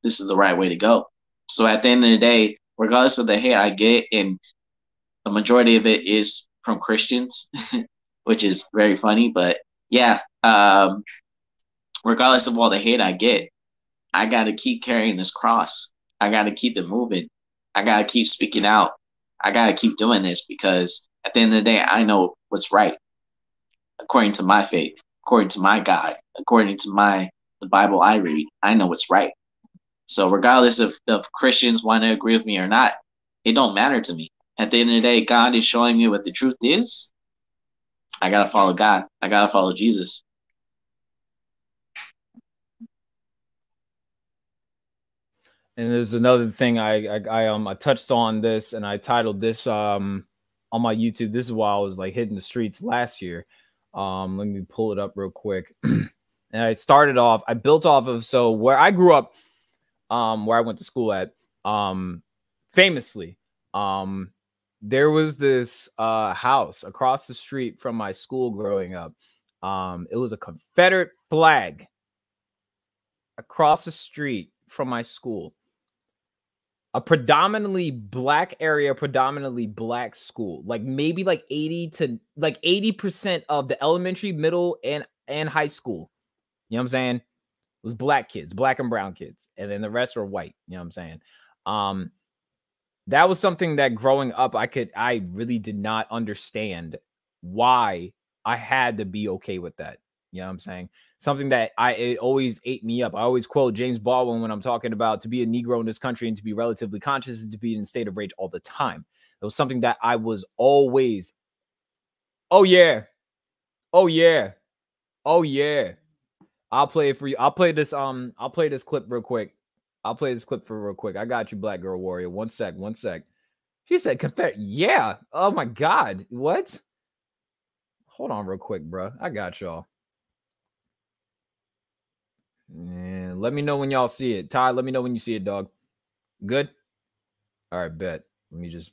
this is the right way to go. So at the end of the day, regardless of the hate I get, and the majority of it is from Christians, which is very funny. But yeah, um, regardless of all the hate I get, I got to keep carrying this cross. I got to keep it moving. I got to keep speaking out. I got to keep doing this because at the end of the day, I know what's right according to my faith, according to my God, according to my the Bible I read. I know what's right. So regardless of, of Christians want to agree with me or not, it don't matter to me. At the end of the day, God is showing me what the truth is. I gotta follow God. I gotta follow Jesus. And there's another thing I, I I, um I touched on this and I titled this um on my YouTube. This is why I was like hitting the streets last year. Um, let me pull it up real quick. and I started off. I built off of so where I grew up um, where I went to school at, um, famously, um, there was this uh, house across the street from my school growing up. Um, it was a Confederate flag across the street from my school. A predominantly black area, predominantly black school. Like maybe like 80 to like 80% of the elementary, middle, and and high school. You know what I'm saying? was black kids, black and brown kids, and then the rest were white. You know what I'm saying? Um, that was something that growing up, I could, I really did not understand why I had to be okay with that. You know what I'm saying? Something that I it always ate me up. I always quote James Baldwin when I'm talking about to be a Negro in this country and to be relatively conscious is to be in a state of rage all the time. It was something that I was always, oh yeah, oh yeah, oh yeah. I'll play it for you. I'll play this. Um, I'll play this clip real quick. I'll play this clip for real quick. I got you, Black Girl Warrior. One sec. One sec. She said, "Confess." Yeah. Oh my God. What? Hold on, real quick, bro. I got y'all. And let me know when y'all see it. Ty, let me know when you see it, dog. Good. All right, bet. Let me just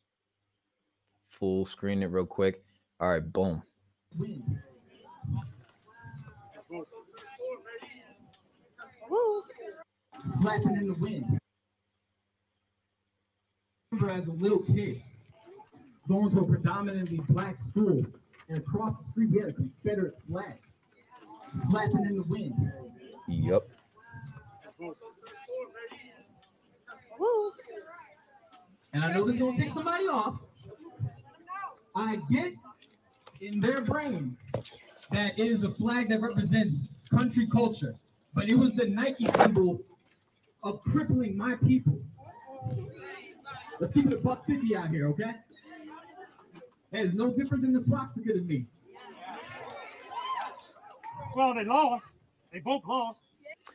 full screen it real quick. All right, boom. flapping in the wind. Remember as a little kid going to a predominantly black school, and across the street we had a Confederate flag flapping in the wind. Yep. And I know this is gonna take somebody off. I get in their brain that it is a flag that represents country culture, but it was the Nike symbol of crippling my people. Let's keep it a buck 50 out here, okay? Hey, it's no different than the swastika to get it me. Well, they lost. They both lost.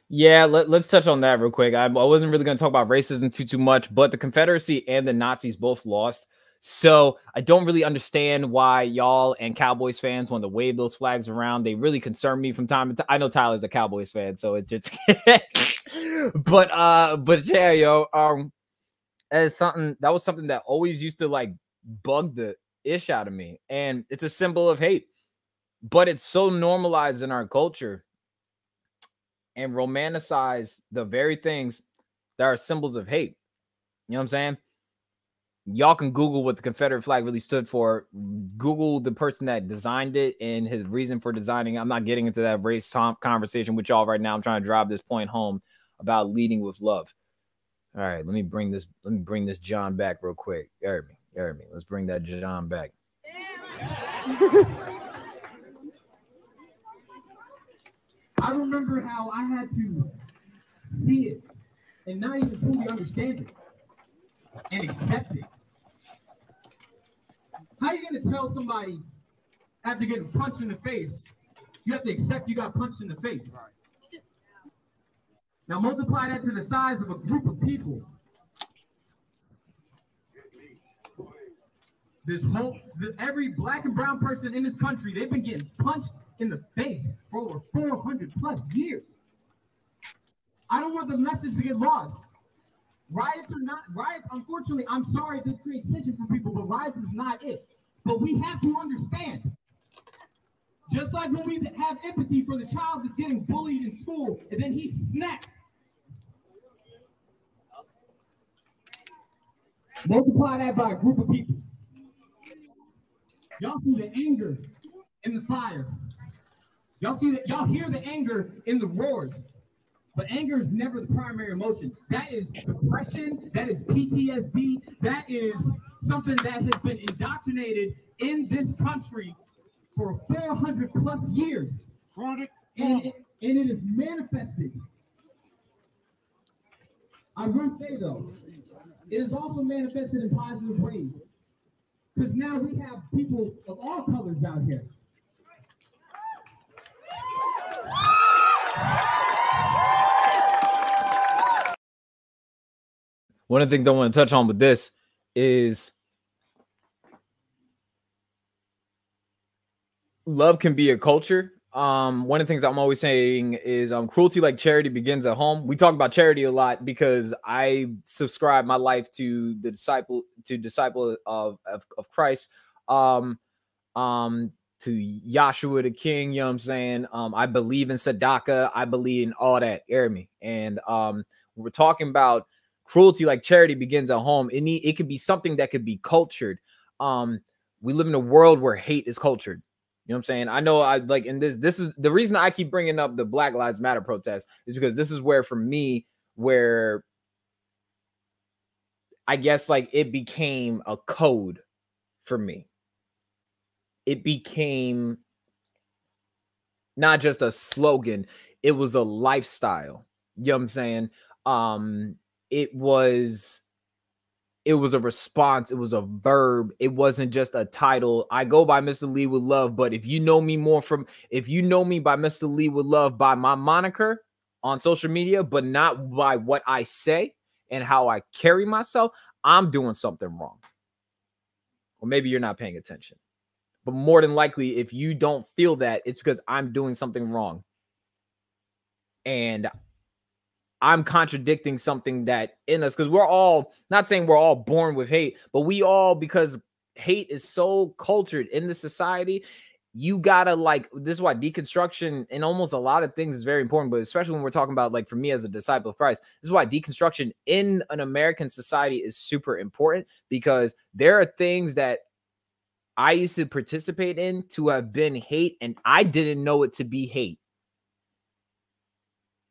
Yeah, let, us touch on that real quick. I, I wasn't really going to talk about racism too too much, but the Confederacy and the Nazis both lost. So I don't really understand why y'all and Cowboys fans want to wave those flags around. They really concern me from time to time. I know Tyler's a Cowboys fan, so it just but uh but yeah, yo, um it's something that was something that always used to like bug the ish out of me. And it's a symbol of hate. But it's so normalized in our culture and romanticize the very things that are symbols of hate. You know what I'm saying? y'all can Google what the Confederate flag really stood for. Google the person that designed it and his reason for designing. I'm not getting into that race conversation with y'all right now. I'm trying to drive this point home about leading with love. All right, let me bring this. Let me bring this John back real quick. You heard me. You heard me. Let's bring that John back. I remember how I had to see it and not even truly understand it and accept it. How are you going to tell somebody after getting punched in the face, you have to accept you got punched in the face? Now multiply that to the size of a group of people. this whole the, every black and brown person in this country, they've been getting punched in the face for over 400 plus years. I don't want the message to get lost. Riots are not riots. Unfortunately, I'm sorry this creates tension for people, but riots is not it. But we have to understand. Just like when we have empathy for the child that's getting bullied in school and then he snaps. Multiply that by a group of people. Y'all see the anger in the fire. Y'all see that y'all hear the anger in the roars. But anger is never the primary emotion. That is depression, that is PTSD, that is something that has been indoctrinated in this country for 400 plus years. And it, and it is manifested. I'm going to say though, it is also manifested in positive ways. Because now we have people of all colors out here. One of the things I want to touch on with this is love can be a culture. Um, one of the things I'm always saying is um, cruelty like charity begins at home. We talk about charity a lot because I subscribe my life to the disciple to disciple of of, of Christ. Um, um, to Yahshua the King, you know what I'm saying? Um, I believe in Sadaka, I believe in all that, hear me. And um, we're talking about cruelty like charity begins at home. It need, it could be something that could be cultured. Um, we live in a world where hate is cultured. You know what I'm saying? I know I like in this this is the reason I keep bringing up the Black Lives Matter protest is because this is where for me where I guess like it became a code for me. It became not just a slogan, it was a lifestyle. You know what I'm saying? Um it was it was a response it was a verb it wasn't just a title. I go by mr lead with love but if you know me more from if you know me by mr lead with love by my moniker on social media but not by what i say and how i carry myself i'm doing something wrong. Or maybe you're not paying attention. But more than likely if you don't feel that it's because i'm doing something wrong. And I'm contradicting something that in us because we're all not saying we're all born with hate, but we all because hate is so cultured in the society. You gotta like this is why deconstruction in almost a lot of things is very important, but especially when we're talking about like for me as a disciple of Christ, this is why deconstruction in an American society is super important because there are things that I used to participate in to have been hate, and I didn't know it to be hate.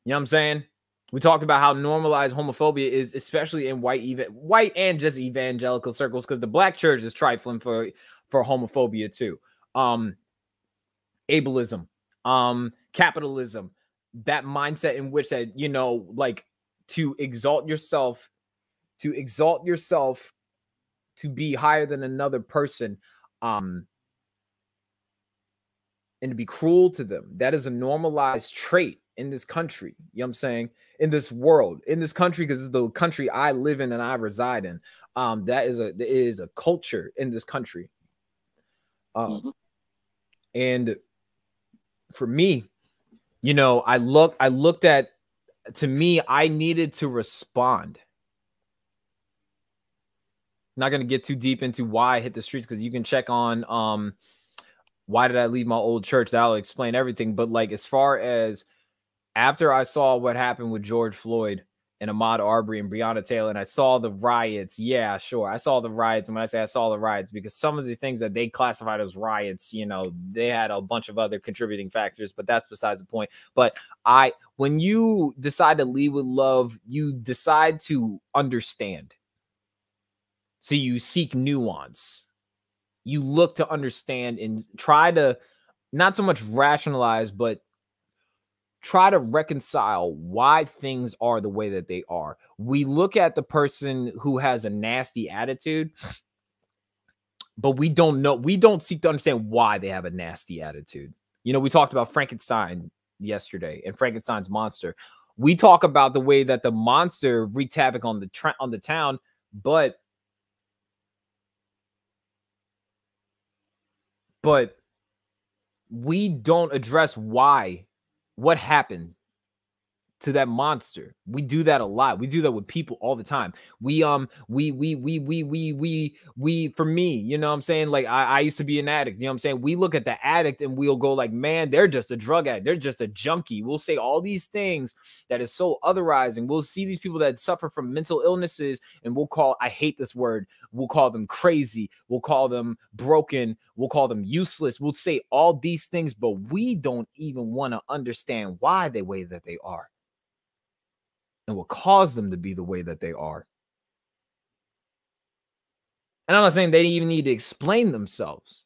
You know what I'm saying? We talked about how normalized homophobia is, especially in white even white and just evangelical circles, because the black church is trifling for for homophobia too. Um, ableism, um, capitalism, that mindset in which that you know, like to exalt yourself, to exalt yourself to be higher than another person, um, and to be cruel to them. That is a normalized trait in this country. You know what I'm saying? In this world, in this country, because it's the country I live in and I reside in. Um, that is a there is a culture in this country. Um, mm-hmm. and for me, you know, I look, I looked at to me, I needed to respond. not gonna get too deep into why I hit the streets because you can check on um why did I leave my old church? That'll explain everything. But like as far as after I saw what happened with George Floyd and Ahmaud Arbery and Breonna Taylor, and I saw the riots. Yeah, sure. I saw the riots. And when I say I saw the riots, because some of the things that they classified as riots, you know, they had a bunch of other contributing factors, but that's besides the point. But I, when you decide to lead with love, you decide to understand. So you seek nuance. You look to understand and try to not so much rationalize, but try to reconcile why things are the way that they are. We look at the person who has a nasty attitude, but we don't know, we don't seek to understand why they have a nasty attitude. You know, we talked about Frankenstein yesterday and Frankenstein's monster. We talk about the way that the monster wreaked havoc on the on the town, but but we don't address why, what happened to that monster. We do that a lot. We do that with people all the time. We um we we we we we we we for me, you know what I'm saying? Like I, I used to be an addict, you know what I'm saying? We look at the addict and we'll go like, man, they're just a drug addict. They're just a junkie. We'll say all these things that is so otherizing. We'll see these people that suffer from mental illnesses and we'll call I hate this word. We'll call them crazy. We'll call them broken. We'll call them useless. We'll say all these things, but we don't even want to understand why they way that they are and what caused them to be the way that they are. And I'm not saying they even need to explain themselves.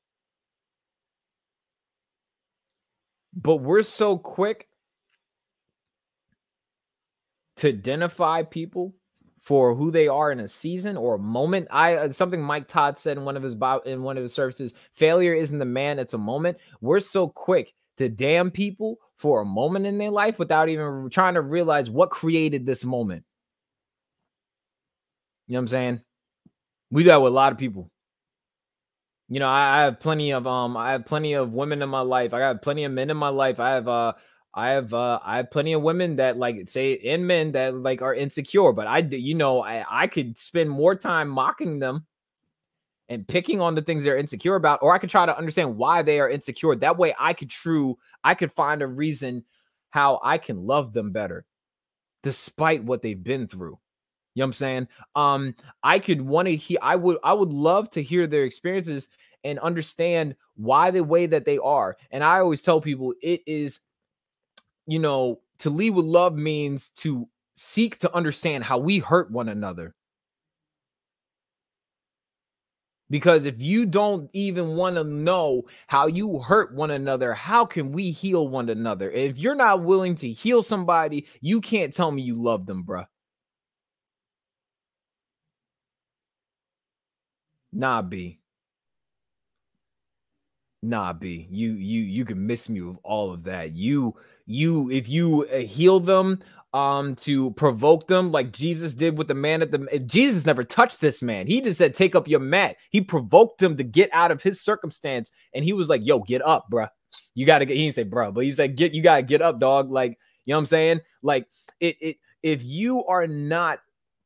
But we're so quick to identify people for who they are in a season or a moment. I uh, something Mike Todd said in one of his in one of his services, failure isn't the man, it's a moment. We're so quick to damn people for a moment in their life without even trying to realize what created this moment. You know what I'm saying? We do that with a lot of people. You know, I, I have plenty of um, I have plenty of women in my life. I got plenty of men in my life. I have uh I have uh I have plenty of women that like say and men that like are insecure, but I you know I I could spend more time mocking them and picking on the things they're insecure about, or I could try to understand why they are insecure. That way I could true, I could find a reason how I can love them better despite what they've been through. You know what I'm saying? Um, I could want to hear, I would, I would love to hear their experiences and understand why the way that they are. And I always tell people it is, you know, to lead with love means to seek to understand how we hurt one another because if you don't even want to know how you hurt one another, how can we heal one another? If you're not willing to heal somebody, you can't tell me you love them, bruh. Nah, B. Nah, B. You you you can miss me with all of that. You you if you uh, heal them um to provoke them like Jesus did with the man at the Jesus never touched this man. He just said take up your mat. He provoked him to get out of his circumstance and he was like, "Yo, get up, bruh. You got to get he didn't say, "Bro," but he said, "Get you got to get up, dog." Like, you know what I'm saying? Like it it if you are not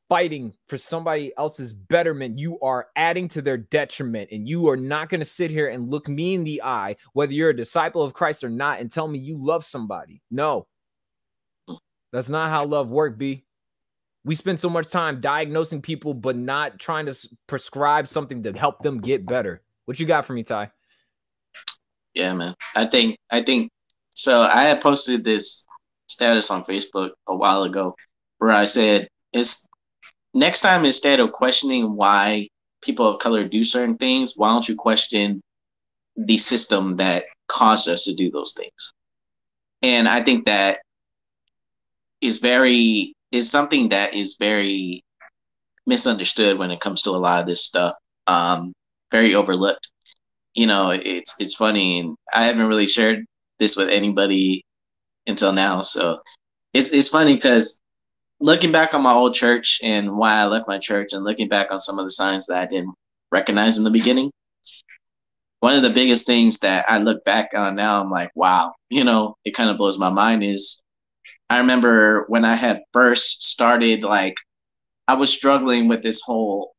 fighting for somebody else's betterment, you are adding to their detriment. And you are not going to sit here and look me in the eye, whether you're a disciple of Christ or not, and tell me you love somebody. No, that's not how love work, B. We spend so much time diagnosing people, but not trying to prescribe something to help them get better. What you got for me, Ty? Yeah, man. I think I think so. I had posted this status on Facebook a while ago where I said it's next time instead of questioning why people of color do certain things, why don't you question the system that caused us to do those things? And I think that is very is something that is very misunderstood when it comes to a lot of this stuff. Um, very overlooked. You know, it's it's funny, and I haven't really shared this with anybody until now. So it's it's funny because looking back on my old church and why I left my church, and looking back on some of the signs that I didn't recognize in the beginning, one of the biggest things that I look back on now, I'm like, wow, you know, it kind of blows my mind is I remember when I had first started, like, I was struggling with this whole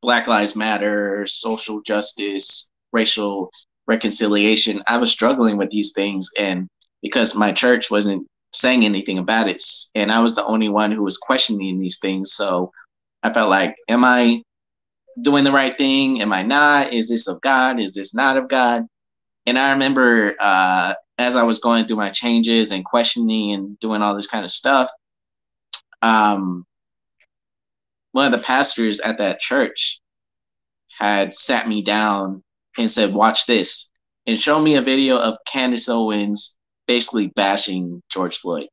Black Lives Matter, social justice, racial reconciliation. I was struggling with these things. And because my church wasn't saying anything about it, and I was the only one who was questioning these things. So I felt like, am I doing the right thing? Am I not? Is this of God? Is this not of God? And I remember uh, as I was going through my changes and questioning and doing all this kind of stuff, um, one of the pastors at that church had sat me down and said, "Watch this," and show me a video of Candace Owens basically bashing George Floyd,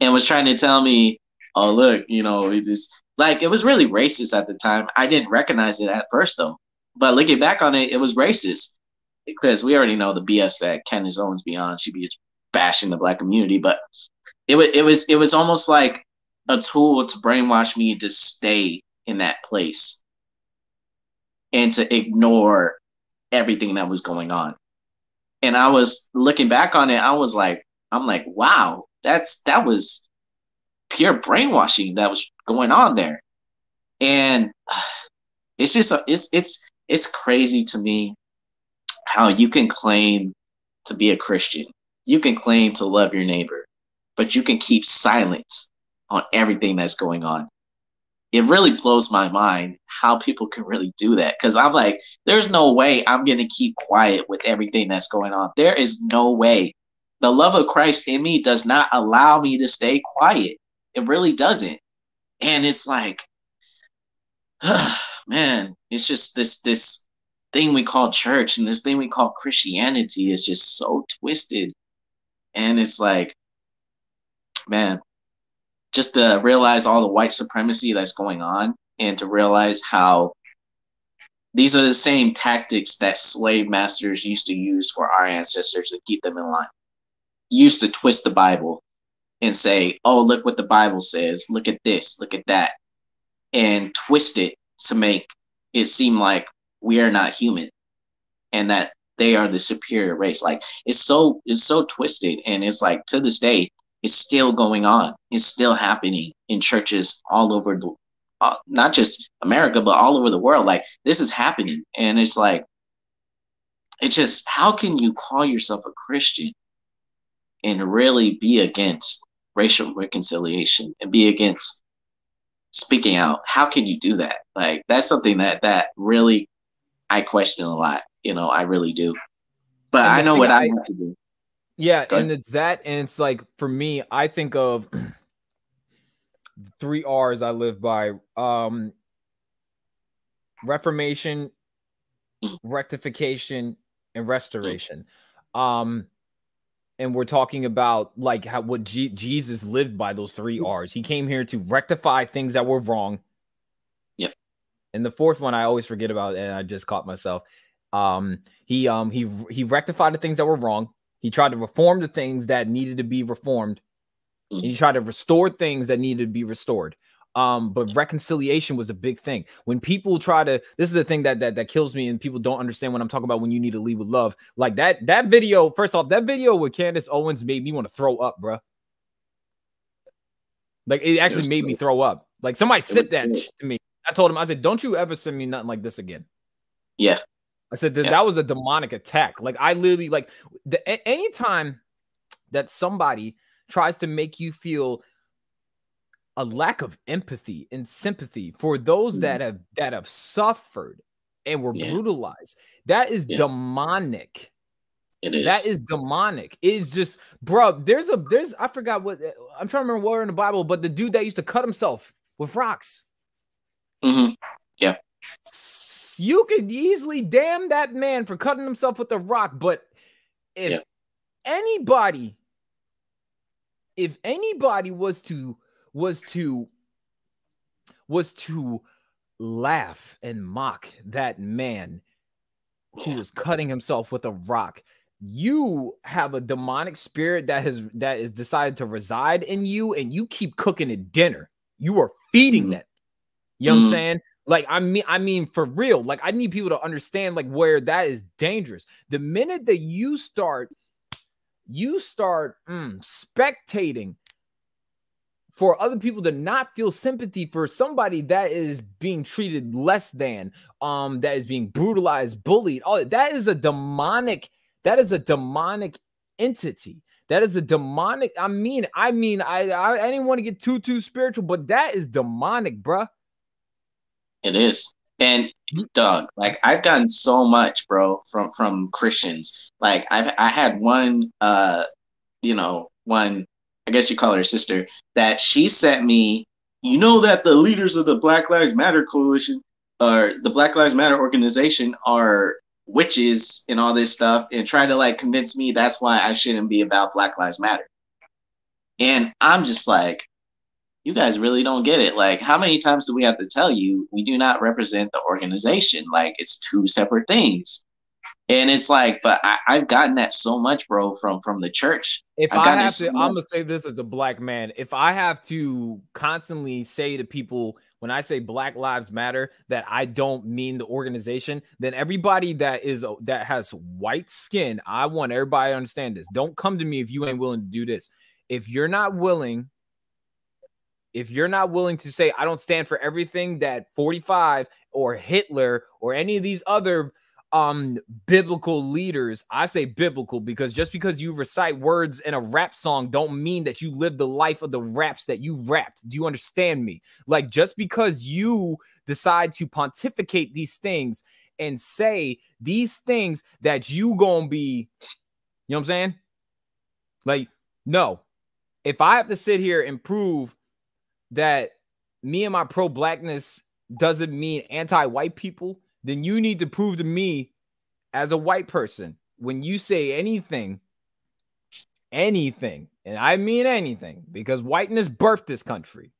and was trying to tell me, "Oh, look, you know, it is like it was really racist at the time. I didn't recognize it at first though, but looking back on it, it was racist." Because we already know the BS that Candace Owens beyond. She'd be bashing the black community, but it was it was it was almost like a tool to brainwash me to stay in that place and to ignore everything that was going on. And I was looking back on it, I was like, I'm like, wow, that's that was pure brainwashing that was going on there. And it's just it's it's it's crazy to me how you can claim to be a Christian. You can claim to love your neighbor, but you can keep silence on everything that's going on. It really blows my mind how people can really do that. Cause I'm like, there's no way I'm going to keep quiet with everything that's going on. There is no way. The love of Christ in me does not allow me to stay quiet. It really doesn't. And it's like, man, it's just this, this thing we call church and this thing we call Christianity is just so twisted. And it's like, man, just to realize all the white supremacy that's going on and to realize how these are the same tactics that slave masters used to use for our ancestors to keep them in line. Used to twist the Bible and say, oh, look what the Bible says. Look at this, look at that. And twist it to make it seem like we are not human and that they are the superior race. Like it's so it's so twisted and it's like to this day it's still going on. It's still happening in churches all over the, uh, not just America, but all over the world. Like this is happening, and it's like, it's just how can you call yourself a Christian and really be against racial reconciliation and be against speaking out? How can you do that? Like that's something that that really I question a lot. You know, I really do. But I know what I, I have to do. Yeah, and it's that, and it's like for me, I think of three R's I live by: um, reformation, mm. rectification, and restoration. Mm. Um, and we're talking about like how what G- Jesus lived by those three mm. R's. He came here to rectify things that were wrong. And the fourth one I always forget about, and I just caught myself. Um, he um he he rectified the things that were wrong. He tried to reform the things that needed to be reformed. And he tried to restore things that needed to be restored. Um, but reconciliation was a big thing. When people try to, this is the thing that that that kills me, and people don't understand when I'm talking about when you need to lead with love. Like that that video. First off, that video with Candace Owens made me want to throw up, bro. Like it actually it made me throw up. Like somebody said that to me. I told him, I said, "Don't you ever send me nothing like this again." Yeah, I said that, yeah. that was a demonic attack. Like I literally like the, anytime that somebody tries to make you feel a lack of empathy and sympathy for those mm-hmm. that have that have suffered and were yeah. brutalized, that is yeah. demonic. It is. That is demonic. It is just, bro. There's a there's I forgot what I'm trying to remember where in the Bible, but the dude that used to cut himself with rocks. Mm-hmm. Yeah you could easily damn that man for cutting himself with a rock. But if yeah. anybody, if anybody was to was to was to laugh and mock that man who was cutting himself with a rock you have a demonic spirit that has that is decided to reside in you and you keep cooking it dinner you are feeding mm-hmm. that you know mm-hmm. what i'm mm-hmm. saying like I mean, I mean for real. Like I need people to understand like where that is dangerous. The minute that you start, you start mm, spectating for other people to not feel sympathy for somebody that is being treated less than, um, that is being brutalized, bullied. All that is a demonic. That is a demonic entity. That is a demonic. I mean, I mean, I I, I didn't want to get too too spiritual, but that is demonic, bruh. It is. And Doug, like I've gotten so much, bro, from from Christians. Like I've I had one uh, you know, one I guess you call her sister, that she sent me, you know that the leaders of the Black Lives Matter coalition or the Black Lives Matter organization are witches and all this stuff and try to like convince me that's why I shouldn't be about Black Lives Matter. And I'm just like, you guys really don't get it. Like, how many times do we have to tell you we do not represent the organization? Like, it's two separate things. And it's like, but I, have gotten that so much, bro, from from the church. If i have to, so I'm gonna say this as a black man. If I have to constantly say to people when I say Black Lives Matter that I don't mean the organization, then everybody that is that has white skin, I want everybody to understand this. Don't come to me if you ain't willing to do this. If you're not willing if you're not willing to say I don't stand for everything that 45 or Hitler or any of these other um biblical leaders i say biblical because just because you recite words in a rap song don't mean that you live the life of the raps that you rapped. Do you understand me? Like just because you decide to pontificate these things and say these things that you gonna be you know what i'm saying? Like no. If i have to sit here and prove that me and my pro-blackness doesn't mean anti-white people then you need to prove to me as a white person when you say anything, anything, and I mean anything, because whiteness birthed this country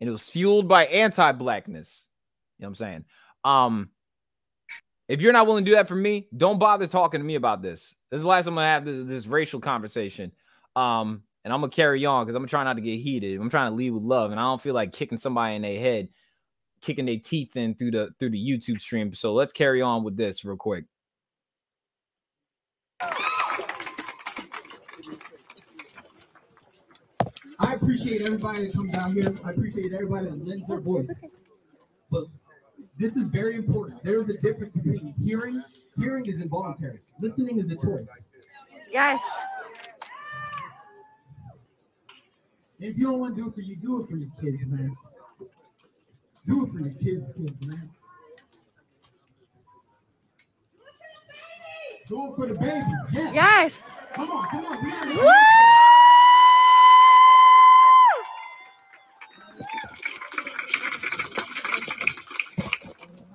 and it was fueled by anti-blackness. You know what I'm saying? Um, if you're not willing to do that for me, don't bother talking to me about this. This is the last time I'm gonna have this, this racial conversation. Um, and I'm gonna carry on because I'm gonna try not to get heated. I'm trying to lead with love, and I don't feel like kicking somebody in their head kicking their teeth in through the through the YouTube stream. So let's carry on with this real quick. I appreciate everybody that comes out here. I appreciate everybody that lends their voice. But this is very important. There is a difference between hearing. Hearing is involuntary. Listening is a choice. Yes. If you don't want to do it for you, do it for your kids, man. Do it for your kids, kids, man. Do it for the babies. Yes. Yes. Come on, come on. Gotta- Woo!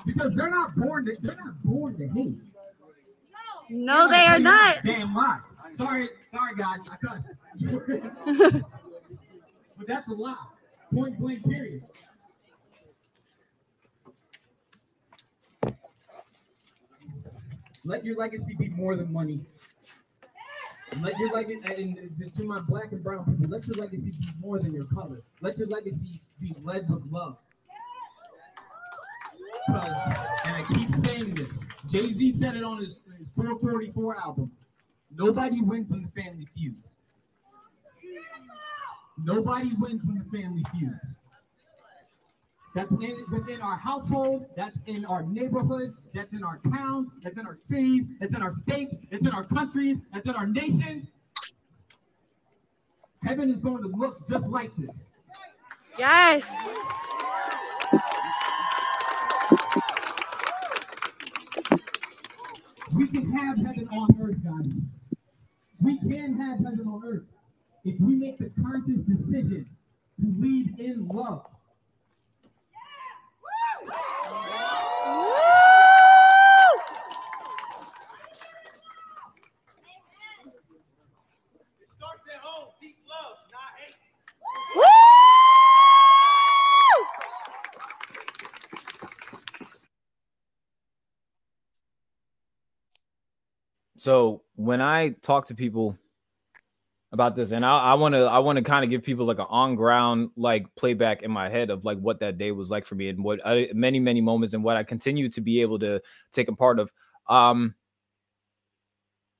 Because they're not born to they're not born to hate. No, they are not. Damn lie. Sorry, sorry guys. I cut. but that's a lie. Point blank period. Let your legacy be more than money. Let your legacy, and to my black and brown people, let your legacy be more than your color. Let your legacy be led with love. And I keep saying this, Jay Z said it on his, his 444 album. Nobody wins when the family feuds. Nobody wins when the family feuds. That's in, within our household, that's in our neighborhoods, that's in our towns, that's in our cities, that's in our states, it's in our countries, that's in our nations. Heaven is going to look just like this. Yes. We can have heaven on earth, guys. We can have heaven on earth if we make the conscious decision to lead in love. So when I talk to people about this, and I, want to, I want to kind of give people like an on ground like playback in my head of like what that day was like for me and what I, many many moments and what I continue to be able to take a part of. Um,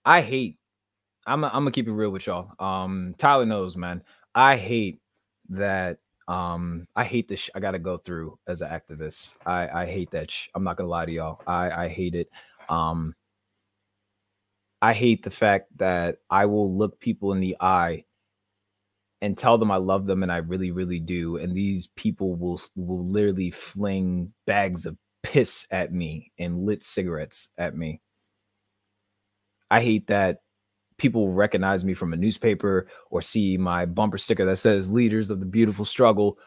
I hate. I'm i I'm gonna keep it real with y'all. Um, Tyler knows, man. I hate that. Um, I hate this. Sh- I gotta go through as an activist. I I hate that. Sh- I'm not gonna lie to y'all. I I hate it. Um, I hate the fact that I will look people in the eye and tell them I love them and I really, really do. And these people will will literally fling bags of piss at me and lit cigarettes at me. I hate that people recognize me from a newspaper or see my bumper sticker that says leaders of the beautiful struggle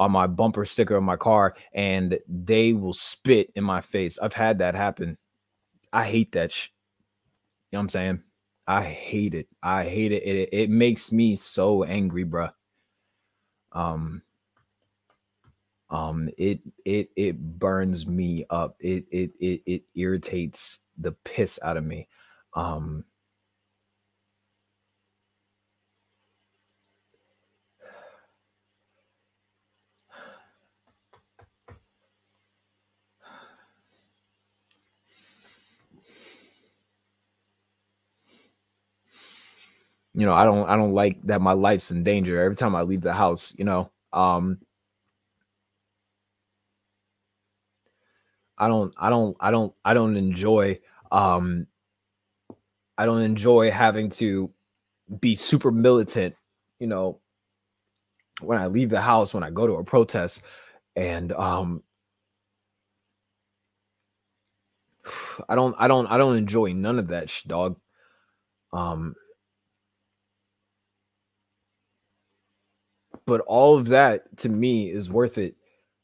on my bumper sticker on my car and they will spit in my face. I've had that happen. I hate that. Sh- know what I'm saying? I hate it. I hate it. It, it makes me so angry, bruh. Um, um, it it it burns me up. It it it it irritates the piss out of me. Um, you know, I don't I don't like that my life's in danger every time I leave the house, you know. Um I don't I don't I don't I don't enjoy um I don't enjoy having to be super militant, you know, when I leave the house, when I go to a protest and um I don't I don't I don't enjoy none of that sh- dog. Um but all of that to me is worth it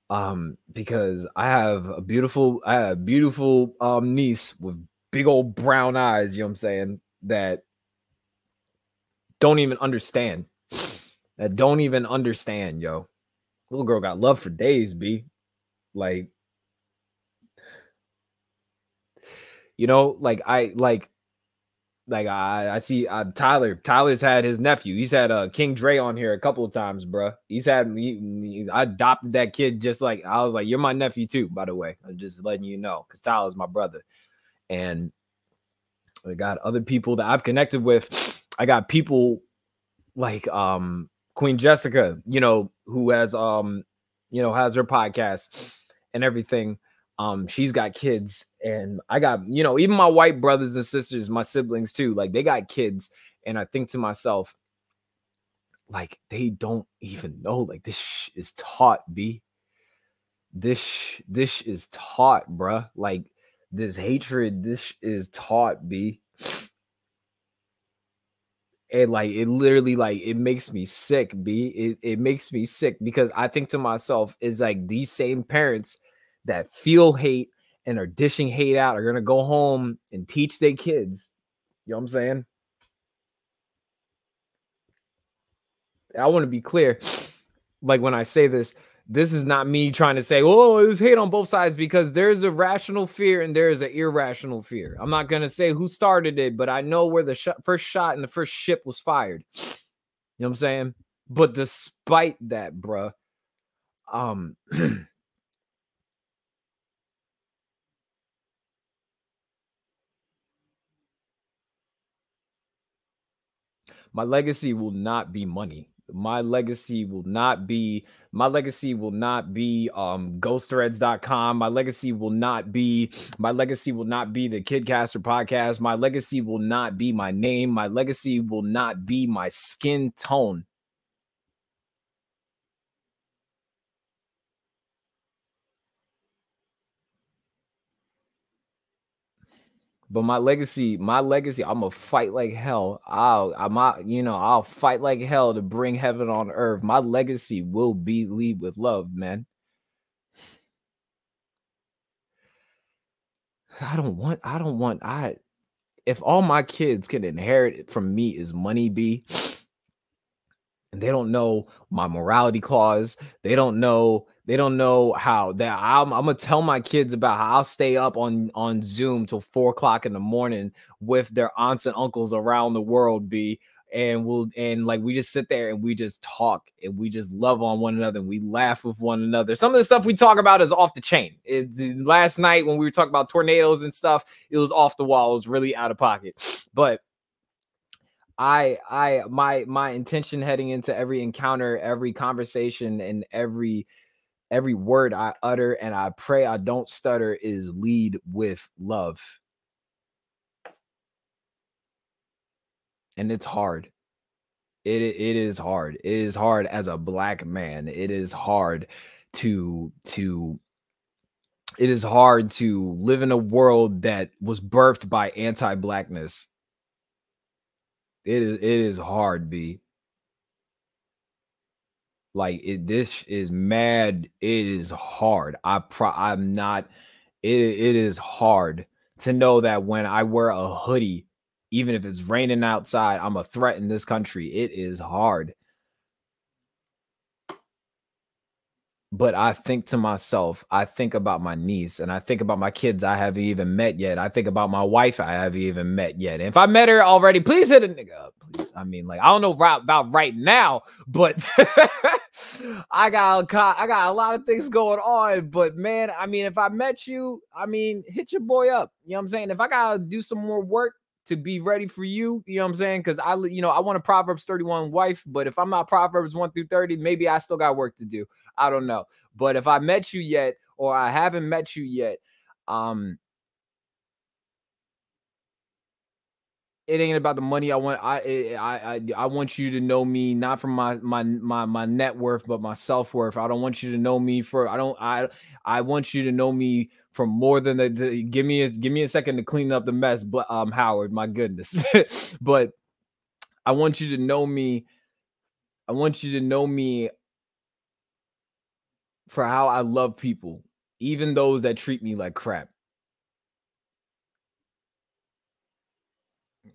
um because I have a beautiful I have a beautiful um niece with big old brown eyes, you know what I'm saying, that don't even understand. That don't even understand, yo. Little girl got love for days, B. Like you know, like I like like I, I see uh, Tyler. Tyler's had his nephew. He's had uh, King Dre on here a couple of times, bro. He's had me. He, I adopted that kid just like I was like, you're my nephew too. By the way, I'm just letting you know because Tyler's my brother, and I got other people that I've connected with. I got people like um Queen Jessica, you know, who has um you know has her podcast and everything um she's got kids and i got you know even my white brothers and sisters my siblings too like they got kids and i think to myself like they don't even know like this is taught b. This this is taught bruh. Like this hatred this is taught b. And like it literally like it makes me sick b. It, it makes me sick because i think to myself is like these same parents that feel hate and are dishing hate out are gonna go home and teach their kids. You know what I'm saying? I want to be clear. Like when I say this, this is not me trying to say, oh, it was hate on both sides because there's a rational fear and there is an irrational fear. I'm not going to say who started it, but I know where the sh- first shot and the first ship was fired. You know what I'm saying? But despite that, bruh, um, my legacy will not be money. My legacy will not be my legacy will not be um ghosthreads.com my legacy will not be my legacy will not be the K!D Casper podcast. My legacy will not be my name. My legacy will not be my skin tone But my legacy, my legacy, I'm gonna fight like hell. I'll, I'm, you know, I'll fight like hell to bring heaven on earth. My legacy will be lead with love, man. I don't want, I don't want, I, if all my kids can inherit it from me is money, be, and they don't know my morality clause, they don't know they don't know how that I'm, I'm, gonna tell my kids about how I'll stay up on on Zoom till four o'clock in the morning with their aunts and uncles around the world. Be and we'll and like we just sit there and we just talk and we just love on one another and we laugh with one another. Some of the stuff we talk about is off the chain. It's last night when we were talking about tornadoes and stuff, it was off the wall. It was really out of pocket, but. I I my my intention heading into every encounter, every conversation, and every every word I utter and I pray I don't stutter is lead with love. And it's hard. It it is hard. It is hard as a black man. It is hard to to it is hard to live in a world that was birthed by anti-blackness. It is it is hard, B. Like it, this is mad. It is hard. I pro. I'm not. It it is hard to know that when I wear a hoodie, even if it's raining outside, I'm a threat in this country. It is hard. But I think to myself, I think about my niece and I think about my kids I haven't even met yet. I think about my wife I haven't even met yet. And if I met her already, please hit a nigga up, please. I mean, like, I don't know about right now, but I got I got a lot of things going on. But man, I mean, if I met you, I mean, hit your boy up. You know what I'm saying? If I gotta do some more work to be ready for you. You know what I'm saying? Because I, you know, I want a Proverbs 31 wife, but if I'm not Proverbs 1 through 30, maybe I still got work to do. I don't know. But if I met you yet, or I haven't met you yet, um, it ain't about the money. I want I I I I want you to know me not from my my my my net worth, but my self worth. I don't want you to know me for I don't I I want you to know me from more than the, the give me a give me a second to clean up the mess. But um Howard, my goodness, but I want you to know me. I want you to know me for how I love people, even those that treat me like crap.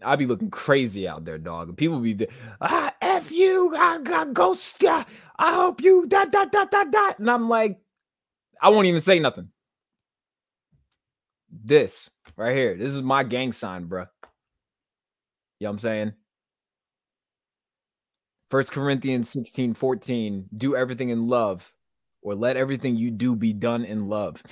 I be looking crazy out there, dog. People be ah, F you, I got ghost. Ah, I hope you dot dot dot dot dot. And I'm like, I won't even say nothing. This right here, this is my gang sign, bro. You know what I'm saying? First Corinthians 16, 14, do everything in love, or let everything you do be done in love.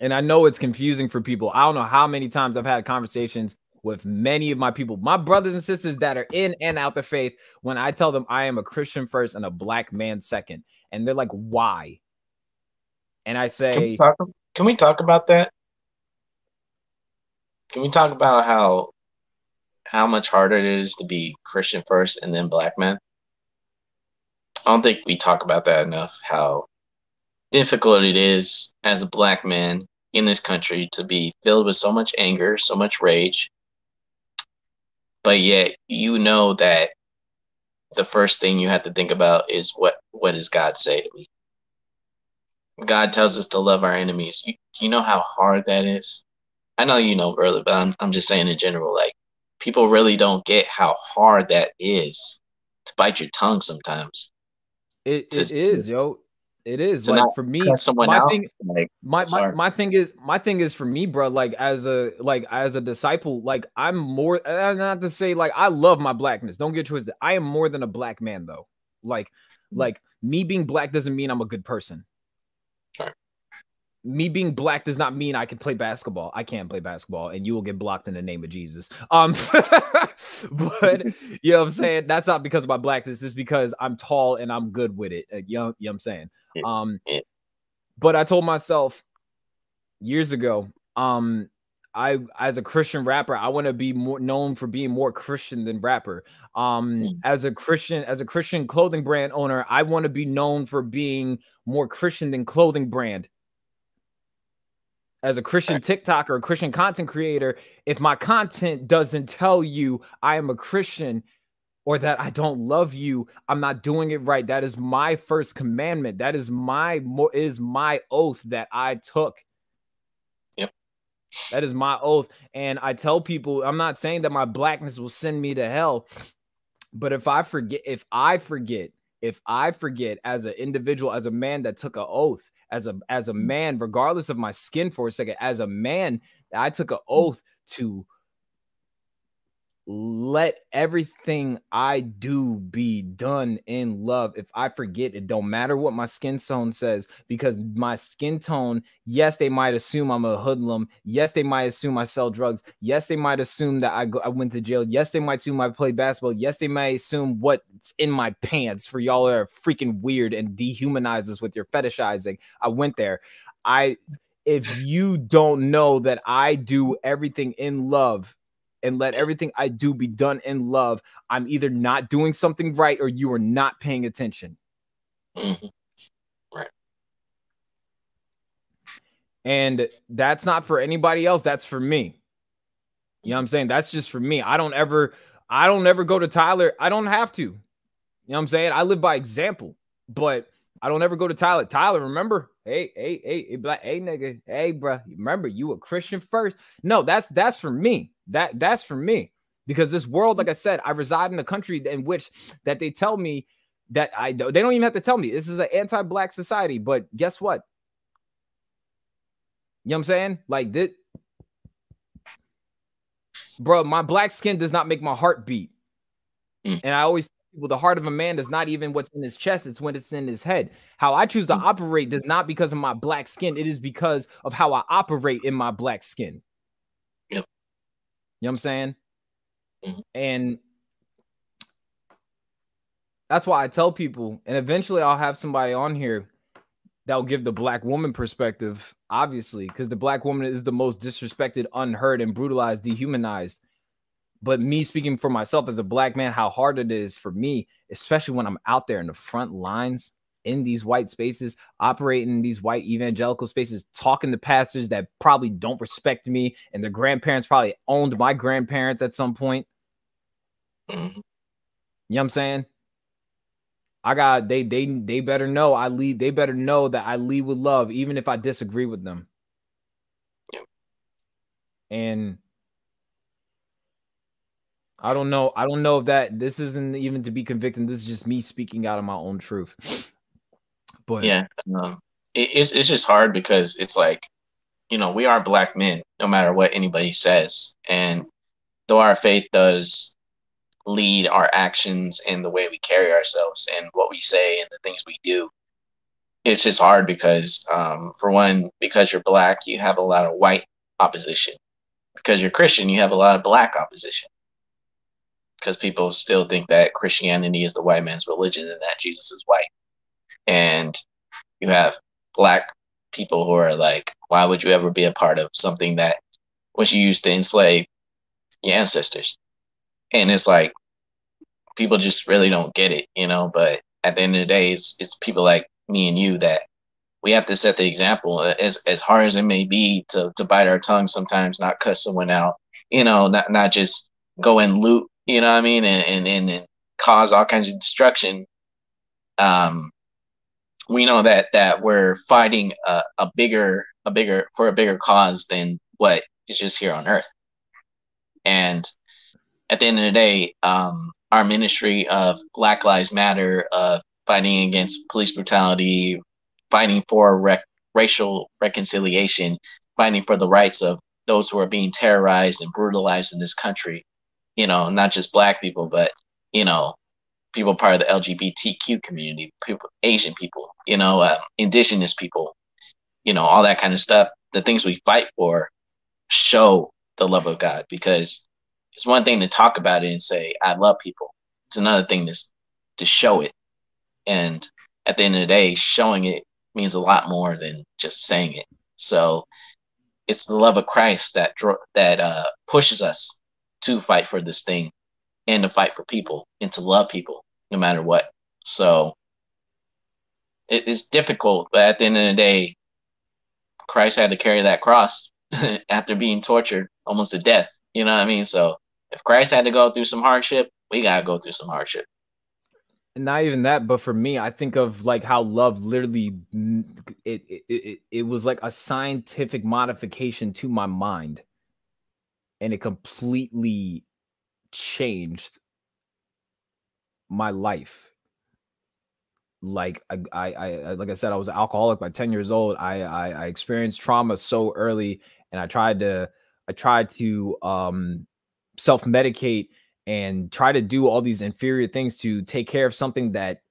And I know it's confusing for people. I don't know how many times I've had conversations with many of my people, my brothers and sisters that are in and out the faith, when I tell them I am a Christian first and a black man second. And they're like, why? And I say, Can we talk, can we talk about that? Can we talk about how how much harder it is to be Christian first and then black man? I don't think we talk about that enough. How difficult it is as a black man in this country to be filled with so much anger, so much rage, but yet you know that the first thing you have to think about is what what does God say to me? God tells us to love our enemies. You, do you know how hard that is? I know you know, brother, but I'm I'm just saying in general, like people really don't get how hard that is to bite your tongue sometimes. It, To- it is, yo. It is like for me. Someone my out, thing, like my, my my thing is my thing is for me, bro. Like as a like as a disciple, like I'm more. Not to say like I love my blackness. Don't get twisted. I am more than a black man, though. Like Mm. like me being black doesn't mean I'm a good person. Right. Me being black does not mean I can play basketball. I can't play basketball, and you will get blocked in the name of Jesus. Um, but you know what I'm saying? That's not because of my blackness. It's because I'm tall and I'm good with it. Uh, you, know, you know what I'm saying? Um, but I told myself years ago, um, I as a Christian rapper, I want to be more known for being more Christian than rapper. Um, Mm. as a Christian, as a Christian clothing brand owner, I want to be known for being more Christian than clothing brand. As a Christian TikToker, a Christian content creator, if my content doesn't tell you I am a Christian or that I don't love you, I'm not doing it right. That is my first commandment. That is my is my oath that I took. Yep. That is my oath. And I tell people, I'm not saying that my blackness will send me to hell, but if I forget, if I forget, if I forget as an individual, as a man that took an oath, as a as a mm. man, regardless of my skin for a second, as a man, I took an mm. oath to let everything I do be done in love. If I forget, it don't matter what my skin tone says, because my skin tone, yes, they might assume I'm a hoodlum. Yes, they might assume I sell drugs. Yes, they might assume that I go I went to jail. Yes, they might assume I play basketball. Yes, they might assume what's in my pants for y'all that are freaking weird and dehumanize us with your fetishizing. I went there. I if you don't know that I do everything in love and let everything I do be done in love, I'm either not doing something right or you are not paying attention. Mhm. And that's not for anybody else. That's for me. You know what I'm saying? That's just for me. I don't ever, I don't ever go to Tyler. I don't have to. You know what I'm saying? I live by example, but I don't ever go to Tyler. Tyler, remember? Hey, hey, hey, hey, black, hey, nigga, hey, bro. Remember, you a Christian first? No, that's that's for me. That that's for me because this world, like I said, I reside in a country in which that they tell me that I. They don't even have to tell me this is an anti-black society. But guess what? You know what I'm saying? Like this, bro. My black skin does not make my heart beat, Mm. and I always tell people the heart of a man is not even what's in his chest; it's when it's in his head. How I choose to Mm. operate does not because of my black skin; it is because of how I operate in my black skin. You know what I'm saying? Mhm. And that's why I tell people, and eventually I'll have somebody on here that will give the black woman perspective, obviously, because the black woman is the most disrespected, unheard, and brutalized, dehumanized. But me speaking for myself as a black man, how hard it is for me, especially when I'm out there in the front lines in these white spaces, operating in these white evangelical spaces, talking to pastors that probably don't respect me, and their grandparents probably owned my grandparents at some point. Mhm. You know what I'm saying? I got they they they better know I lead. They better know that I lead with love, even if I disagree with them. And I don't know. I don't know if that this isn't even to be convicted. This is just me speaking out of my own truth. But Yeah, um, it, it's it's just hard because it's like, you know, we are black men, no matter what anybody says, and though our faith does lead our actions and the way we carry ourselves and what we say and the things we do, it's just hard because, um, for one, because you're black, you have a lot of white opposition. Because you're Christian, you have a lot of black opposition. Because people still think that Christianity is the white man's religion and that Jesus is white and you have black people who are like, why would you ever be a part of something that was used to enslave your ancestors? And it's like people just really don't get it, you know. But at the end of the day, it's it's people like me and you that we have to set the example. As as hard as it may be to to bite our tongue sometimes, not cuss someone out, you know, not not just go and loot, you know what I mean, and and and, and cause all kinds of destruction. Um, we know that that we're fighting a, a bigger a bigger for a bigger cause than what is just here on earth. And at the end of the day um, our ministry of black lives matter of fighting against police brutality fighting for rec- racial reconciliation fighting for the rights of those who are being terrorized and brutalized in this country you know not just black people but you know people part of the LGBTQ community, people, Asian people, you know, uh, indigenous people, you know, all that kind of stuff. The things we fight for show the love of God because it's one thing to talk about it and say, I love people. It's another thing to, to show it. And at the end of the day, showing it means a lot more than just saying it. So it's the love of Christ that, that uh, pushes us to fight for this thing and to fight for people and to love people no matter what. So it is difficult, but at the end of the day, Christ had to carry that cross after being tortured almost to death. You know what I mean? So if Christ had to go through some hardship, we gotta go through some hardship. And not even that, but for me, I think of like how love literally it it, it, it was like a scientific modification to my mind. And it completely changed my life. Like I, I, I, like I said, I was alcoholic by 10 years old. I, I, I experienced trauma so early, and I tried to, I tried to um, self-medicate and try to do all these inferior things to take care of something that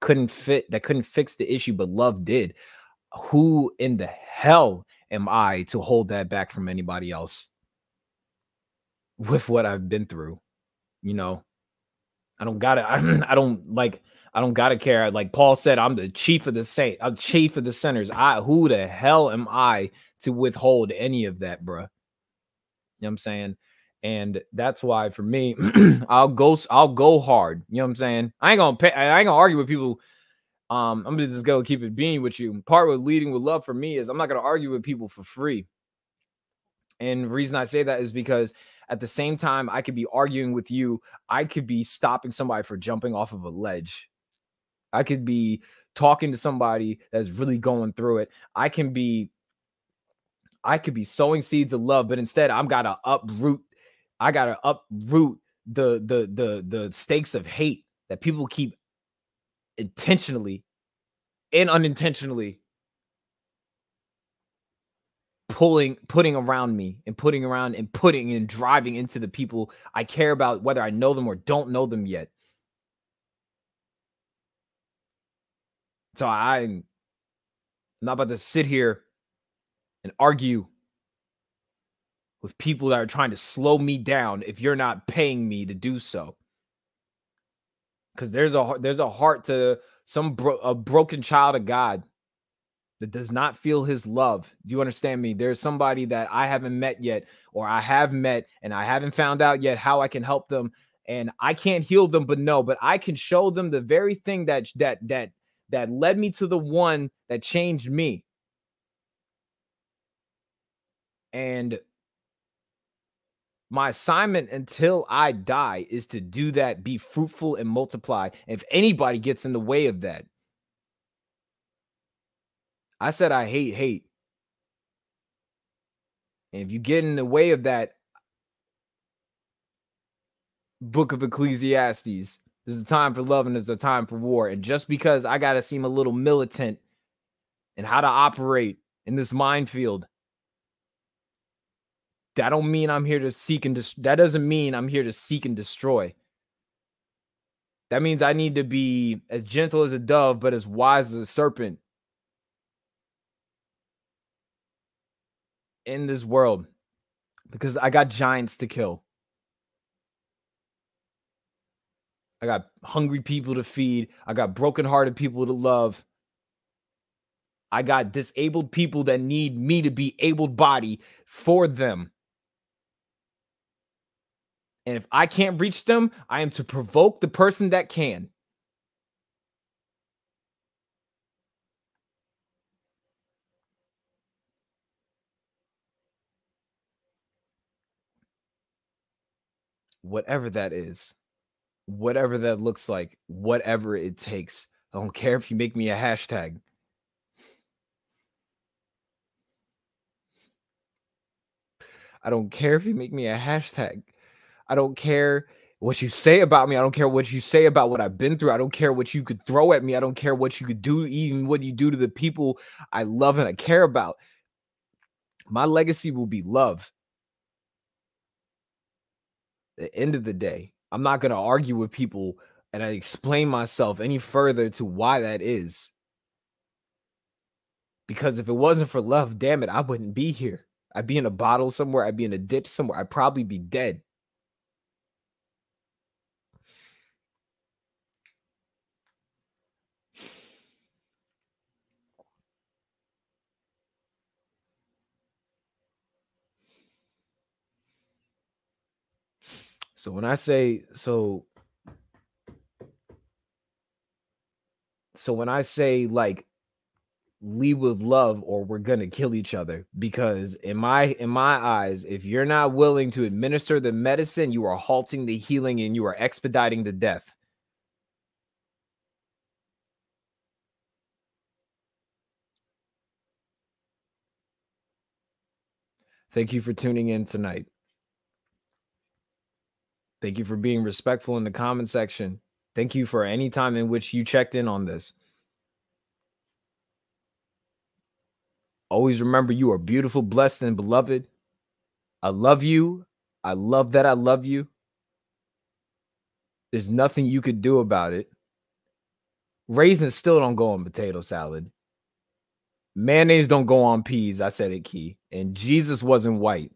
couldn't fit, that couldn't fix the issue, but love did. Who in the hell am I to hold that back from anybody else? With what I've been through, you know, I don't gotta. I, don't like. I don't gotta care. Like Paul said, I'm the chief of the saint. I'm chief of the sinners. I who the hell am I to withhold any of that, bruh? You know what I'm saying? And that's why for me, I'll go. I'll go hard. You know what I'm saying? I ain't gonna pay. I ain't gonna argue with people. Um, I'm just gonna keep it being with you. Part with leading with love for me is I'm not gonna argue with people for free. And the reason I say that is because at the same time, I could be arguing with you. I could be stopping somebody for jumping off of a ledge. I could be talking to somebody that's really going through it. I can be I could be sowing seeds of love, but instead I'm gotta uproot, I gotta uproot the the the the stakes of hate that people keep intentionally and unintentionally pulling putting around me and putting around and putting and driving into the people I care about whether I know them or don't know them yet. So I'm not about to sit here and argue with people that are trying to slow me down if you're not paying me to do so. Cuz there's a there's a heart to some bro- a broken child of God that does not feel his love. Do you understand me? There's somebody that I haven't met yet or I have met and I haven't found out yet how I can help them and I can't heal them but no, but I can show them the very thing that that that that led me to the one that changed me. And my assignment until I die is to do that, be fruitful and multiply. If anybody gets in the way of that, I said I hate hate. And if you get in the way of that, book of Ecclesiastes, there's a time for love and there's a time for war. And just because I got to seem a little militant in how to operate in this minefield, that don't mean I'm here to seek and that doesn't mean I'm here to seek and destroy. That means I need to be as gentle as a dove, but as wise as a serpent in this world because I got giants to kill. I got hungry people to feed. I got brokenhearted people to love. I got disabled people that need me to be able body for them. And if I can't reach them, I am to provoke the person that can. Whatever that is whatever that looks like, whatever it takes. I don't care if you make me a hashtag. I don't care if you make me a hashtag. I don't care what you say about me. I don't care what you say about what I've been through. I don't care what you could throw at me. I don't care what you could do, even what you do to the people I love and I care about. My legacy will be love. The end of the day, I'm not going to argue with people and I explain myself any further to why that is. Because if it wasn't for love, damn it, I wouldn't be here. I'd be in a bottle somewhere, I'd be in a ditch somewhere, I'd probably be dead. So when I say so so when I say like lead with love or we're gonna kill each other because in my in my eyes if you're not willing to administer the medicine you are halting the healing and you are expediting the death. Thank you for tuning in tonight thank you for being respectful in the comment section thank you for any time in which you checked in on this Always remember you are beautiful, blessed, and beloved. I love you. I love that I love you. There's nothing you could do about it. Raisins still don't go on potato salad. Mayonnaise don't go on peas. I said it key. And Jesus wasn't white.